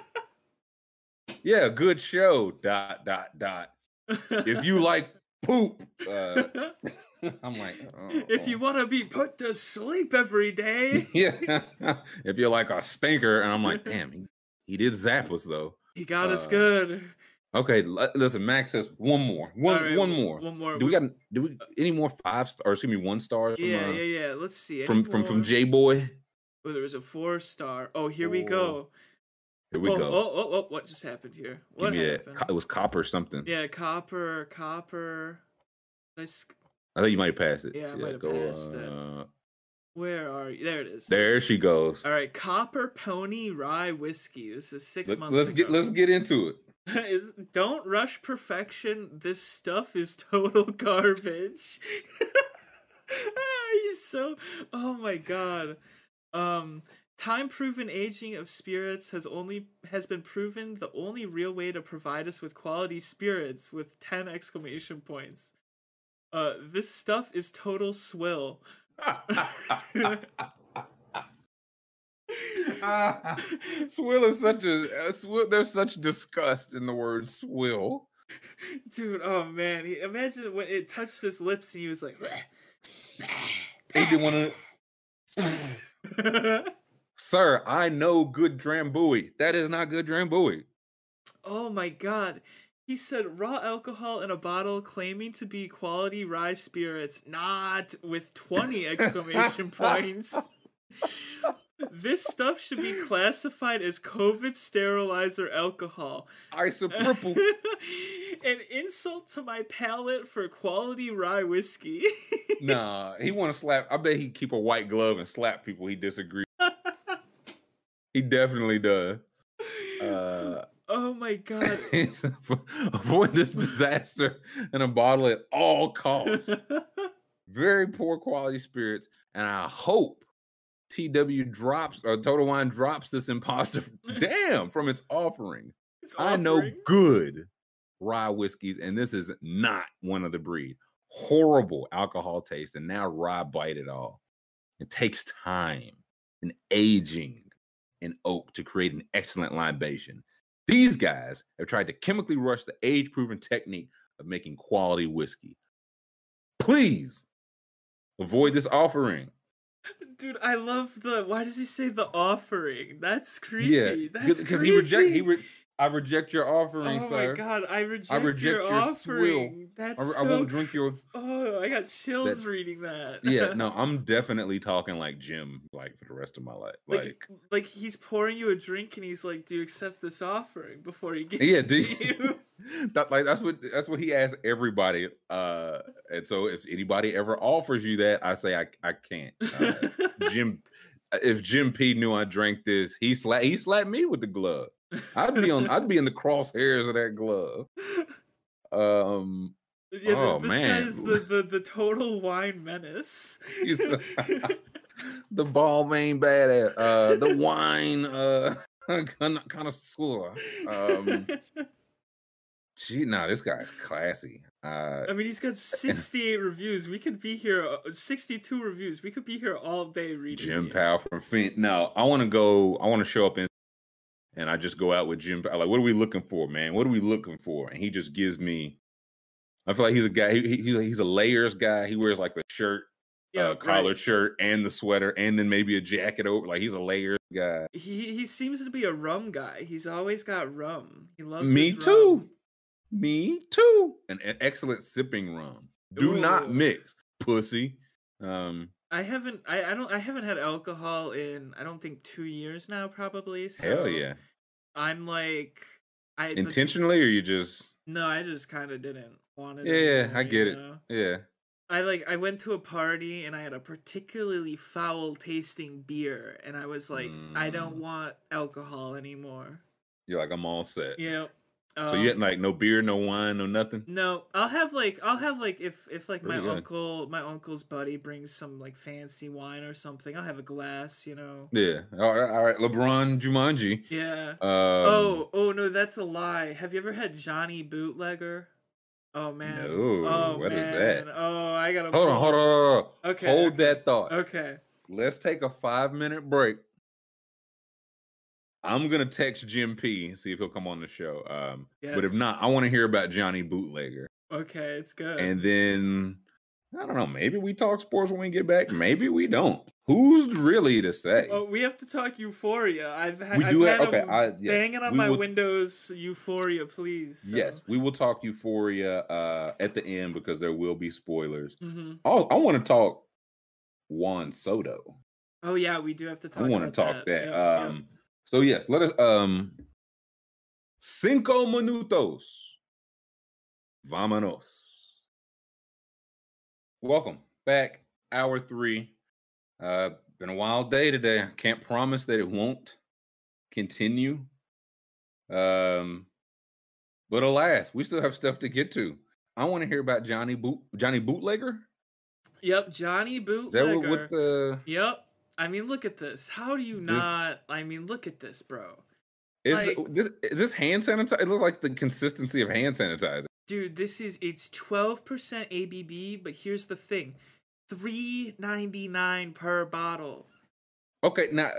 Yeah, good show. Dot dot dot. If you like poop, uh, I'm like, oh, if you want to be put to sleep every day, yeah. if you're like a stinker, and I'm like, damn, he, he did zap us though. he got us Uh, good. Okay, l- listen, Max says one more, one, right, one more. One more. Do we got? Do we any more five star? Or excuse me, one stars? From, Yeah, uh, yeah, yeah. Let's see. Any From from from? J Boy. Oh, there was a four star. Oh, here we Oh, go. Here we oh, go. Oh, oh, oh, what just happened here? What Give me that. happened? It was copper something. Yeah, copper, copper. Nice. I think you might have passed it. Yeah, I might have passed it. Where are you? There it is. There she goes. All right, Copper Pony Rye Whiskey. This is 6 Let, months us ago. get let's get into it. Is- Don't rush perfection. This stuff is total garbage. He's so. Oh my god. Um, time proven aging of spirits has only has been proven the only real way to provide us with quality spirits with ten exclamation points. Uh, this stuff is total swill. swill is such a uh, swill. There's such disgust in the word swill. Dude, oh man, he- imagine when it touched his lips and he was like, He didn't want to. Sir, I know good Drambuie. That is not good Drambuie. oh my god. He said raw alcohol in a bottle claiming to be quality rye spirits, not with 20 exclamation points. This stuff should be classified as COVID sterilizer alcohol. Isopropyl. An insult to my palate for quality rye whiskey. nah, he want to slap. I bet he keep a white glove and slap people he disagree. He definitely does. Uh, oh my god. avoid this disaster in a bottle at all costs. Very poor quality spirits, and I hope TW drops or Total Wine drops this imposter. Damn, from its offering. It's I know good rye whiskeys, and this is not one of the breed. Horrible alcohol taste, and now rye bite it all. It takes time and aging in oak to create an excellent libation. These guys have tried to chemically rush the age proven technique of making quality whiskey. Please avoid this offering. Dude, I love the. Why does he say the offering? That's Yeah, creepy. That's because he reject he re- I reject your offering, Oh sir. my god, I reject, I reject your, your swill. offering. That's I, I so. won't drink your Oh, I got chills That- reading that. yeah, no, I'm definitely talking like Jim, like for the rest of my life. like, Like, like he's pouring you a drink and he's like, "Do you accept this offering?" Before he gives yeah, to you, you. that, like that's what that's what he asks everybody. Uh, and so if anybody ever offers you that, I say I I can't. Uh, Jim, if Jim P knew I drank this, he slapped he slapped me with the glove. I'd be on I'd be in the crosshairs of that glove. Um, yeah, Oh, this man. guy's the, the the total wine menace. He's the ball main badass, uh, the wine uh, kind of connoisseur. Um, gee, nah, this guy's classy. Uh, I mean, he's got 68 reviews. We could be here, uh, 62 reviews. We could be here all day reading. Jim these. Powell from Phoenix. No, I want to go. I want to show up in, and I just go out with Jim. Powell. Like, what are we looking for, man? What are we looking for? And he just gives me. I feel like he's a guy. He, he- he's a, he's a layers guy. He wears like the shirt, Yeah, uh, collared right. shirt, and the sweater, and then maybe a jacket over. Like he's a layers guy. He he seems to be a rum guy. He's always got rum. He loves Me too. rum. Me too. An, an excellent sipping rum. Do Ooh. not mix, pussy. Um, I haven't I, I don't I haven't had alcohol in I don't think two years now probably. So hell yeah. I'm like I Intentionally, or you just no, I just kind of didn't want it. Yeah, anymore, I get it. know? yeah. I like I went to a party and I had a particularly foul tasting beer and I was like I don't Mm. want alcohol anymore. You're like I'm all set. Yeah. So you had um, like no beer, no wine, no nothing. No, I'll have like I'll have like if if like my uncle my uncle's buddy brings some like fancy wine or something, I'll have a glass, you know. Yeah. All right. All right. LeBron Jumanji. Yeah. Um, oh, oh no, that's a lie. Have you ever had Johnny Bootlegger? Oh man. No, Oh what is man. that? Oh, I gotta. Hold on. Hold on. Hold on. Okay. Hold okay, that thought. Okay. Let's take a five minute break. I'm gonna text Jim P. see if he'll come on the show. Um, but if not, I want to hear about Johnny Bootlegger. Okay, it's good. And then I don't know. Maybe we talk sports when we get back. Maybe we don't. Who's really to say? Oh, we have to talk Euphoria. I've had, we I've do had. Okay. 'em I, yes, banging on we my will- windows. Euphoria, please. So. Yes, we will talk Euphoria uh, at the end because there will be spoilers. hmm Oh, I want to talk Juan Soto. Oh yeah, we do have to talk. I want to talk that. Yep, yep. um, So yes, let us. Um, cinco minutos. Vámonos. Welcome back, hour three. Uh, been a wild day today. I can't promise that it won't continue. Um, but alas, we still have stuff to get to. I want to hear about Johnny Boot Johnny Bootlegger. Yep, Johnny Is that Bootlegger. what, what the Yep. I mean, look at this. How do you This- not? I mean, look at this, bro. is? Like- this, is this hand sanitizer? It looks like the consistency of hand sanitizer. Dude, this is it's 12% ABV, but here's the thing. 3.99 per bottle. Okay, now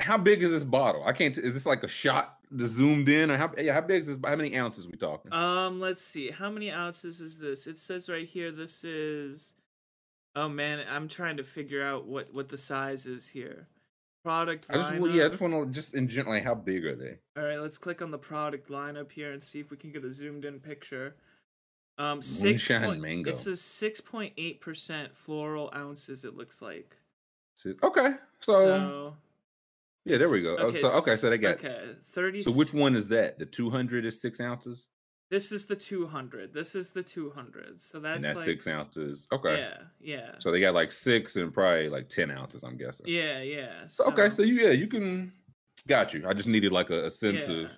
how big is this bottle? I can't. T- is this like a shot the zoomed in or how yeah how big is this? How many ounces we talking? Um, let's see. How many ounces is this? It says right here. This is. Oh man, I'm trying to figure out what what the size is here. Product I just lineup. yeah, I just want to just in general like how big are they? All right, let's click on the product lineup here and see if we can get a zoomed in picture. Um, six Moonshine point, mango. It says six point eight percent floral ounces. It looks like. Okay, so, So yeah, there we go. Oh, so okay, so they got. okay thirty. So which one is that? The two hundred is six ounces, This is the two hundred. This is the two hundred. So that's and that's like, six ounces. Okay, Yeah, yeah, so they got like six and probably like ten ounces. I'm guessing. yeah, yeah. So, okay, so you yeah you can. Got you. I just needed like a, a sense yeah. of.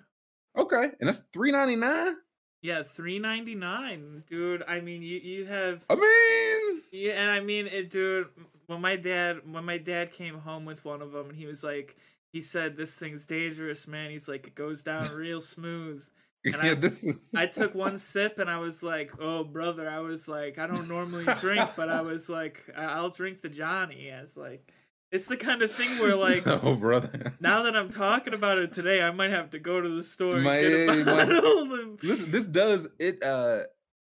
Okay, and that's three ninety nine. Yeah, three ninety nine, dude. I mean, you you have I mean, yeah, and I mean it, dude. When my dad when my dad came home with one of them, and he was like, he said, "This thing's dangerous, man." He's like, "It goes down real smooth." And yeah, I- this is. I took one sip and I was like, "Oh, brother," I was like, "I don't normally drink, but I was like, I'll drink the Johnny." I was like, it's the kind of thing where like. oh, brother. Now that I'm talking about it today, I might have to go to the store and get a bottle. and- Listen, this does it. Uh,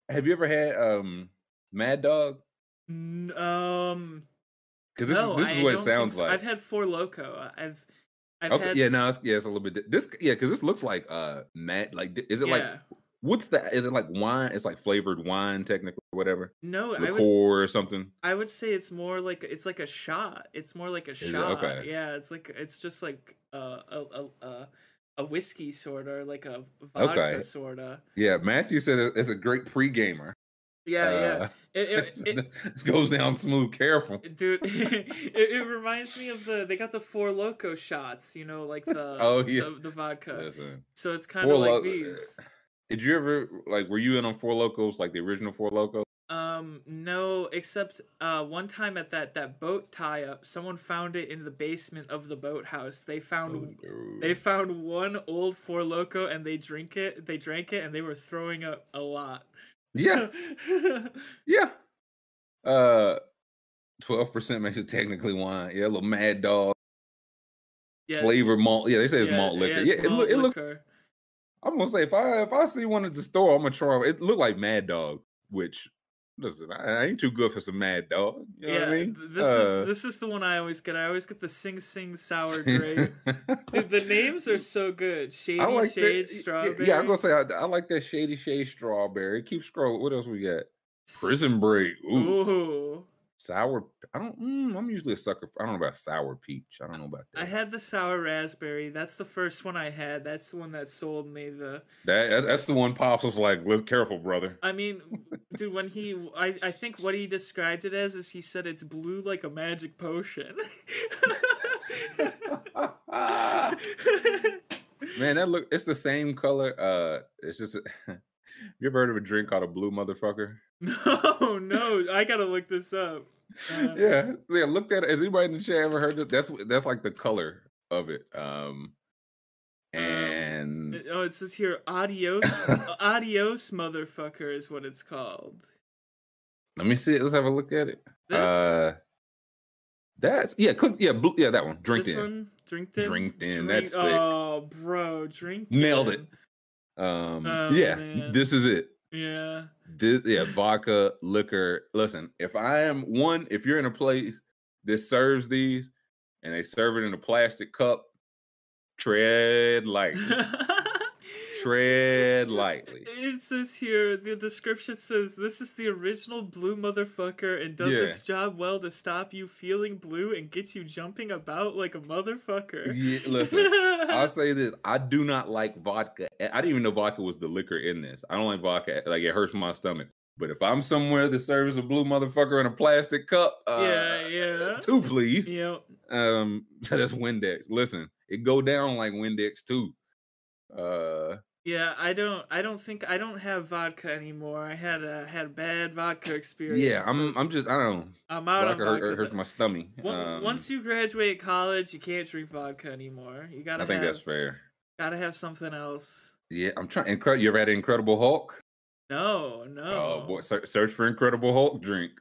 have you ever had um Mad Dog? N- Um, Because this, no, is, this is I what it sounds so. like. I've had Four Loco. I've, I've okay, had. yeah, no, it's, yeah, it's a little bit. di- This, yeah, because this looks like uh, Mad. Like, is it like what's the? Is it like wine? It's like flavored wine, technically, or whatever, No, I would. or something. I would say it's more like it's like a shot. It's more like a it? shot. Okay. Yeah, it's like it's just like uh, a a a a whiskey sorta, or like a vodka Okay. sorta. Yeah, Matthew said it's a great pre-gamer. Yeah, yeah. Uh, It, it, it, goes down smooth. Careful. dude, it, it reminds me of the they got the Four Loco shots. You know, like the Oh, yeah. the, the vodka. Listen, So it's kind of like Lo- these. Did you ever like? Were you in on Four Locos, like the original Four Locos? Um, no, except uh, one time at that that boat tie up, someone found it in the basement of the boathouse. They found Oh, they found one old Four Loco and they drink it. They drank it and they were throwing up a lot. Yeah, yeah. Uh, twelve percent makes it technically wine. Yeah, a little Mad Dog yeah, flavored malt. Yeah, they say it's yeah, malt liquor. it's Yeah, it, malt it looks. I'm gonna say if I if I see one at the store, I'm gonna try. It look like Mad Dog, which listen, I, I ain't too good for some Mad Dog. You know yeah, what I mean? this Uh, is this is the one I always get. I always get the Sing Sing sour grape. Dude, the names are so good. Shady I like Shade that. Strawberry. Yeah, I'm gonna say I, I like that shady shade strawberry. Keep scrolling. What else we got? Prison Break. Ooh, Ooh. Sour. I don't. Mm, I'm usually a sucker. For, I don't know about sour peach. I don't know about that. I had the sour raspberry. That's the first one I had. That's the one that sold me the. that. That's, the one. Pops was like, "Let's careful, brother." I mean, dude, when he, I, I think what he described it as is he said it's blue like a magic potion. Man, that look. It's the same color. Uh, it's just. you ever heard of a drink called a blue motherfucker? no, no, I gotta look this up. Uh, yeah, yeah. Look at it. Has anybody in the chat ever heard that? That's that's like the color of it. Um, and Oh, it says here, adios, adios, motherfucker is what it's called. let me see. it. Let's have a look at it. This, Uh, that's yeah. Click yeah. Blue, yeah, that one. Drink this in. one, drinked in. Drinked in, Drink- that's sick. Oh, bro, drink. Nailed it. Um, Oh, yeah. man. This is it. Yeah. This, yeah, vodka, liquor. Listen, if I am one, if you're in a place that serves these and they serve it in a plastic cup, tread lightly. tread lightly. It says here, the description says this is the original blue motherfucker and does Yeah. its job well to stop you feeling blue and gets you jumping about like a motherfucker. Yeah, listen, I'll say this: I do not like vodka. I didn't even know vodka was the liquor in this. I don't like vodka; like it hurts my stomach. But if I'm somewhere that serves a blue motherfucker in a plastic cup, uh, yeah, yeah. two please. Yeah. Um, that's Windex. Listen, it go down like Windex too. Uh, Yeah, I don't I don't think I don't have vodka anymore. I had a had a bad vodka experience. yeah, I'm. I'm just. I don't know. I'm out Vodka on hurt, vodka. hurts my stomach. Um, Once you graduate college, you can't drink vodka anymore. You gotta I think have that's fair. gotta have something else. Yeah, I'm trying. Incre- you ever had Incredible Hulk? No, no. Oh boy, search for Incredible Hulk drink.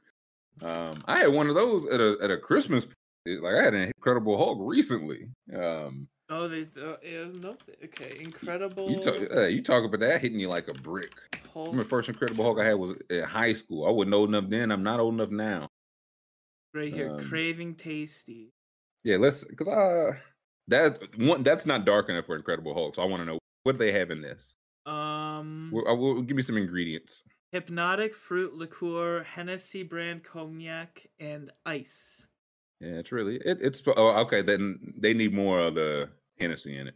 Um, I had one of those at a at a Christmas. Like I had an Incredible Hulk recently. Um, Oh, they. Uh, yeah, nope. Okay, incredible. You talk, uh, you talk about that hitting you like a brick. Hulk. Remember, first Incredible Hulk I had was in high school. I wasn't old enough then. I'm not old enough now. right here, um, craving tasty. Yeah, let's because uh that one that's not dark enough for Incredible Hulk. So I want to know what do they have in this. Um, Well, uh, well, give me some ingredients. Hpnotiq fruit liqueur, Hennessy brand cognac, and ice. Yeah, it's really it, it's oh, okay. Then they need more of the Hennessy in it.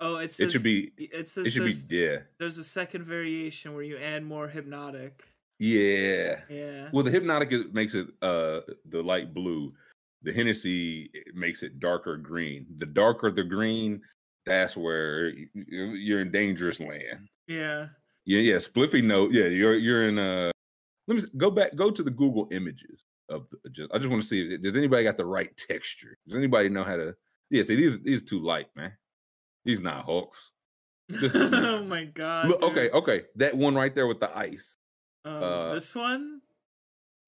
Oh, it says It should be It says it should be yeah there's a second variation where you add more Hpnotiq. yeah. Yeah. Well, the Hpnotiq is- makes it uh the light blue. The Hennessy makes it darker green. The darker the green, that's where you're in dangerous land. Yeah. Yeah, yeah. Spliffy note. Yeah, you're you're in uh let me go back, go to the Google images of the just I just want to see if does anybody got the right texture? Does anybody know how to yeah, see these these too light, man. These not Hulks. This is oh my god. Look, okay, okay. That one right there with the ice. Um, uh, this one.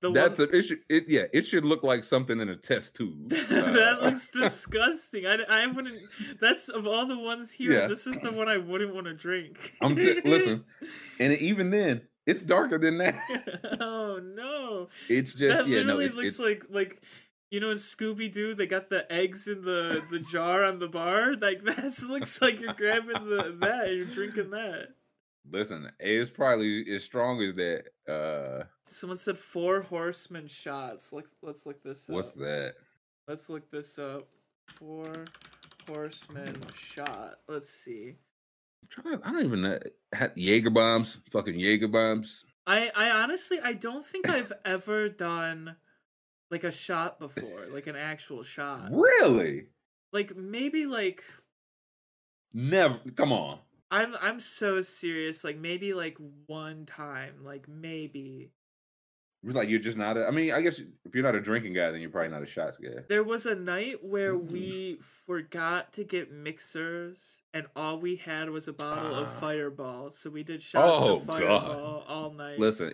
The That's one a it should it yeah, it should look like something in a test tube. that Uh, looks disgusting. I, I wouldn't. That's of all the ones here. Yeah. This is the one I wouldn't want to drink. I'm t- listen. and even then, it's darker than that. oh no! It's just that yeah, no, literally looks it's like like you know in Scooby Doo they got the eggs in the the jar on the bar. Like that looks like you're grabbing the that and you're drinking that. listen, it's probably as strong as that. Uh Someone said four horsemen shots. Look, let's look this what's up. that? Let's look this up. Four horsemen shot. Let's see. To, I don't even know. Jaeger bombs, fucking Jaeger bombs. I I honestly I don't think I've ever done like a shot before, like an actual shot. Really? Like maybe like Never. Come on. I'm I'm so serious. Like maybe like one time, like maybe. Like you're just not. A, I mean, I guess if you're not a drinking guy, then you're probably not a shots guy. There was a night where Mm-hmm. we forgot to get mixers and all we had was a bottle of Ah. Fireball. So we did shots Oh, of God. Fireball all night. Listen,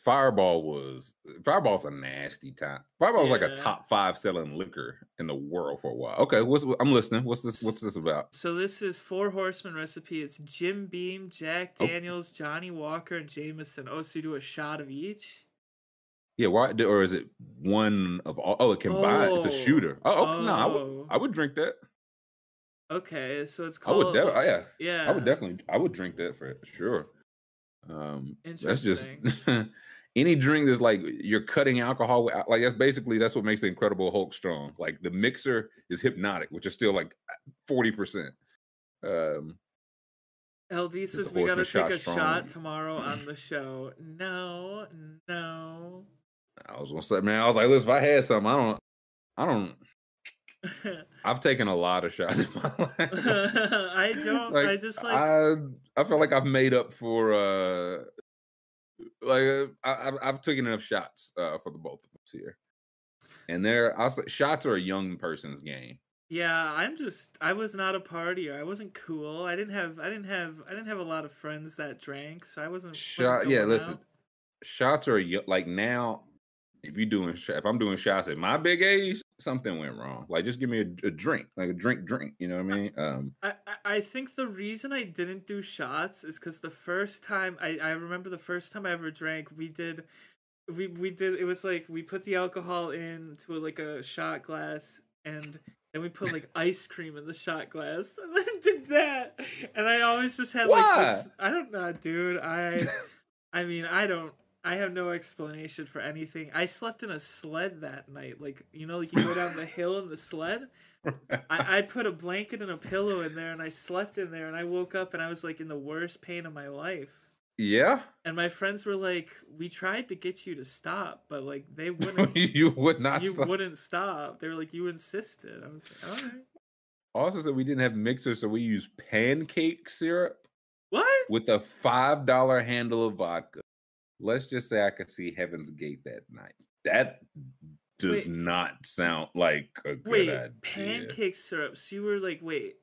Fireball was Fireball's a nasty time. Fireball's like a top five selling liquor in the world for a while. Okay, what's I'm listening. What's this? What's this about? So this is Four Horsemen recipe. It's Jim Beam, Jack Oh. Daniels, Johnnie Walker, and Jameson. Oh, so you do a shot of each? Yeah, why? Or is it one of all? Oh, it combined. It's a Oh. shooter. Oh, oh, no, I would, Oh. I would drink that. Okay, so it's I would, de- oh, yeah, yeah. I would definitely, I would drink that for sure. Um, that's just any drink that's like you're cutting alcohol with, like that's basically that's what makes the Incredible Hulk strong. Like the mixer is Hpnotiq, which is still like forty percent. Um, LD says we gotta take a shot shot tomorrow on the show. No, no. I was gonna say, man, I was like, listen, if I had something, I don't, I don't. I've taken a lot of shots in my life. I don't. I just like. I I feel like I've made up for uh like I, I've I've taken enough shots uh for the both of us here, and there I shots are a young person's game. Yeah, I'm just. I was not a partier. I wasn't cool. I didn't have. I didn't have. I didn't have a lot of friends that drank, so I wasn't. wasn't Shot, yeah. Listen, out. shots are like now. If you doing if I'm doing shots at my big age, something went wrong. Like just give me a, a drink, like a drink, drink. You know what I mean? Um, I, I- I think the reason I didn't do shots is because the first time I, I remember the first time I ever drank, we did we we did it was like we put the alcohol into like a shot glass and then we put like ice cream in the shot glass and then did that and I always just had like this I don't know dude I I mean I don't I have no explanation for anything. I slept in a sled that night. Like, you know, like you go down the hill in the sled. I, I put a blanket and a pillow in there and I slept in there and I woke up and I was like in the worst pain of my life. yeah, And my friends were like, We tried to get you to stop, but like they wouldn't you would not. you stop. wouldn't stop. They were like, You insisted. I was like, All right. Also said we didn't have mixers, so we used pancake syrup What? with a five dollar handle of vodka. Let's just say I could see Heaven's Gate that night. That does Wait. not sound like a good Wait, idea. pancake syrup. So you were like, wait.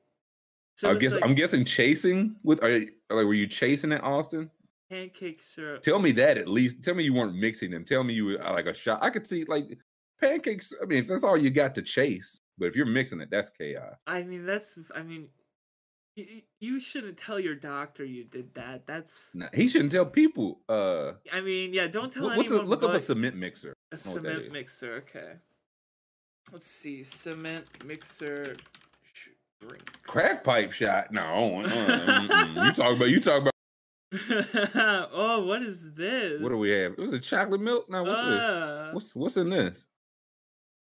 So I guess like I'm guessing chasing with. Are you, like were you chasing it, Austin? pancake syrup. Tell me that at least. Tell me you weren't mixing them. Tell me you were like a shot. I could see like pancakes. I mean, if that's all you got to chase, But if you're mixing it, that's chaos. I mean, that's. I mean, you, you shouldn't tell your doctor you did that. That's. Nah, he shouldn't tell people. Uh, I mean, yeah. Don't tell what- what's a, anyone. look up a cement mixer. a know what that cement mixer. Okay. Let's see. Cement mixer. Drink. Crack pipe shot. No, uh, you talk about you talk about oh, what is this? what do we have? It was a chocolate milk. No, what's this? Uh, What's what's in this?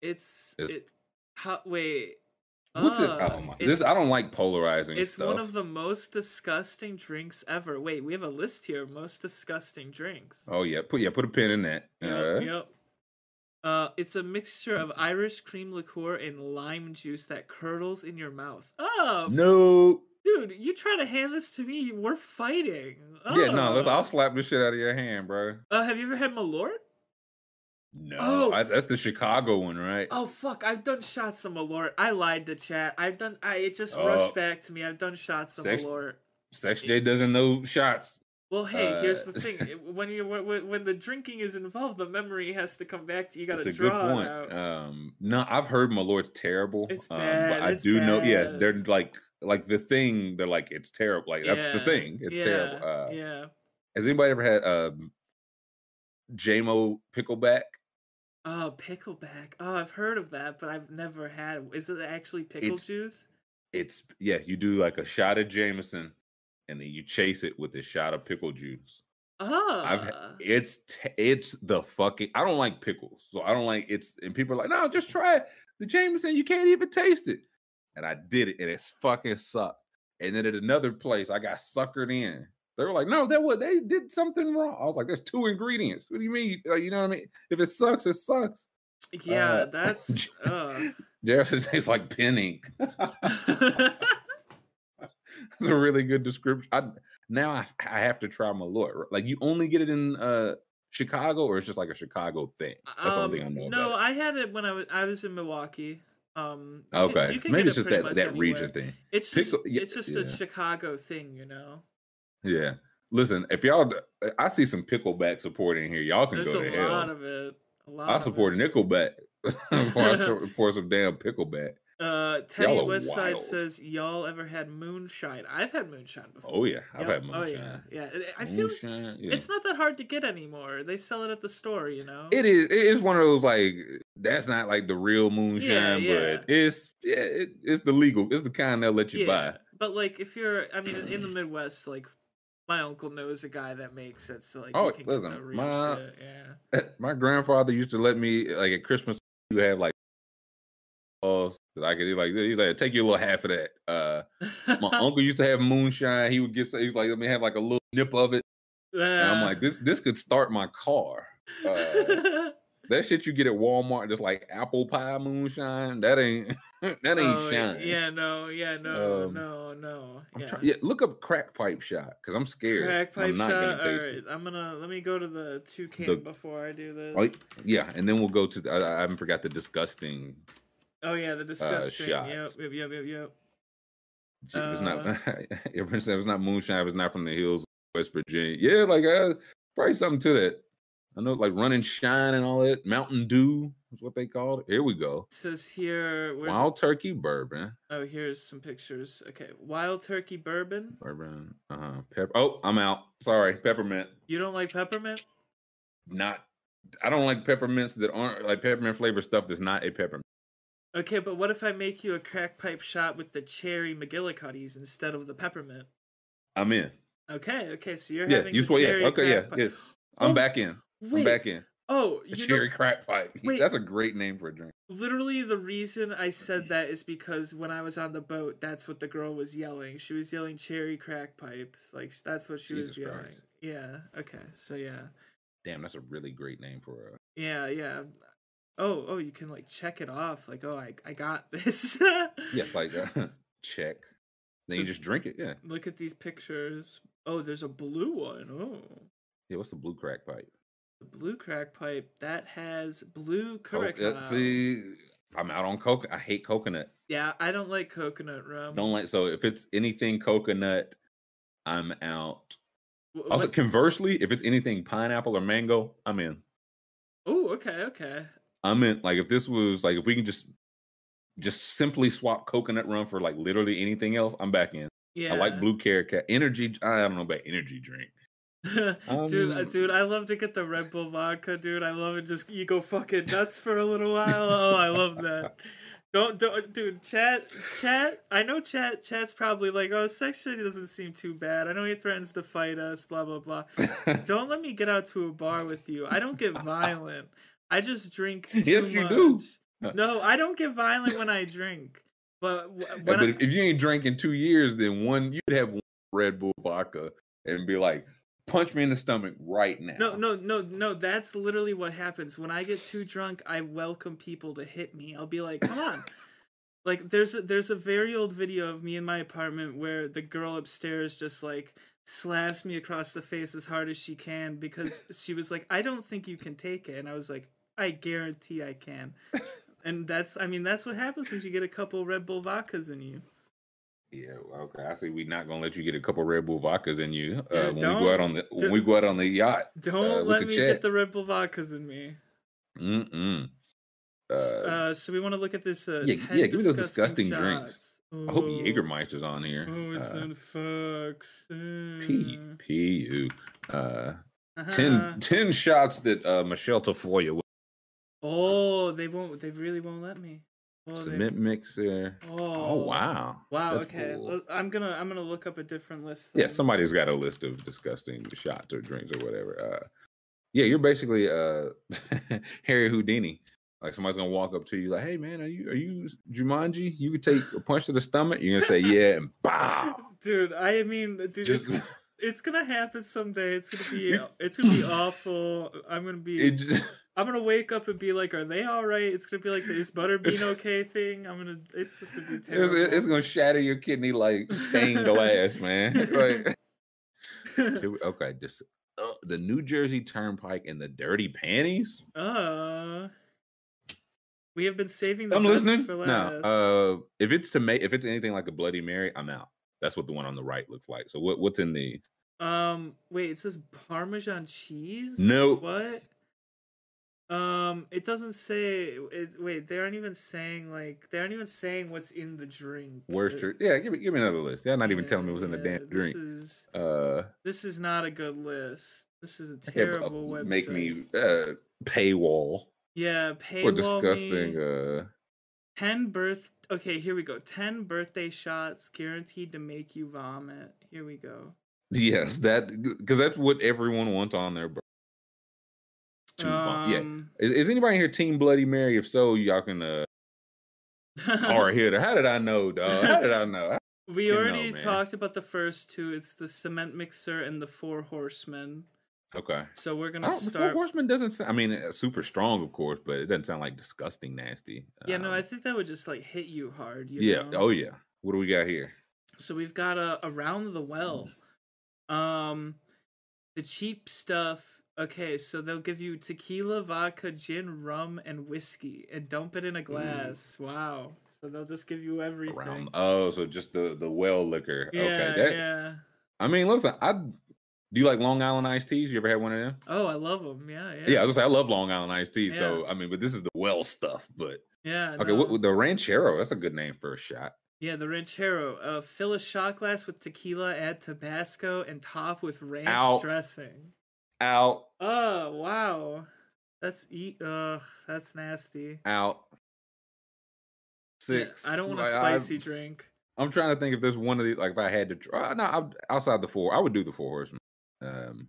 It's It's- it. How, wait. What's it? uh, Oh my! This I don't like polarizing It's stuff. one of the most disgusting drinks ever. Wait, we have a list here. Most disgusting drinks. oh yeah, put yeah, put a pin in that. Yep, Uh, yep. Uh, it's a mixture of Irish cream liqueur and lime juice that curdles in your mouth. Oh, No. dude, you try to hand this to me, we're fighting. Yeah, no. Let's, Oh. I'll slap the shit out of your hand, bro. Uh, have you ever had Malort? No, Oh. I, that's the Chicago one, right? Oh fuck! I've done shots of Malort. I lied to chat. I've done. I it just Oh. rushed back to me. I've done shots of Sex- Malort. Sex J doesn't know shots. Well, hey, here's Uh, the thing: when you when, when the drinking is involved, the memory has to come back to you. Got to good draw it point. out. Um, no, I've heard Malort's terrible. It's um, bad, but I it's do know. Yeah, they're like like the thing. They're like it's terrible. Like that's the thing. It's yeah, terrible. Uh, yeah. Has anybody ever had um, JMO pickleback? Oh, pickleback. Oh, I've heard of that, but I've never had. it. Is it actually pickle It's- juice? It's yeah. You do like a shot of Jameson, and then you chase it with a shot of pickle juice. Oh, I've ah. it's it's the fucking I don't like pickles, so I don't like it's and people are like, no, just try it. The Jameson, you can't even taste it, and I did it, and it's fucking sucked. And then at another place, I got suckered in. They were like, no, that was they did something wrong. I was like, there's two ingredients. What do you mean? Uh, you know what I mean? If it sucks, it sucks. yeah, uh, that's. uh. Jefferson tastes like pen ink. That's a really good description. I, now I, I have to try Malort. Like you only get it in uh Chicago, or it's just like a Chicago thing. That's the only thing I Um, know. No, I had it when I was I was in Milwaukee. Um, it. you can- okay, can maybe it's just that that region thing. It's just Pickle- yeah, it's just yeah. a Chicago thing, you know. Yeah. Listen, if y'all, I see some Pickleback support in here. Y'all can There's go a to lot hell. of it. A lot. I of support it. Nickelback for, I for some damn Pickleback. Uh, Teddy Westside says, "Y'all ever had moonshine? I've had moonshine before. Oh yeah, I've had Oh moonshine. yeah, yeah. I feel Moonshine, yeah. it's not that hard to get anymore. They sell it at the store, you know. It is. It is one of those like that's not like the real moonshine, yeah. but it's yeah, it, it's the legal. It's the kind they'll let you buy. but like if you're, I mean, in the Midwest, like my uncle knows a guy that makes it, so like Oh, you can get listen, my- shit. Yeah. My grandfather used to let me like at Christmas. You have like balls that I could like he's like take you a little half of that. Uh, my uncle used to have moonshine. He would get so- he's like let me have like a little nip of it. And I'm like this this could start my car. Uh, that shit you get at Walmart, just like apple pie moonshine. That ain't that ain't Oh, shine. Yeah, no, yeah, no, Um, no, no. Yeah. try- yeah, look up crack pipe shot because I'm scared. Crack pipe I'm not shot. gonna taste right, it. I'm gonna let me go to the toucan The- before I do this. Oh, yeah, and then we'll go to. The, I, I haven't forgot the disgusting. Oh yeah, the disgusting. yep, shots. yep, yep, yep, yep. It's not. Uh, Everyone said it's not moonshine. It's not from the hills, of West Virginia. Yeah, like uh, probably something to that. I know, like running shine and all that. Mountain Dew is what they called it. Here we go. It says here. Wild Turkey Bourbon. Oh, here's some pictures. Okay, wild turkey bourbon. Bourbon. Uh huh. Pepper. Oh, I'm out. Sorry. Peppermint. You don't like peppermint? Not. I don't like peppermints that aren't like peppermint flavor stuff. That's not a peppermint. Okay, but what if I make you a crack pipe shot with the cherry McGillicuddies instead of the peppermint? I'm in. Okay, okay, so you're Yeah, having you swear. Yeah. Okay. Yeah. yeah. I'm Oh, back in. I'm back in. oh, A you know, cherry crack pipe. Wait. That's a great name for a drink. literally the reason I said that is because when I was on the boat, that's what the girl was yelling. She was yelling cherry crack pipes. Like that's what she was yelling. Christ. Yeah. Okay. So yeah. Damn, that's a really great name for a. Yeah. Yeah. Oh. Oh. You can like check it off. Like oh, I I got this. Yeah, like uh, check. Then you just drink it. Yeah. Look at these pictures. Oh, there's a blue one. Oh. Yeah. What's the blue crack pipe? The blue crack pipe that has blue Oh, curacao. uh, see, I'm out on coke. I hate coconut. Yeah, I don't like coconut rum. Don't like so if it's anything coconut, I'm out. W- Also, conversely, if it's anything pineapple or mango, I'm in. Oh, okay, okay. I'm in. Like if this was like if we can just just simply swap coconut rum for like literally anything else, I'm back in. Yeah. I like blue carrot energy. I don't know about energy drink. dude, uh, Um, dude, I love to get the Red Bull vodka, dude. I love it. Just you go fucking nuts for a little while. Oh, I love that. Don't, don't, dude. Chat, chat. I know chat. Chat's probably like, oh, section doesn't seem too bad. I know he threatens to fight us. Blah blah blah. Don't let me get out to a bar with you. I don't get violent. I just drink too Yes, you much. do. No, I don't get violent when I drink. But Yeah, but I, if, if you ain't drank in two years, then one you'd have one Red Bull vodka and be like, punch me in the stomach right now. No, no, no, no. That's literally what happens. When I get too drunk, I welcome people to hit me. I'll be like, "Come on!" like there's a, there's a very old video of me in my apartment where the girl upstairs just like slaps me across the face as hard as she can because she was like, "I don't think you can take it," and I was like, "I guarantee I can." And that's, I mean, that's what happens when you get a couple Red Bull vodkas in you. Yeah, okay. I see. We're not gonna let you get a couple Red Bull vodkas in you uh, Yeah, when we go out on the when we go out on the yacht. Don't with let me chat. get the Red Bull vodkas in me. Mm-mm. Uh, Uh, so we want to look at this. Uh, yeah, yeah, give me those disgusting drinks. I hope. Jägermeister's on here. Oh, it's uh, on Fox. P Uh, Uh, uh-huh. 10, 10 shots that uh, Michelle Tafoya Oh, they won't. They really won't let me. Oh, they- cement mixer. Oh, Oh wow! Wow. That's okay. cool. I'm gonna. I'm gonna look up a different list. Yeah, somebody's got a list of disgusting shots or drinks or whatever. Uh, yeah, you're basically uh, Harry Houdini. Like somebody's gonna walk up to you like, "Hey man, are you are you Jumanji? You could take a punch to the stomach." You're gonna say, "Yeah," and bow. Dude, I mean, dude, Just it's, it's gonna happen someday. It's gonna be. It's gonna be awful. I'm gonna be. Just, I'm gonna wake up and be like, "Are they all right?" It's gonna be like the "Is Butterbean okay?" thing. I'm gonna. It's just gonna be it's, terrible. it's gonna shatter your kidney like stained glass, man. Like, okay, this uh, the New Jersey Turnpike and the Dirty Panties. uh, we have been saving the I'm listening. for No, last. uh, if it's to make if it's anything like a Bloody Mary, I'm out. That's what the one on the right looks like. So what what's in the? Um, wait, it says Parmesan cheese. No. What? Um, it doesn't say. It, wait, they aren't even saying like they aren't even saying what's in the drink. Worst drink. Yeah, give me give me another list. They're not even telling me what's in the damn drink. This is Uh, this is not a good list. This is a yeah, terrible website. make me uh paywall yeah paywall for disgusting. me. Uh, 10 birth okay here we go 10 birthday shots guaranteed to make you vomit here we go yes, that because that's what everyone wants on their. Bir- To vom- yeah. Um, Is, is anybody here Team Bloody Mary? If so, y'all can uh hard hitter. How did I know, dog? How did I know? we already know, talked about the first two it's the cement mixer and the four horsemen Okay. so we're gonna don't, the Four Horsemen doesn't sound. I mean, uh, super strong, of course, but it doesn't sound like disgusting, nasty. yeah no Um, i think that would just like hit you hard you yeah. know? Oh yeah. What do we got here? So we've got a around the well. Um the cheap stuff. Okay, so they'll give you tequila, vodka, gin, rum, and whiskey and dump it in a glass. Wow. So they'll just give you everything. Around. Oh, so just the the well liquor. yeah, okay. That, yeah. I mean, listen. I do you like Long Island iced teas? You ever had one of them? Oh, I love them. Yeah, yeah. Yeah, I was say I love Long Island iced tea. So I mean, but this is the well stuff. But Yeah. okay, no. what, the ranchero? That's a good name for a shot. Yeah, the ranchero. Uh, fill a shot glass with tequila, add Tabasco, and top with ranch Ow. dressing. Out, Oh wow, that's eat. Uh, that's nasty. out. Yeah, Six. I don't want a Like, I- spicy drink. I'm trying to think if there's one of these. Like if I had to try, no, I'm, outside the four, I would do the four horsemen. Um,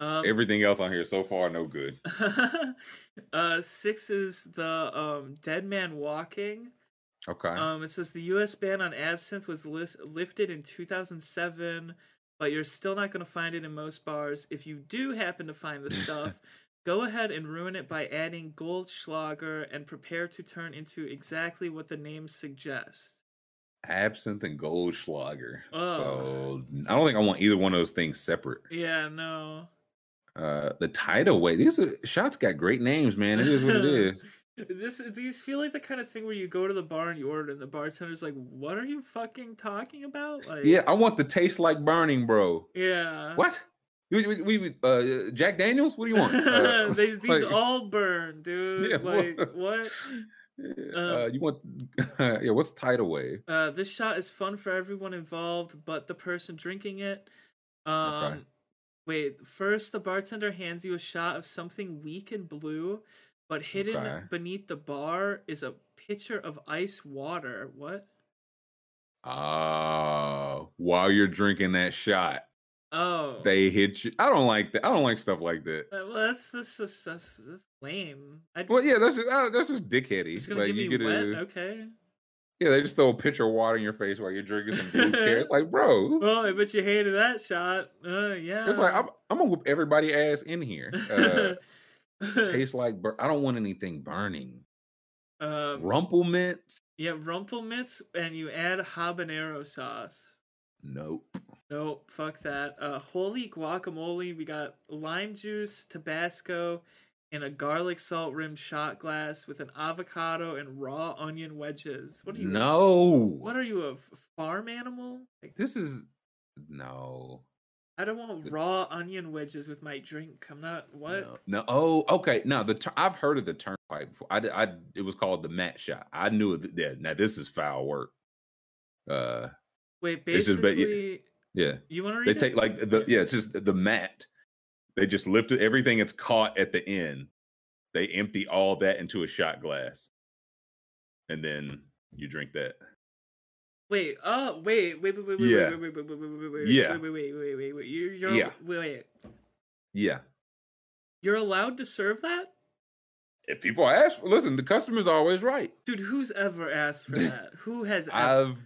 Um, everything else on here so far, no good. uh, six is the um Dead Man Walking. Okay. Um, it says the U.S. ban on absinthe was lis- lifted in 2007, but you're still not going to find it in most bars. If you do happen to find the stuff, go ahead and ruin it by adding Goldschlager and prepare to turn into exactly what the name suggests. Absinthe and Goldschlager. Oh. So I don't think I want either one of those things separate. Yeah, no. Uh, the tidal wave. These are, shots got great names, man. It is what it is. This these feel like the kind of thing where you go to the bar and you order, and the bartender's like, "What are you fucking talking about?" Like, Yeah, I want the taste like burning, bro. yeah. What? We, we, we uh, Jack Daniels? What do you want? Uh, they, these like- all burn, dude. Yeah, like what? what? Uh, you want? yeah. What's tidal wave? Uh, this shot is fun for everyone involved, but the person drinking it. Um, wait. First, the bartender hands you a shot of something weak and blue, but hidden Okay. beneath the bar is a pitcher of ice water. What? Oh, while you're drinking that shot, Oh, they hit you. I don't like that. I don't like stuff like that. Uh, well, that's that's just that's, that's lame. I, Well, yeah, that's just uh, that's just dickheady. it's gonna Like give you me get wet. a Okay. yeah, they just throw a pitcher of water in your face while you're drinking some blue It's Like, bro, Well, I bet you hated that shot. Uh, yeah. it's like I'm, I'm gonna whoop everybody ass in here. Uh, tastes like bur- I don't want anything burning. um, Rumple Minze? yeah, rumple minze, and you add habanero sauce. Nope. Nope, fuck that. Uh, holy guacamole. We got lime juice, Tabasco, and a garlic salt rimmed shot glass with an avocado and raw onion wedges. What are you? No. What are you, a farm animal? Like, This is no. I don't want raw onion wedges with my drink. I'm not. What? No. no. Oh, okay. Now the tur- I've heard of the turnpike before. I, I it was called the mat shot. I knew it. Yeah. Now this is foul work. Uh, Wait, It's just ba- yeah. basically, yeah. you want to read They it? take like the yeah. It's just the mat. They just lift it. Everything that's caught at the end. They empty all that into a shot glass, and then you drink that. Wait, oh, wait, wait, wait, wait, wait, Yeah. wait, wait, wait, wait, wait, wait, wait, Yeah. wait, wait, wait, wait, wait, wait, you're, you're, Yeah. wait, wait, Yeah. you're allowed to serve that? If people ask, listen, the customer's always right. Dude, who's ever asked for that? Who has ever? I've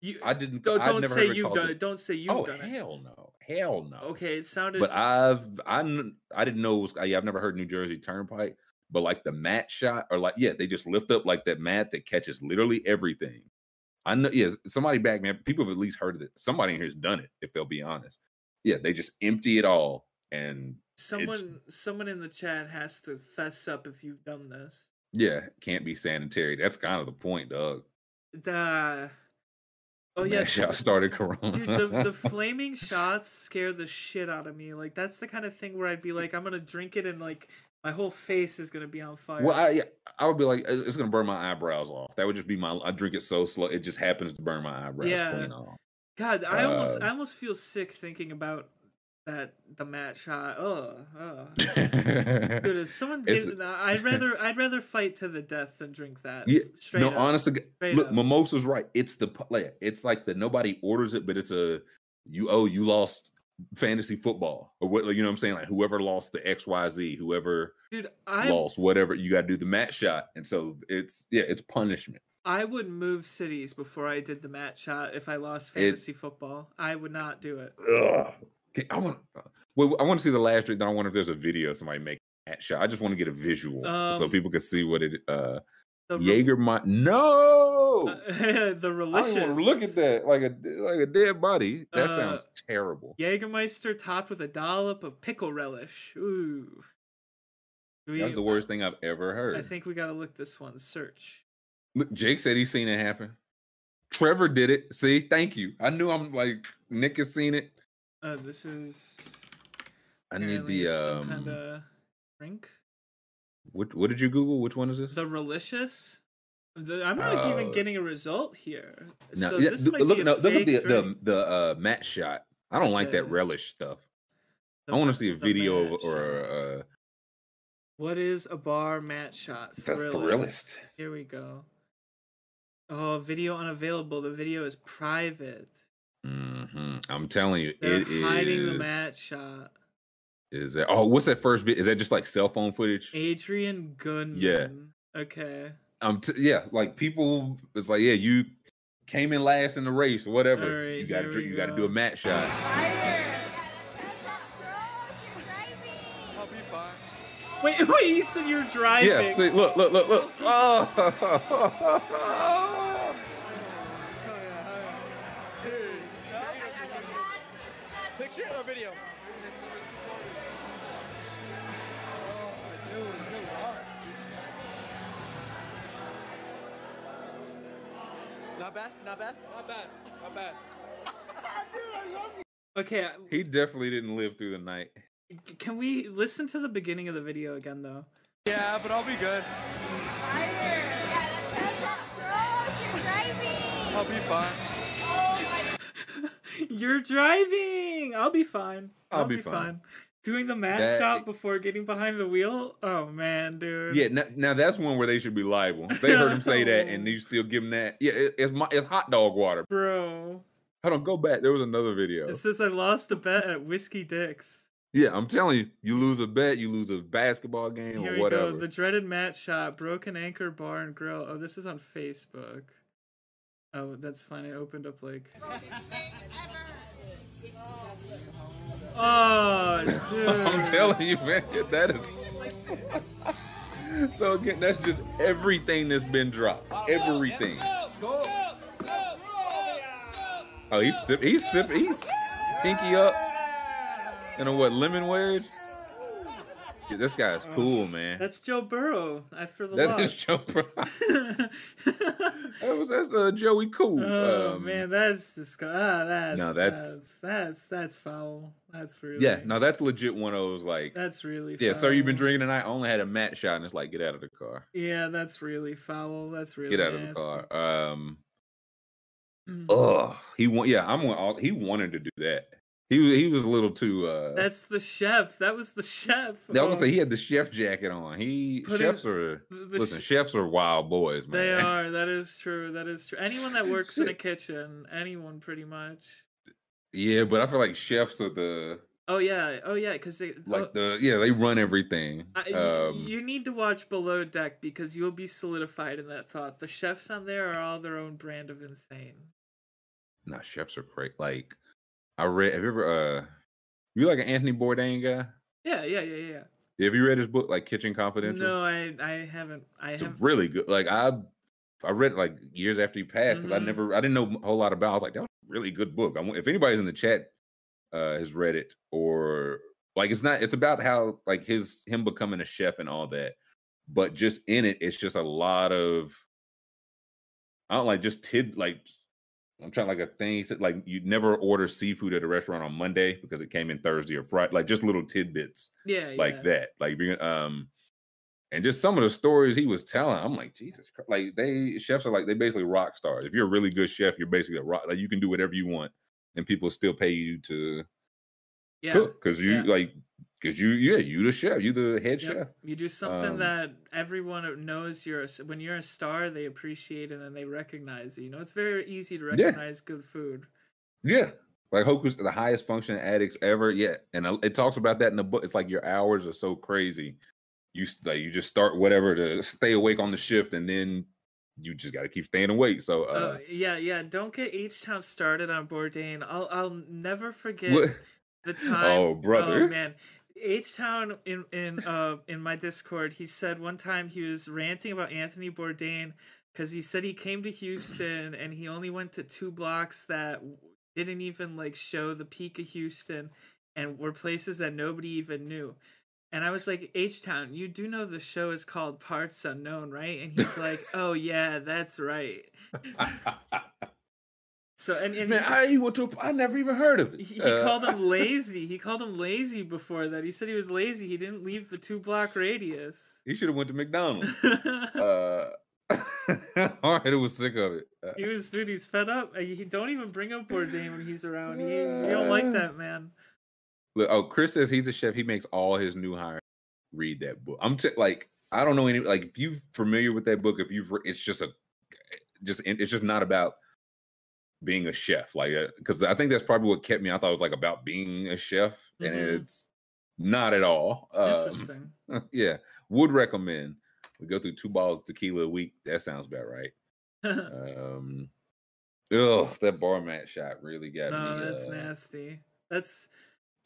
You, I didn't. don't I've don't say it you've done the- it. Don't say you've oh done it. hell no, hell no. Okay, it sounded. But I've I kn- I didn't know it was. Yeah, I've never heard New Jersey Turnpike. But like the mat shot, or like yeah, they just lift up like that mat that catches literally everything. I know. Yeah, somebody back man. People have at least heard of it. Somebody in here has done it. If they'll be honest. Yeah, they just empty it all and someone, someone in the chat has to fess up if you've done this. yeah, can't be sanitary. That's kind of the point, dog. The. Oh yeah, shot started Corona. Dude, the, the flaming shots scare the shit out of me. Like that's the kind of thing where I'd be like, I'm gonna drink it and like my whole face is gonna be on fire. Well, I I would be like, "Uh, it's gonna burn my eyebrows off. That would just be my. I drink it so slow, it just happens to burn my eyebrows Yeah. clean off. God, I almost uh, I almost feel sick thinking about that the mat shot. Oh, oh. Dude, if someone gives, I'd rather I'd rather fight to the death than drink that. Yeah, straight no, up. honestly, Straight look, up. Mimosa's right. It's the like, it's like the nobody orders it, but it's a you oh you lost fantasy football or what you know what I'm saying like whoever lost the X Y Z whoever dude, I lost whatever you got to do the mat shot and so it's yeah it's punishment. I would move cities before I did the mat shot if I lost It- fantasy football. I would not do it. Ugh. Okay, I want. Well, I want to see the last. Then I wonder if there's a video of somebody make that shot. I just want to get a visual so Um, people can see what it. uh Jaeger, my no. Uh, the I don't relicious. look at that like a like a dead body. That Uh, sounds terrible. Jägermeister topped with a dollop of pickle relish. Ooh. We- That's the worst thing I've ever heard. I think we gotta look this one. Search. Look, Jake said he's seen it happen. Trevor did it. See, thank you. I knew I'm like Nick has seen it. Uh, this is. I need the um. kind of drink. What what did you Google? Which one is this? The relicious. I'm not even Uh, getting a result here. No, so yeah, this th- might look, no, look at the the the uh, mat shot. I don't like that relish stuff. The I want to see a video or uh, What is a bar mat shot? the Thrillist. Thrillist. Here we go. Oh, video unavailable. The video is private. hmm I'm telling you, They're it is. hiding the mat shot. Is that? Oh, what's that first bit? Is that just like cell phone footage? Adrian Gunn. Yeah. Okay. Um, t- yeah, like people. It's like, yeah, you came in last in the race or whatever. Alright, you got here to we you got to do a mat shot. Wait, wait, you said you're driving. Yeah, see, look, look, look, look. Oh. Picture or video? Not bad. Not bad. Not bad. Not bad. Okay. He definitely didn't live through the night. Can we listen to the beginning of the video again, though? Yeah, but I'll be good. Fire! Yeah. You're driving. I'll be fine. Oh my! You're driving. I'll be fine. I'll, I'll be, be, fine. fine. Doing the mat That- shot before getting behind the wheel. Oh man, dude. Yeah, now, now that's one where they should be liable. They heard him say that, and oh. you still give him that. Yeah, it, it's my, it's hot dog water. Bro, Hold on, go back. There was another video. it says I lost a bet at Whiskey Dicks. Yeah, I'm telling you, you lose a bet, you lose a basketball game Here or we whatever. go. The dreaded mat shot, broken anchor bar and grill. Oh, this is on Facebook. Oh, that's fine. I opened up like. Oh, dude. I'm telling you, man, that is. so again, that's just everything that's been dropped. Everything. Oh, he's sip, he's sip, he's pinky up. And a what lemon wedge? This guy's cool, man. That's Joe Burrow after the That loss. is Joe. Bro- that was that's uh, Joey Cool. oh Um, man, that's disgusting. Ah, that's, No, that's- that's that's that's foul. That's really Yeah, no, that's legit one of those like. that's really Yeah, foul. sir, you've been drinking tonight. I only had a mat shot, and it's like, get out of the car. Yeah, that's really foul. That's really Get out of the car. Um, Mm. oh, he want. Yeah, I'm. all- He wanted to do that. He was. He was a little too. uh That's the chef. That was the chef. I was gonna say he had the chef jacket on. He chefs are the- the listen. sh- chefs are wild boys, man. They are. That is true. That is true. Anyone that works in a Shit. kitchen, anyone pretty much. Yeah, but I feel like chefs are the Oh yeah. Oh yeah. Because they like oh, the yeah they run everything. I, y- Um, you need to watch Below Deck because you'll be solidified in that thought. The chefs on there are all their own brand of insane. nah, chefs are great. Like I read. Have you ever? uh You like an Anthony Bourdain guy? Yeah, yeah, yeah, yeah. Have you read his book like Kitchen Confidential? No, I I haven't. I It's have. really good. Like I, I read it like years after he passed because I Mhm. never, I didn't know a whole lot about. it. I was like, that was a really good book. I want, if anybody's in the chat uh, has read it or like, it's not. It's about how like his him becoming a chef and all that, but just in it, it's just a lot of. I don't like just tid like. I'm trying like a thing. He said like you'd never order seafood at a restaurant on Monday because it came in Thursday or Friday. Like just little tidbits Yeah, like yeah. that. Like being um and just some of the stories he was telling, I'm like, Jesus Christ. Like they chefs are like they basically rock stars. If you're a really good chef, you're basically a rock like you can do whatever you want and people still pay you to Yeah. cook. Cause you yeah. like cause you yeah, you the chef, you the head Yep. chef. You do something Um, that everyone knows you're a, when you're a star, they appreciate it and they recognize you. You know, it's very easy to Yeah. recognize good food. Yeah. Like Hoku's the highest functioning addicts ever. Yeah. And uh, it talks about that in the book. It's like your hours are so crazy. You like you just start whatever to stay awake on the shift and then you just gotta keep staying awake. So uh Uh, yeah, yeah. Don't get H Town started on Bourdain. I'll I'll never forget what- the time. Oh, brother. Oh man. H Town in in uh in my Discord, he said one time he was ranting about Anthony Bourdain because he said he came to Houston and he only went to two blocks that didn't even like show the peak of Houston and were places that nobody even knew. And I was like, H Town, you do know the show is called Parts Unknown, right? And he's like, Oh yeah, that's right. So and, and Man, he- I went to. A, I never even heard of it. he, he Uh, called him lazy. He called him lazy before that. He said he was lazy. He didn't leave the two block radius. He should have went to McDonald's. uh, all right, it was sick of it. Uh, he was dude. He's fed up. He don't even bring up Bourdain when he's around. He, he don't like that man. look, oh, Chris says he's a chef. He makes all his new hires read that book. I'm t- like, I don't know any. Like, if you're familiar with that book, if you've, re- it's just a, just it's just not about being a chef. Like, because I think that's probably what kept me. I thought it was like about being a chef, and Mhm. it's not at all. Um, yeah, would recommend. We go through two bottles of tequila a week. That sounds about right. Um, ugh, that bar mat shot really got no, me. that's uh, nasty. That's,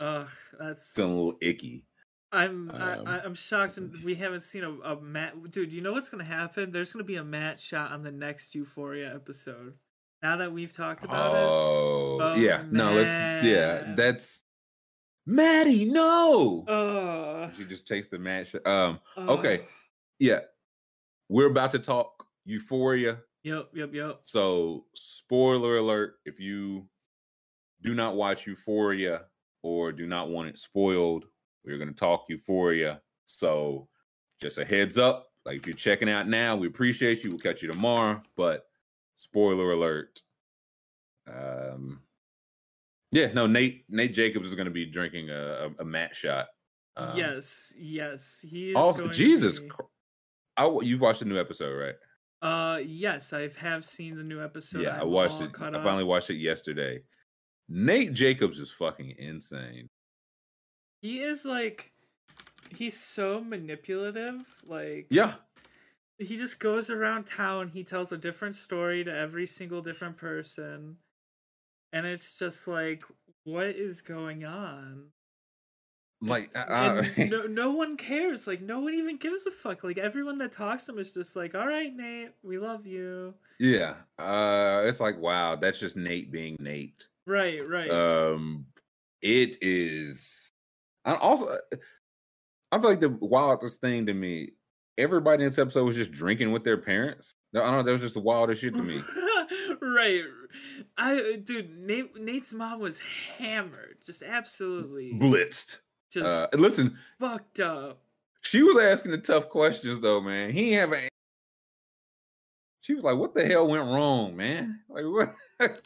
uh, that's. feeling a little icky. I'm Um, I- I'm shocked. and We haven't seen a, a mat. Dude, you know what's gonna happen? There's gonna be a mat shot on the next Euphoria episode. Now that we've talked about it. Oh, Oh, yeah. No, let's. Yeah, that's Maddie. No, Oh. she just takes the match. Um, okay, oh. yeah, we're about to talk Euphoria. Yep. Yep. Yep. So, spoiler alert: if you do not watch Euphoria or do not want it spoiled, we're going to talk Euphoria. So, just a heads up: like if you're checking out now, we appreciate you. We'll catch you tomorrow. But Spoiler alert. Um, yeah, no, Nate Nate Jacobs is going to be drinking a, a, a mat shot. Um, yes, yes, he is. Also, Jesus, be- I, you've watched the new episode, right? Uh, yes, I have seen the new episode. yeah, I I'm watched it. I up. finally watched it yesterday. Nate Jacobs is fucking insane. He is like, he's so manipulative. Like, Yeah, he just goes around town. He tells a different story to every single different person, and it's just like, what is going on? like I, I- no, no one cares. Like, no one even gives a fuck. Like, everyone that talks to him is just like, all right, Nate, we love you. yeah. Uh, it's like wow, that's just Nate being Nate. Right, right. Um, it is. I also, I feel like the wildest thing to me. Everybody in this episode was just drinking with their parents. No, I don't know. That was just the wildest shit to me. right. I dude, Nate Nate's mom was hammered, just absolutely Blitzed. just Uh, listen, fucked up. she was asking the tough questions though, man. He ain't have a. She was like, "What the hell went wrong, man? Like what?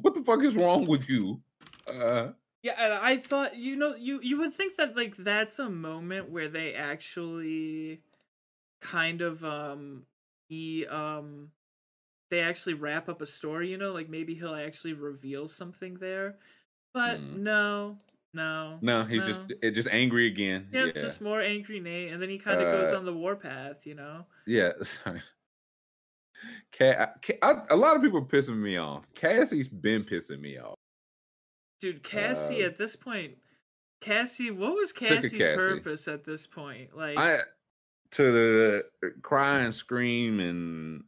what the fuck is wrong with you?" Uh, Yeah, and I thought you know you you would think that like that's a moment where they actually kind of um he um they actually wrap up a story, you know, like maybe he'll actually reveal something there. But Hmm. no, no. no, he's just it just angry again. Yep, yeah, just more angry Nate, and then he kind of goes Uh, on the warpath, you know. Yeah, sorry. Kat, a lot of people are pissing me off. Cassie's been pissing me off. Dude, Cassie Uh, at this point, Cassie, what was Cassie's Cassie. purpose at this point? Like, I to the cry and scream and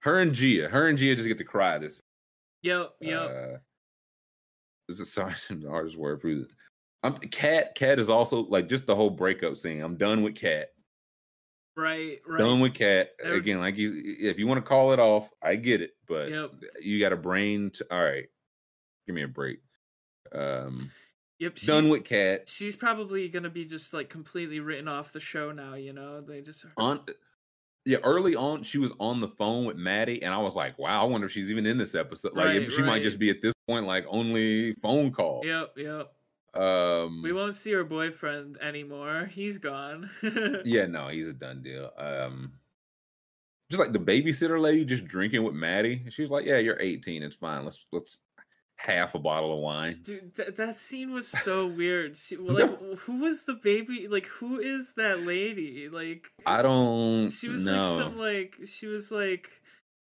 her and Gia, her and Gia just get to cry. This, yep, yep. uh, this is sorry, the hardest word for it. I'm Kat. Kat is also like just the whole breakup scene. I'm done with Kat. right, right. Done with Kat again. Like you, if you want to call it off, I get it, but Yep. you got a brain. To, all right, give me a break. Um, yep, she- done with Kat. She's probably gonna be just like completely written off the show now. You know, they just On, yeah, early on, she was on the phone with Maddie, and I was like, "Wow, I wonder if she's even in this episode." Like, Right, she might just be at this point like only phone call. Yep, yep. Um, We won't see her boyfriend anymore. He's gone. yeah, no, he's a done deal. Um, just like the babysitter lady just drinking with Maddie. She was like, "Yeah, you're 18. It's fine. Let's let's half a bottle of wine." Dude, th- that scene was so weird. She, like, who was the baby? Like, who is that lady? Like, I don't She was know. like some like she was like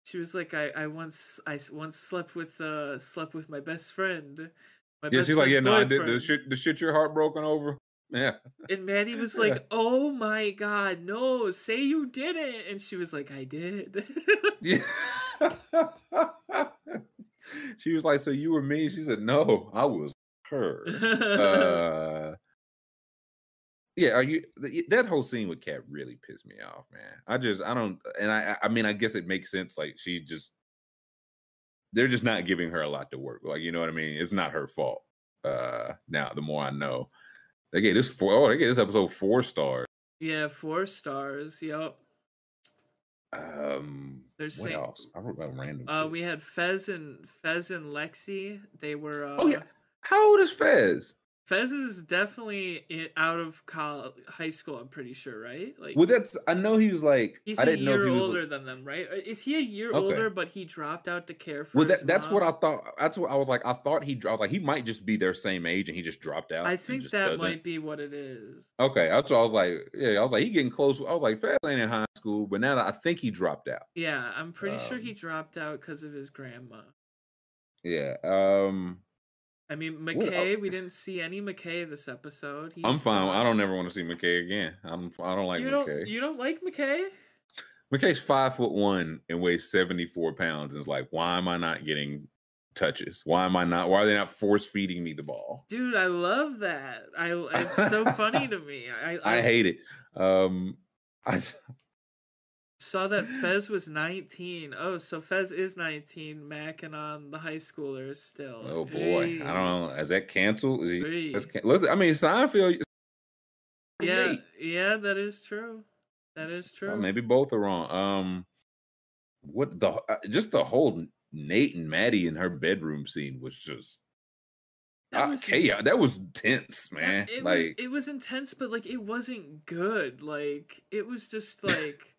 she was like I I once I once slept with uh slept with my best friend. My yeah, best she's like, "Yeah, no, I did the shit. The shit you're heartbroken over." Yeah, And Maddie was Yeah. like, "Oh my god, no! Say you didn't." And she was like, "I did." yeah. she was like, "So you were me?" She said, "No, I was her." uh yeah are you that whole scene with cat really pissed me off man i just i don't and i i mean i guess it makes sense like she just they're just not giving her a lot to work like you know what i mean it's not her fault uh now the more i know they gave this four oh they this episode four stars yeah, four stars. Yep. um They're what saying- else i wrote about random Uh, shit. we had Fez and Fez and Lexi. They were. Uh, oh yeah how old is fez Fez is definitely i out of college, high school. I'm pretty sure, right? Like, well that's i know he was like he's i a didn't know year if he was older than them, right? Is he a year Okay. older, but he dropped out to care for? Well, that, that's what I thought. That's what I was like. I thought he. I was like, he might just be their same age, and he just dropped out. I think that doesn't. might be what it is. Okay, that's what I was like. Yeah, I was like, he getting close. I was like, Fez ain't in high school, but now that I think he dropped out. Yeah, I'm pretty sure he Um, dropped out because of his grandma. Yeah. Um, I mean, What- McKay. We didn't see any McKay this episode. He, I'm fine. I don't ever want to see McKay again. I'm. I don't like you McKay. don't. You don't like McKay? McKay's five foot one and weighs 74 pounds, and it's like, why am I not getting touches? Why am I not? Why are they not force feeding me the ball? Dude, I love that. I. It's so funny to me. I. I hate it. Um, I. saw that Fez was 19. Oh, so Fez is 19, macking on the high schoolers still. Oh boy, Hey. I don't know. Is that canceled? Is he? That's can- listen, I mean, Seinfeld. Yeah, yeah, that is true. That is true. Oh, maybe both are wrong. Um, what the uh, just the whole Nate and Maddie in her bedroom scene was just That uh, was- chaos. That was tense, man. It, like was, it was intense, but like it wasn't good. Like it was just like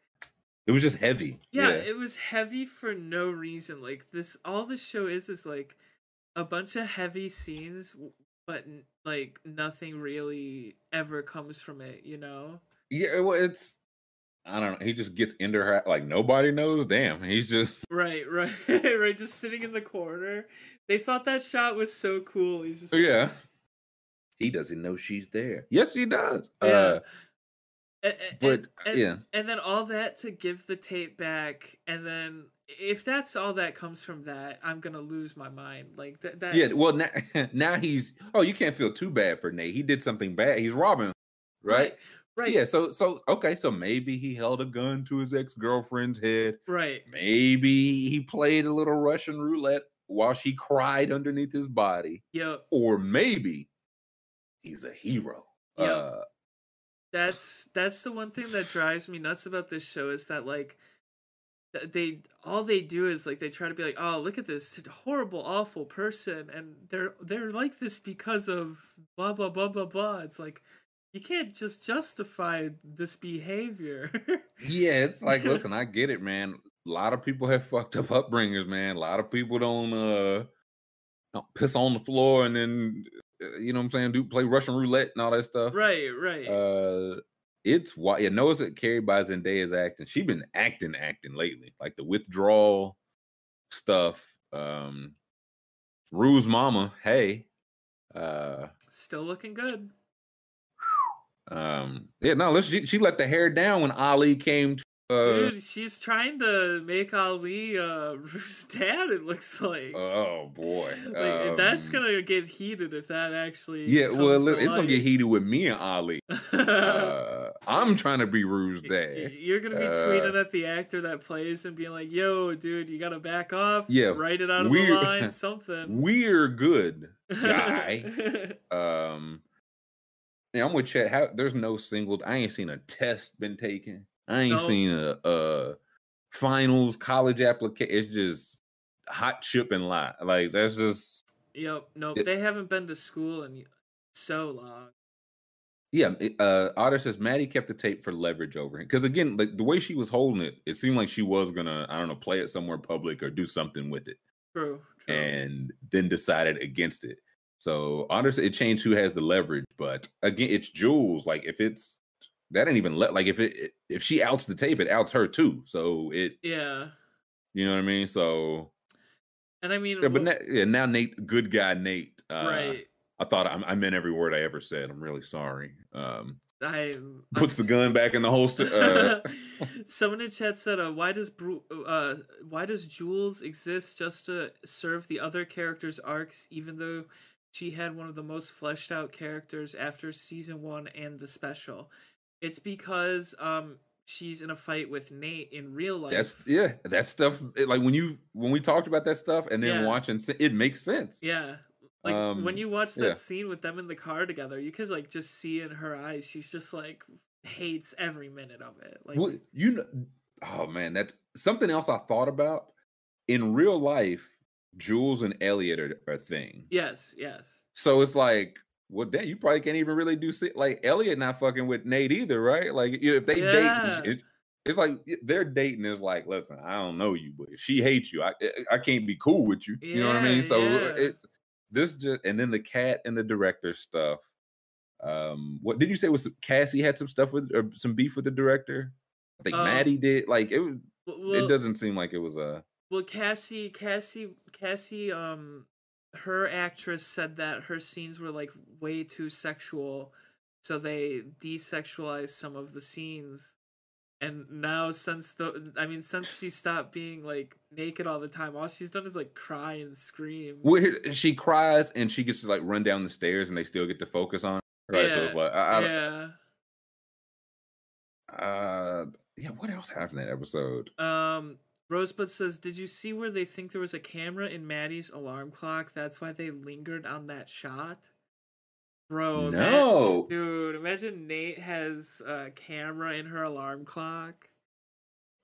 it was just heavy. yeah, it was heavy for no reason. Like this, all this show is is like a bunch of heavy scenes, but like nothing really ever comes from it. You know? yeah. Well, it's I don't know. He just gets into her like nobody knows. Damn, he's just Right, right, right. Just sitting in the corner. They thought that shot was so cool. He's just Oh, yeah. He doesn't know she's there. Yes, he does. Yeah. Uh, A- a- but and, and, yeah, and then all that to give the tape back, and then if that's all that comes from that, I'm gonna lose my mind. Like that. that yeah. Well, now, now he's. Oh, you can't feel too bad for Nate. He did something bad. He's robbing, right? right, Yeah. So, so okay. So maybe he held a gun to his ex girlfriend's head. right. Maybe he played a little Russian roulette while she cried underneath his body, Yep, or maybe he's a hero. Yeah. Uh, that's that's the one thing that drives me nuts about this show is that like they all they do is like they try to be like oh look at this horrible awful person and they're they're like this because of blah blah blah blah blah it's like you can't just justify this behavior Yeah, it's like, listen, I get it, man. A lot of people have fucked up upbringers, man. A lot of people don't uh don't piss on the floor and then you know what I'm saying, do play Russian roulette and all that stuff. right right Uh it's why yeah, that Carrie by Zendaya's acting. She been acting, acting lately. Like the withdrawal stuff. Um Rue's mama, hey. Uh still looking good um yeah, no, let's she, she let the hair down when Ali came to uh, dude she's trying to make ali uh Rue's dad it looks like Oh boy, like that's Um, gonna get heated if that actually Yeah, well, comes to look, it's gonna get heated with me and Ali. Uh, I'm trying to be Rue's dad. You're gonna be Uh, tweeting at the actor that plays and being like, "Yo, dude, you gotta back off. Yeah, write it out of the line, something." We're good, guy. um, yeah, I'm with Chet. How there's no single. I ain't seen a test been taken. I ain't No. seen a, a finals college application. It's just hot chip and lie. Like that's just yep. Nope. It- they haven't been to school in so long. Yeah, uh, Otter says Maddie kept the tape for leverage over him because again, like the way she was holding it, it seemed like she was gonna, I don't know, play it somewhere public or do something with it, True. True. and then decided against it. So Otter it changed who has the leverage, but again, it's Jules. Like if it's that ain't even let like if it if she outs the tape, it outs her too. So it, yeah. you know what I mean. So And I mean, yeah, but wh- now, yeah, now Nate, good guy Nate. Uh, right. I thought I, I meant every word I ever said. I'm really sorry. Um, I puts the gun back in the holster. Uh, Someone in chat said, uh, "Why does Bru- uh, why does Jules exist just to serve the other characters' arcs, even though she had one of the most fleshed out characters after season one and the special? It's because um she's in a fight with Nate in real life. That's yeah, that stuff. it- like when you when we talked about that stuff, and then Yeah. watching, it makes sense. yeah." Like Um, when you watch that yeah. scene with them in the car together, you could like just see in her eyes she's just like hates every minute of it. Like Well, you know, oh man, that something else I thought about in real life. Jules and Elliot are are a thing. yes, yes. So it's like, well, damn, you probably can't even really do like Elliot not fucking with Nate either, right? Like if they Yeah. date, it, it's like their dating is like, listen, I don't know you, but if she hates you, I I can't be cool with you. You know what I mean? So yeah. it's this just and then the Kat and the director stuff. Um, what did you say was Cassie had some stuff with or some beef with the director? I think Um, Maddie did. Like it was. W- it doesn't seem like it was a. Well, Cassie, Cassie, Cassie, um, her actress said that her scenes were like way too sexual, so they desexualized some of the scenes. And now, since the, I mean, since she stopped being like naked all the time, all she's done is like cry and scream. Well, she cries and she gets to like run down the stairs and they still get to focus on. her, Right, so it's Yeah, like I, I, yeah. uh yeah what else happened in that episode Um, Rosebud says, "Did you see where they think there was a camera in Maddie's alarm clock? That's why they lingered on that shot." Bro, no dude, imagine Nate has a camera in her alarm clock.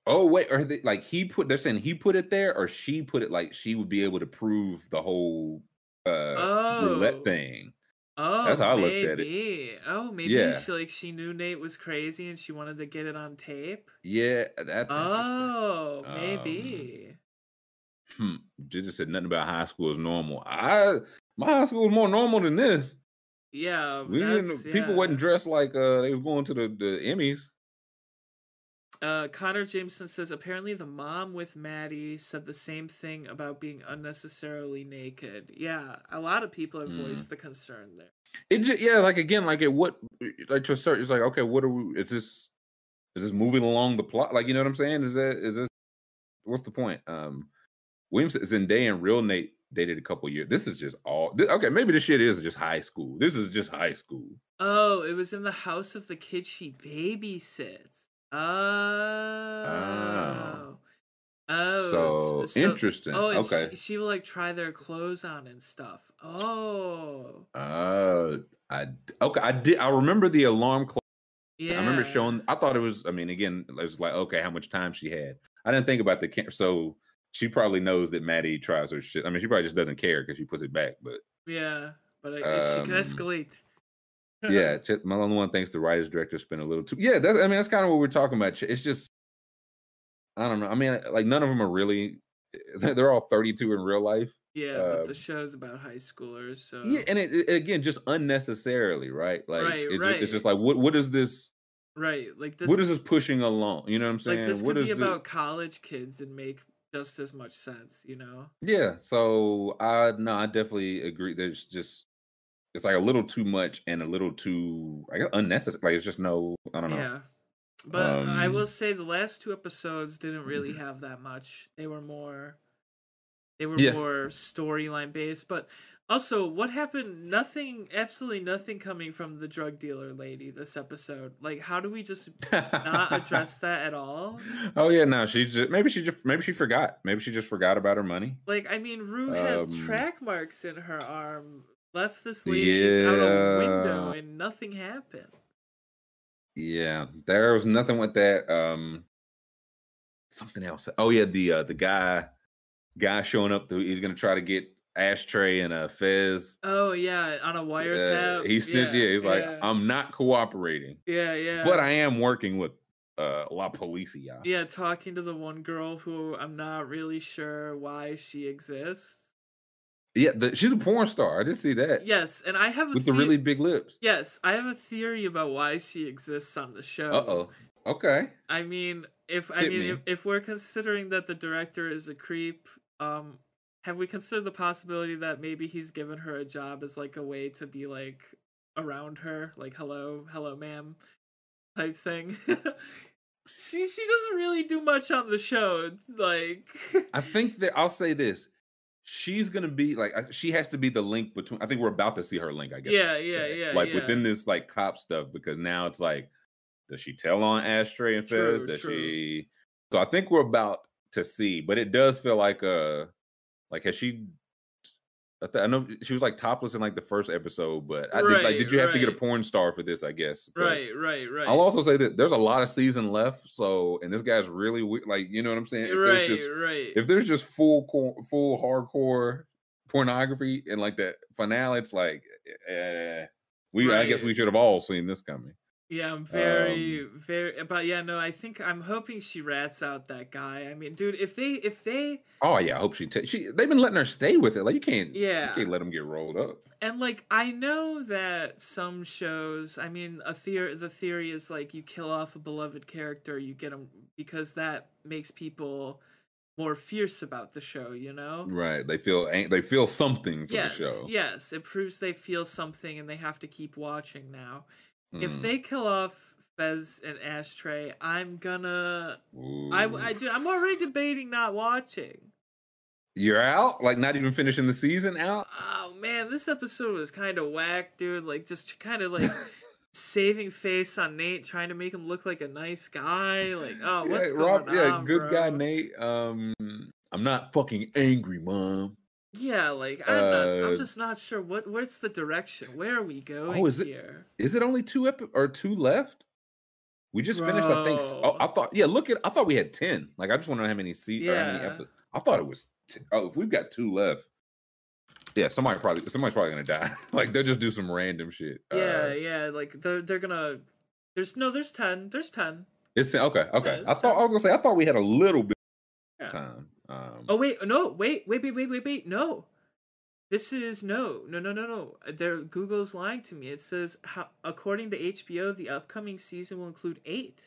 Oh wait, are they like he put? They're saying he put it there, or she put it like she would be able to prove the whole uh Oh. roulette thing. Oh, That's how I maybe. looked at it. Oh, maybe Yeah. she like she knew Nate was crazy and she wanted to get it on tape. Yeah, that's interesting. Oh, Um, maybe. Hmm. They just said nothing about high school is normal. I my high school was more normal than this. Yeah, We didn't. that's- People yeah. wasn't dressed like uh they was going to the the Emmys. Uh, Connor Jameson says apparently the mom with Maddie said the same thing about being unnecessarily naked. Yeah, a lot of people have Mm. voiced the concern there. It just, yeah, like again, like at what like to a certain it's like okay, what are we is this is this moving along the plot? Like you know what I'm saying? Is that is this what's the point? Um Williams Zendaya and real Nate dated a couple years. This is just all thi- okay, maybe this shit is just high school. This is just high school. Oh, it was in the house of the kid she babysits. Oh. Oh. so, so- interesting. Oh, okay. she, she will like try their clothes on and stuff. Oh. Uh I okay, I did I remember the alarm clock. Yeah. I remember showing I thought it was I mean again, it was like okay, how much time she had. I didn't think about the camera. So she probably knows that Maddie tries her shit. I mean, she probably just doesn't care because she puts it back. But Yeah, but I guess she can Um, escalate. Yeah, Ch- my one thinks the writers director spent a little too. Yeah, that's I mean that's kind of what we're talking about. It's just I don't know. I mean, like none of them are really. They're all 32 in real life. Yeah, but uh, the show's about high schoolers, so Yeah, and it, it- again just unnecessarily, right? Like Right, it right. it's just like what what is this? right, like this what is this pushing along? You know what I'm saying? like this What could be about college kids and make just as much sense, you know? Yeah, so I no, I definitely agree. There's just it's like a little too much and a little too I guess unnecessary. Like it's just no, I don't know. Yeah. But I Um, mm-hmm. will say the last two episodes didn't really have that much. They were more they were Yeah. more storyline based, but also what happened nothing absolutely nothing coming from the drug dealer lady this episode. Like how do we just not address that at all? Oh yeah, no, she just maybe she just maybe she forgot. Maybe she just forgot about her money. Like I mean Rue had Um, track marks in her arm, left this lady's out a window and nothing happened. Yeah, there was nothing with that. Um, something else. Oh yeah, the uh, the guy guy showing up. To, he's gonna try to get Ashtray and a Fez. Oh yeah, on a Uh, wiretap. he said, yeah, he's like, yeah. I'm not cooperating, Yeah, yeah. but I am working with uh La Policia. yeah, talking to the one girl who I'm not really sure why she exists. Yeah, the, she's a porn star. I did see that. Yes, and I have a with the theo- really big lips. Yes, I have a theory about why she exists on the show. Uh oh. Okay. I mean, if I Hit mean me. if, if we're considering that the director is a creep, um have we considered the possibility that maybe he's given her a job as like a way to be like around her, like hello, hello ma'am type thing? she she doesn't really do much on the show. It's like I think that I'll say this. She's gonna be like she has to be the link between. I think we're about to see her link. I guess. Yeah, yeah, yeah, Like yeah. within this like cop stuff because now it's like, does she tell on Ashtray and Fez? True, does true. she? So I think we're about to see, but it does feel like uh, like has she? I, th- I know she was like topless in like the first episode, but I did, like, did you have to get a porn star for this? I guess. But right, right, right. I'll also say that there's a lot of season left, so and this guy's really we- like you know what I'm saying. If there's right, just right. if there's just full cor- full hardcore pornography and like that finale, it's like uh, we I guess we should have all seen this coming. Yeah, I'm very, Um, very. But yeah, no, I think I'm hoping she rats out that guy. I mean, dude, if they, if they, Oh yeah, I hope she ta- she they've been letting her stay with it. Like you can't Yeah. you can't let them get rolled up. and like, I know that some shows. I mean, a theory. The theory is like you kill off a beloved character, you get them because that makes people more fierce about the show. You know. Right? They feel they feel something for Yes, the show. yes, it proves they feel something and they have to keep watching now. If Mm. they kill off Fez and Ashtray, I'm gonna I, Ooh. I do, I'm already debating not watching. You're out, like not even finishing the season out. Oh man, this episode was kind of whack, dude. Like just kind of like saving face on Nate, trying to make him look like a nice guy. Like, oh, what's yeah, going yeah, on? good guy? Nate. Um, I'm not fucking angry, mom. Yeah, like I'm not. Uh, I'm just not sure what. Where's the direction? Where are we going is it- here? Is it only two ep- or two left? We just finished, I think. Oh, I thought, yeah. Look at, I thought we had ten. Like, I just want to know how many seats. Or how many episodes. I thought it was. T- oh, if we've got two left, yeah, somebody probably, somebody's probably gonna die. like, they'll just do some random shit. Yeah, Uh, yeah. Like they're they're gonna. There's no. There's ten. There's ten. it's okay. Okay, it's I thought I was gonna say I thought we had a little bit Yeah. time. Um, Oh wait, no, wait, wait, wait, wait, wait, wait, no. This is no, no, no, no, no. There, Google's lying to me. It says, how, according to HBO, the upcoming season will include eight.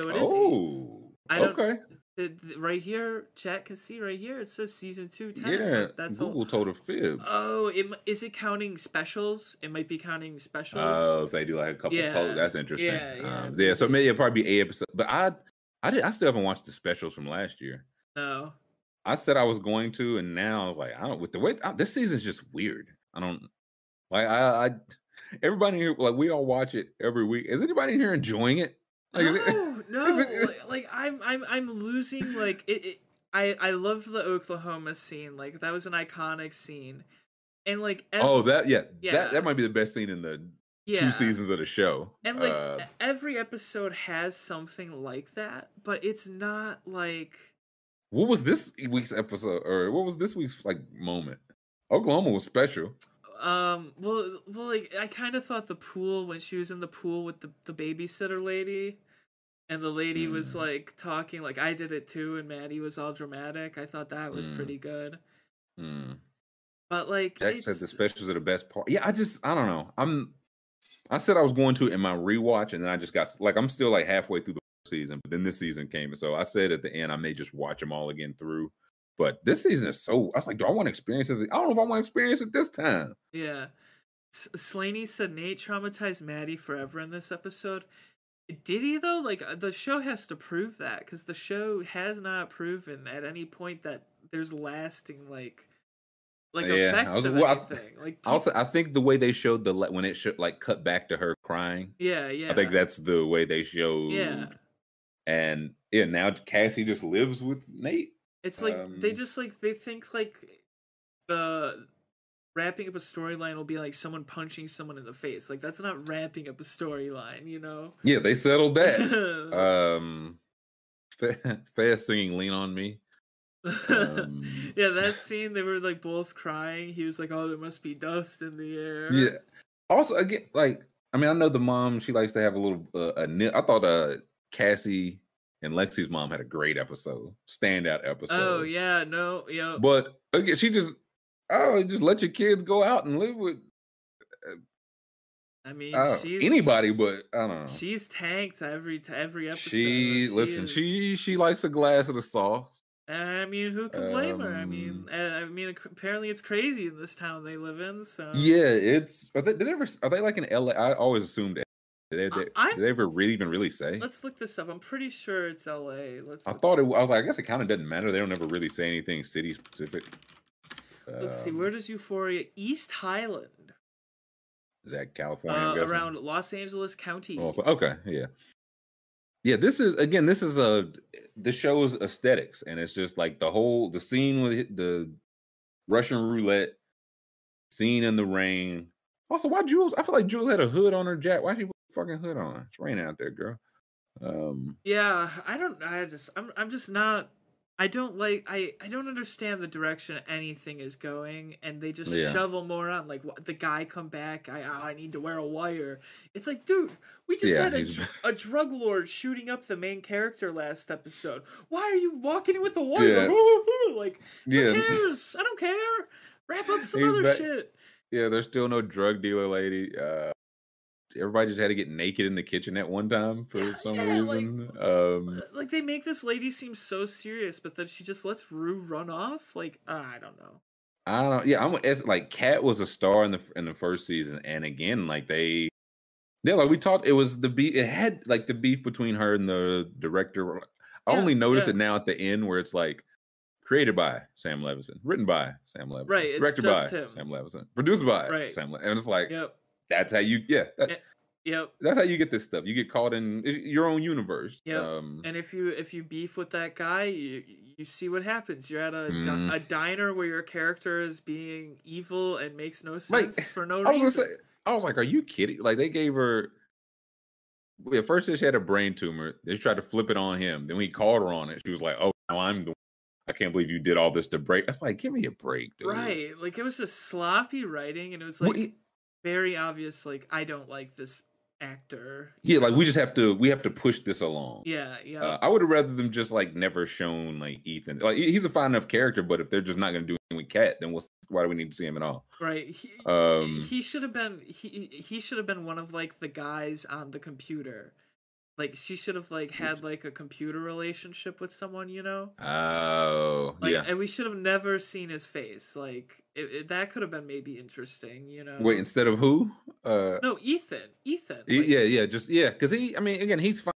So it is eight. oh, I don't- okay. The, the- right here, chat can see right here. It says season two, 10. Yeah, that's all. Google told a fib. Oh, it, is it counting specials? It might be counting specials. Oh, if they do like a couple Yeah, posts, that's interesting. yeah, yeah, um, yeah. So maybe. maybe it'll probably be eight episodes. But I, I did. I still haven't watched the specials from last year. no. I said I was going to, and now I was like, I don't. With the way I, this season's just weird. I don't like. I, I, everybody here, like we all watch it every week. Is anybody here enjoying it? Like, is it- no, no. it- like, I'm, I'm, I'm losing. Like it, it. I, I love the Oklahoma scene. Like that was an iconic scene, and like oh, that yeah, Yeah. that that might be the best scene in the yeah. two seasons of the show. And like Uh, every episode has something like that, but it's not like what was this week's episode, or what was this week's like moment? Oklahoma was special. um well well like I kind of thought the pool when she was in the pool with the the babysitter lady and the lady was Mm. like talking like I did it too and Maddie was all dramatic. I thought that was Mm. pretty good. Hmm. But like Jack said the specials are the best part. Yeah, I just I don't know. I'm I said I was going to in my rewatch, and then I just got like I'm still like halfway through the season, but then this season came, And so I said at the end I may just watch them all again through. But this season is so I was like, do I want to experience this? I don't know if I want to experience it this time. Yeah. S- Slaney said Nate traumatized Maddie forever in this episode. Did he though? Like uh, the show has to prove that because the show has not proven at any point that there's lasting like like Yeah, I effects was- of well, I- anything. like Also, I think the way they showed the when it should like cut back to her crying, yeah, yeah. I think that's the way they showed. yeah. And yeah, now Cassie just lives with Nate. It's like they um, just like they think like the wrapping up a storyline will be like someone punching someone in the face. Like that's not wrapping up a storyline, you know. Yeah, they settled that. um, Fast singing "Lean on Me." um, yeah, that scene they were like both crying. He was like, "Oh, there must be dust in the air." Yeah. Also, again, like I mean, I know the mom. She likes to have a little. Uh, a nip. I thought uh Cassie and Lexi's mom had a great episode, standout episode. Oh yeah, no, yeah. But again, she just oh, just let your kids go out and live with I mean, uh, she's anybody, but I don't know. She's tanked every to every episode. She listen. is- She she likes a glass of the sauce. I mean, who can blame her? I mean, Um, uh, I mean, apparently it's crazy in this town they live in. So Yeah, it's. Are they, did they ever? Are they like in L.A.? I always assumed. Did they, did, they ever really even really say? Let's look this up. I'm pretty sure it's L.A. Let's I thought it. I was like, I guess it kind of doesn't matter. They don't ever really say anything city specific. let's see. Um, Where does Euphoria? East Highland, is that California? Uh, around Los Angeles County. Also, okay, yeah, yeah. This is again. This is a the show's aesthetics, and it's just like the whole the scene with the Russian roulette scene in the rain. Also, why Jules? I feel like Jules had a hood on her jacket. Why she fucking hood on? It's raining out there, girl. Um, Yeah, I don't. I just. I'm. I'm just not. I don't like. I. I don't understand the direction anything is going, and they just Yeah. shovel more on. Like the guy come back. I. I need to wear a wire. It's like, dude, we just Yeah, had a, dr- a drug lord shooting up the main character last episode. Why are you walking in with a wire? like, who yeah, cares? I don't care. Wrap up some He's other back- shit. yeah. There's still no drug dealer lady. Uh, everybody just had to get naked in the kitchen at one time for some yeah, like- reason. um, Like they make this lady seem so serious, but then she just lets Rue run off. Like I don't know. I don't. Know. Yeah, I'm. It's like Kat was a star in the in the first season, and again, like they, yeah, like we talked. It was the beef. It had like the beef between her and the director. I Yeah, only notice yeah. it now at the end where it's like created by Sam Levinson, written by Sam Levinson, Right, directed by him. Sam Levinson, produced by Right. Sam. Le- and it's like Yep. That's how you. Yeah, that, Yep. that's how you get this stuff. You get caught in your own universe. Yep. Um, And if you if you beef with that guy, you you see what happens. You're at a, di- Mm. a diner where your character is being evil and makes no Like, sense for no I was reason. say, I was like, are you kidding? Like they gave her at first she had a brain tumor. They tried to flip it on him. Then we called her on it. She was like, "Oh, now I'm the. I can't believe you did all this to break." That's like, give me a break, dude. Right. Like it was just sloppy writing and it was Well, like it- very obvious like I don't like this actor. yeah, like we just have to we have to push this along. Yeah, yeah. Uh, I would have rather them just like never shown like Ethan. Like he's a fine enough character, but if they're just not going to do anything with Kat, then what's why do we need to see him at all? right. He, Um, he should have been he he should have been one of like the guys on the computer. Like she should have like had like a computer relationship with someone, you know? Oh, Like yeah. and we should have never seen his face. Like it, it- that could have been maybe interesting, you know. Wait, instead of who? Uh, No, Ethan. Ethan. y- like, yeah, yeah, just yeah, because he. I mean, again, he's fine.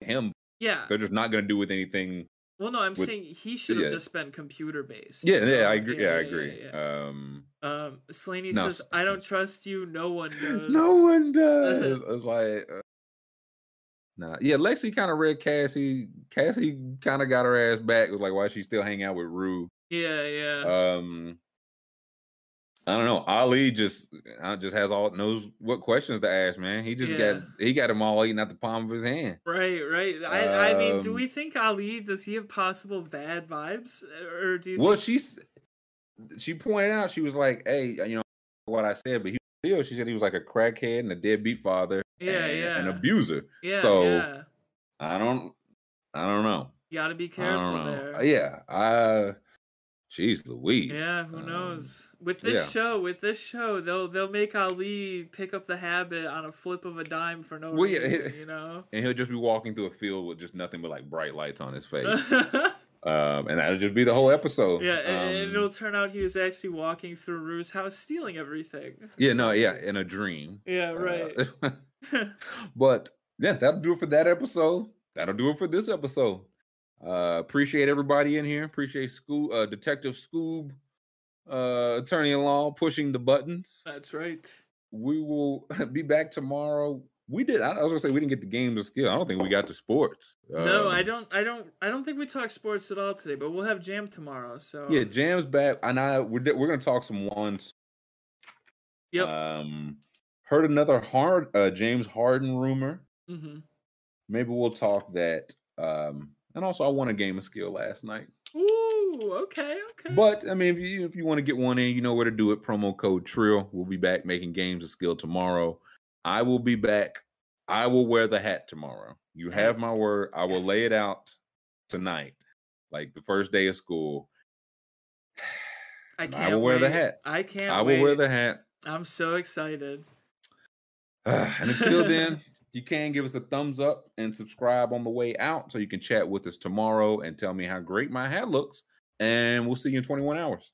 Him, Yeah. they're just not going to do with anything. Well, no, I'm with- saying he should have yeah. just been computer based. Yeah, yeah, I agree. Yeah, I agree. yeah, yeah. Um, Um, Slaney No, says, "I don't trust you. No one does." no one does. It's like, uh, nah, yeah. Lexi kind of read Cassie. Cassie kind of got her ass back. It was like, why she still hang out with Rue? Yeah, yeah. Um, I don't know. Ali just uh, just has all knows what questions to ask. Man, he just Yeah. got he got them all eating at the palm of his hand. right, right. I, I mean, do um, we think Ali does he have possible bad vibes, or do you? Well, think... she's she pointed out she was like, hey, you know what I said, but he still she said he was like a crackhead and a deadbeat father, Yeah, and an abuser. yeah, so- yeah. I don't, I don't know. You got to be I careful there. Yeah, uh, jeez, Louise. Yeah, who Um, knows? With this yeah. show, with this show, they'll they'll make Ali pick up the habit on a flip of a dime for no Well, yeah, reason, you know. And he'll just be walking through a field with just nothing but like bright lights on his face. Um, and that'll just be the whole episode. Yeah, and, and Um, it'll turn out he was actually walking through Rue's house stealing everything. Yeah, no, yeah, in a dream. Yeah, right. Uh, but yeah, that'll do it for that episode. That'll do it for this episode. Uh appreciate everybody in here. Appreciate Scoob, uh, Detective Scoob, uh, attorney in law pushing the buttons. That's right. We will be back tomorrow. We did. I was gonna say we didn't get the games of skill. I don't think we got to sports. no, I Um, don't. I don't. I don't think we talk sports at all today. But we'll have jam tomorrow. So Yeah, Jam's back, and I we're we're gonna talk some ones. Yep. Um, heard another hard uh James Harden rumor. Mm-hmm. Maybe we'll talk that. Um, and also I won a game of skill last night. Ooh. Okay. Okay. But I mean, if you if you want to get one in, you know where to do it. Promo code Trill. We'll be back making games of skill tomorrow. I will be back. I will wear the hat tomorrow. You have my word. I will lay it out tonight, like the first day of school. I can't I will wear the hat. I can't. I will wear the hat. I'm so excited. and until then, you can give us a thumbs up and subscribe on the way out so you can chat with us tomorrow and tell me how great my hat looks. And we'll see you in 21 hours.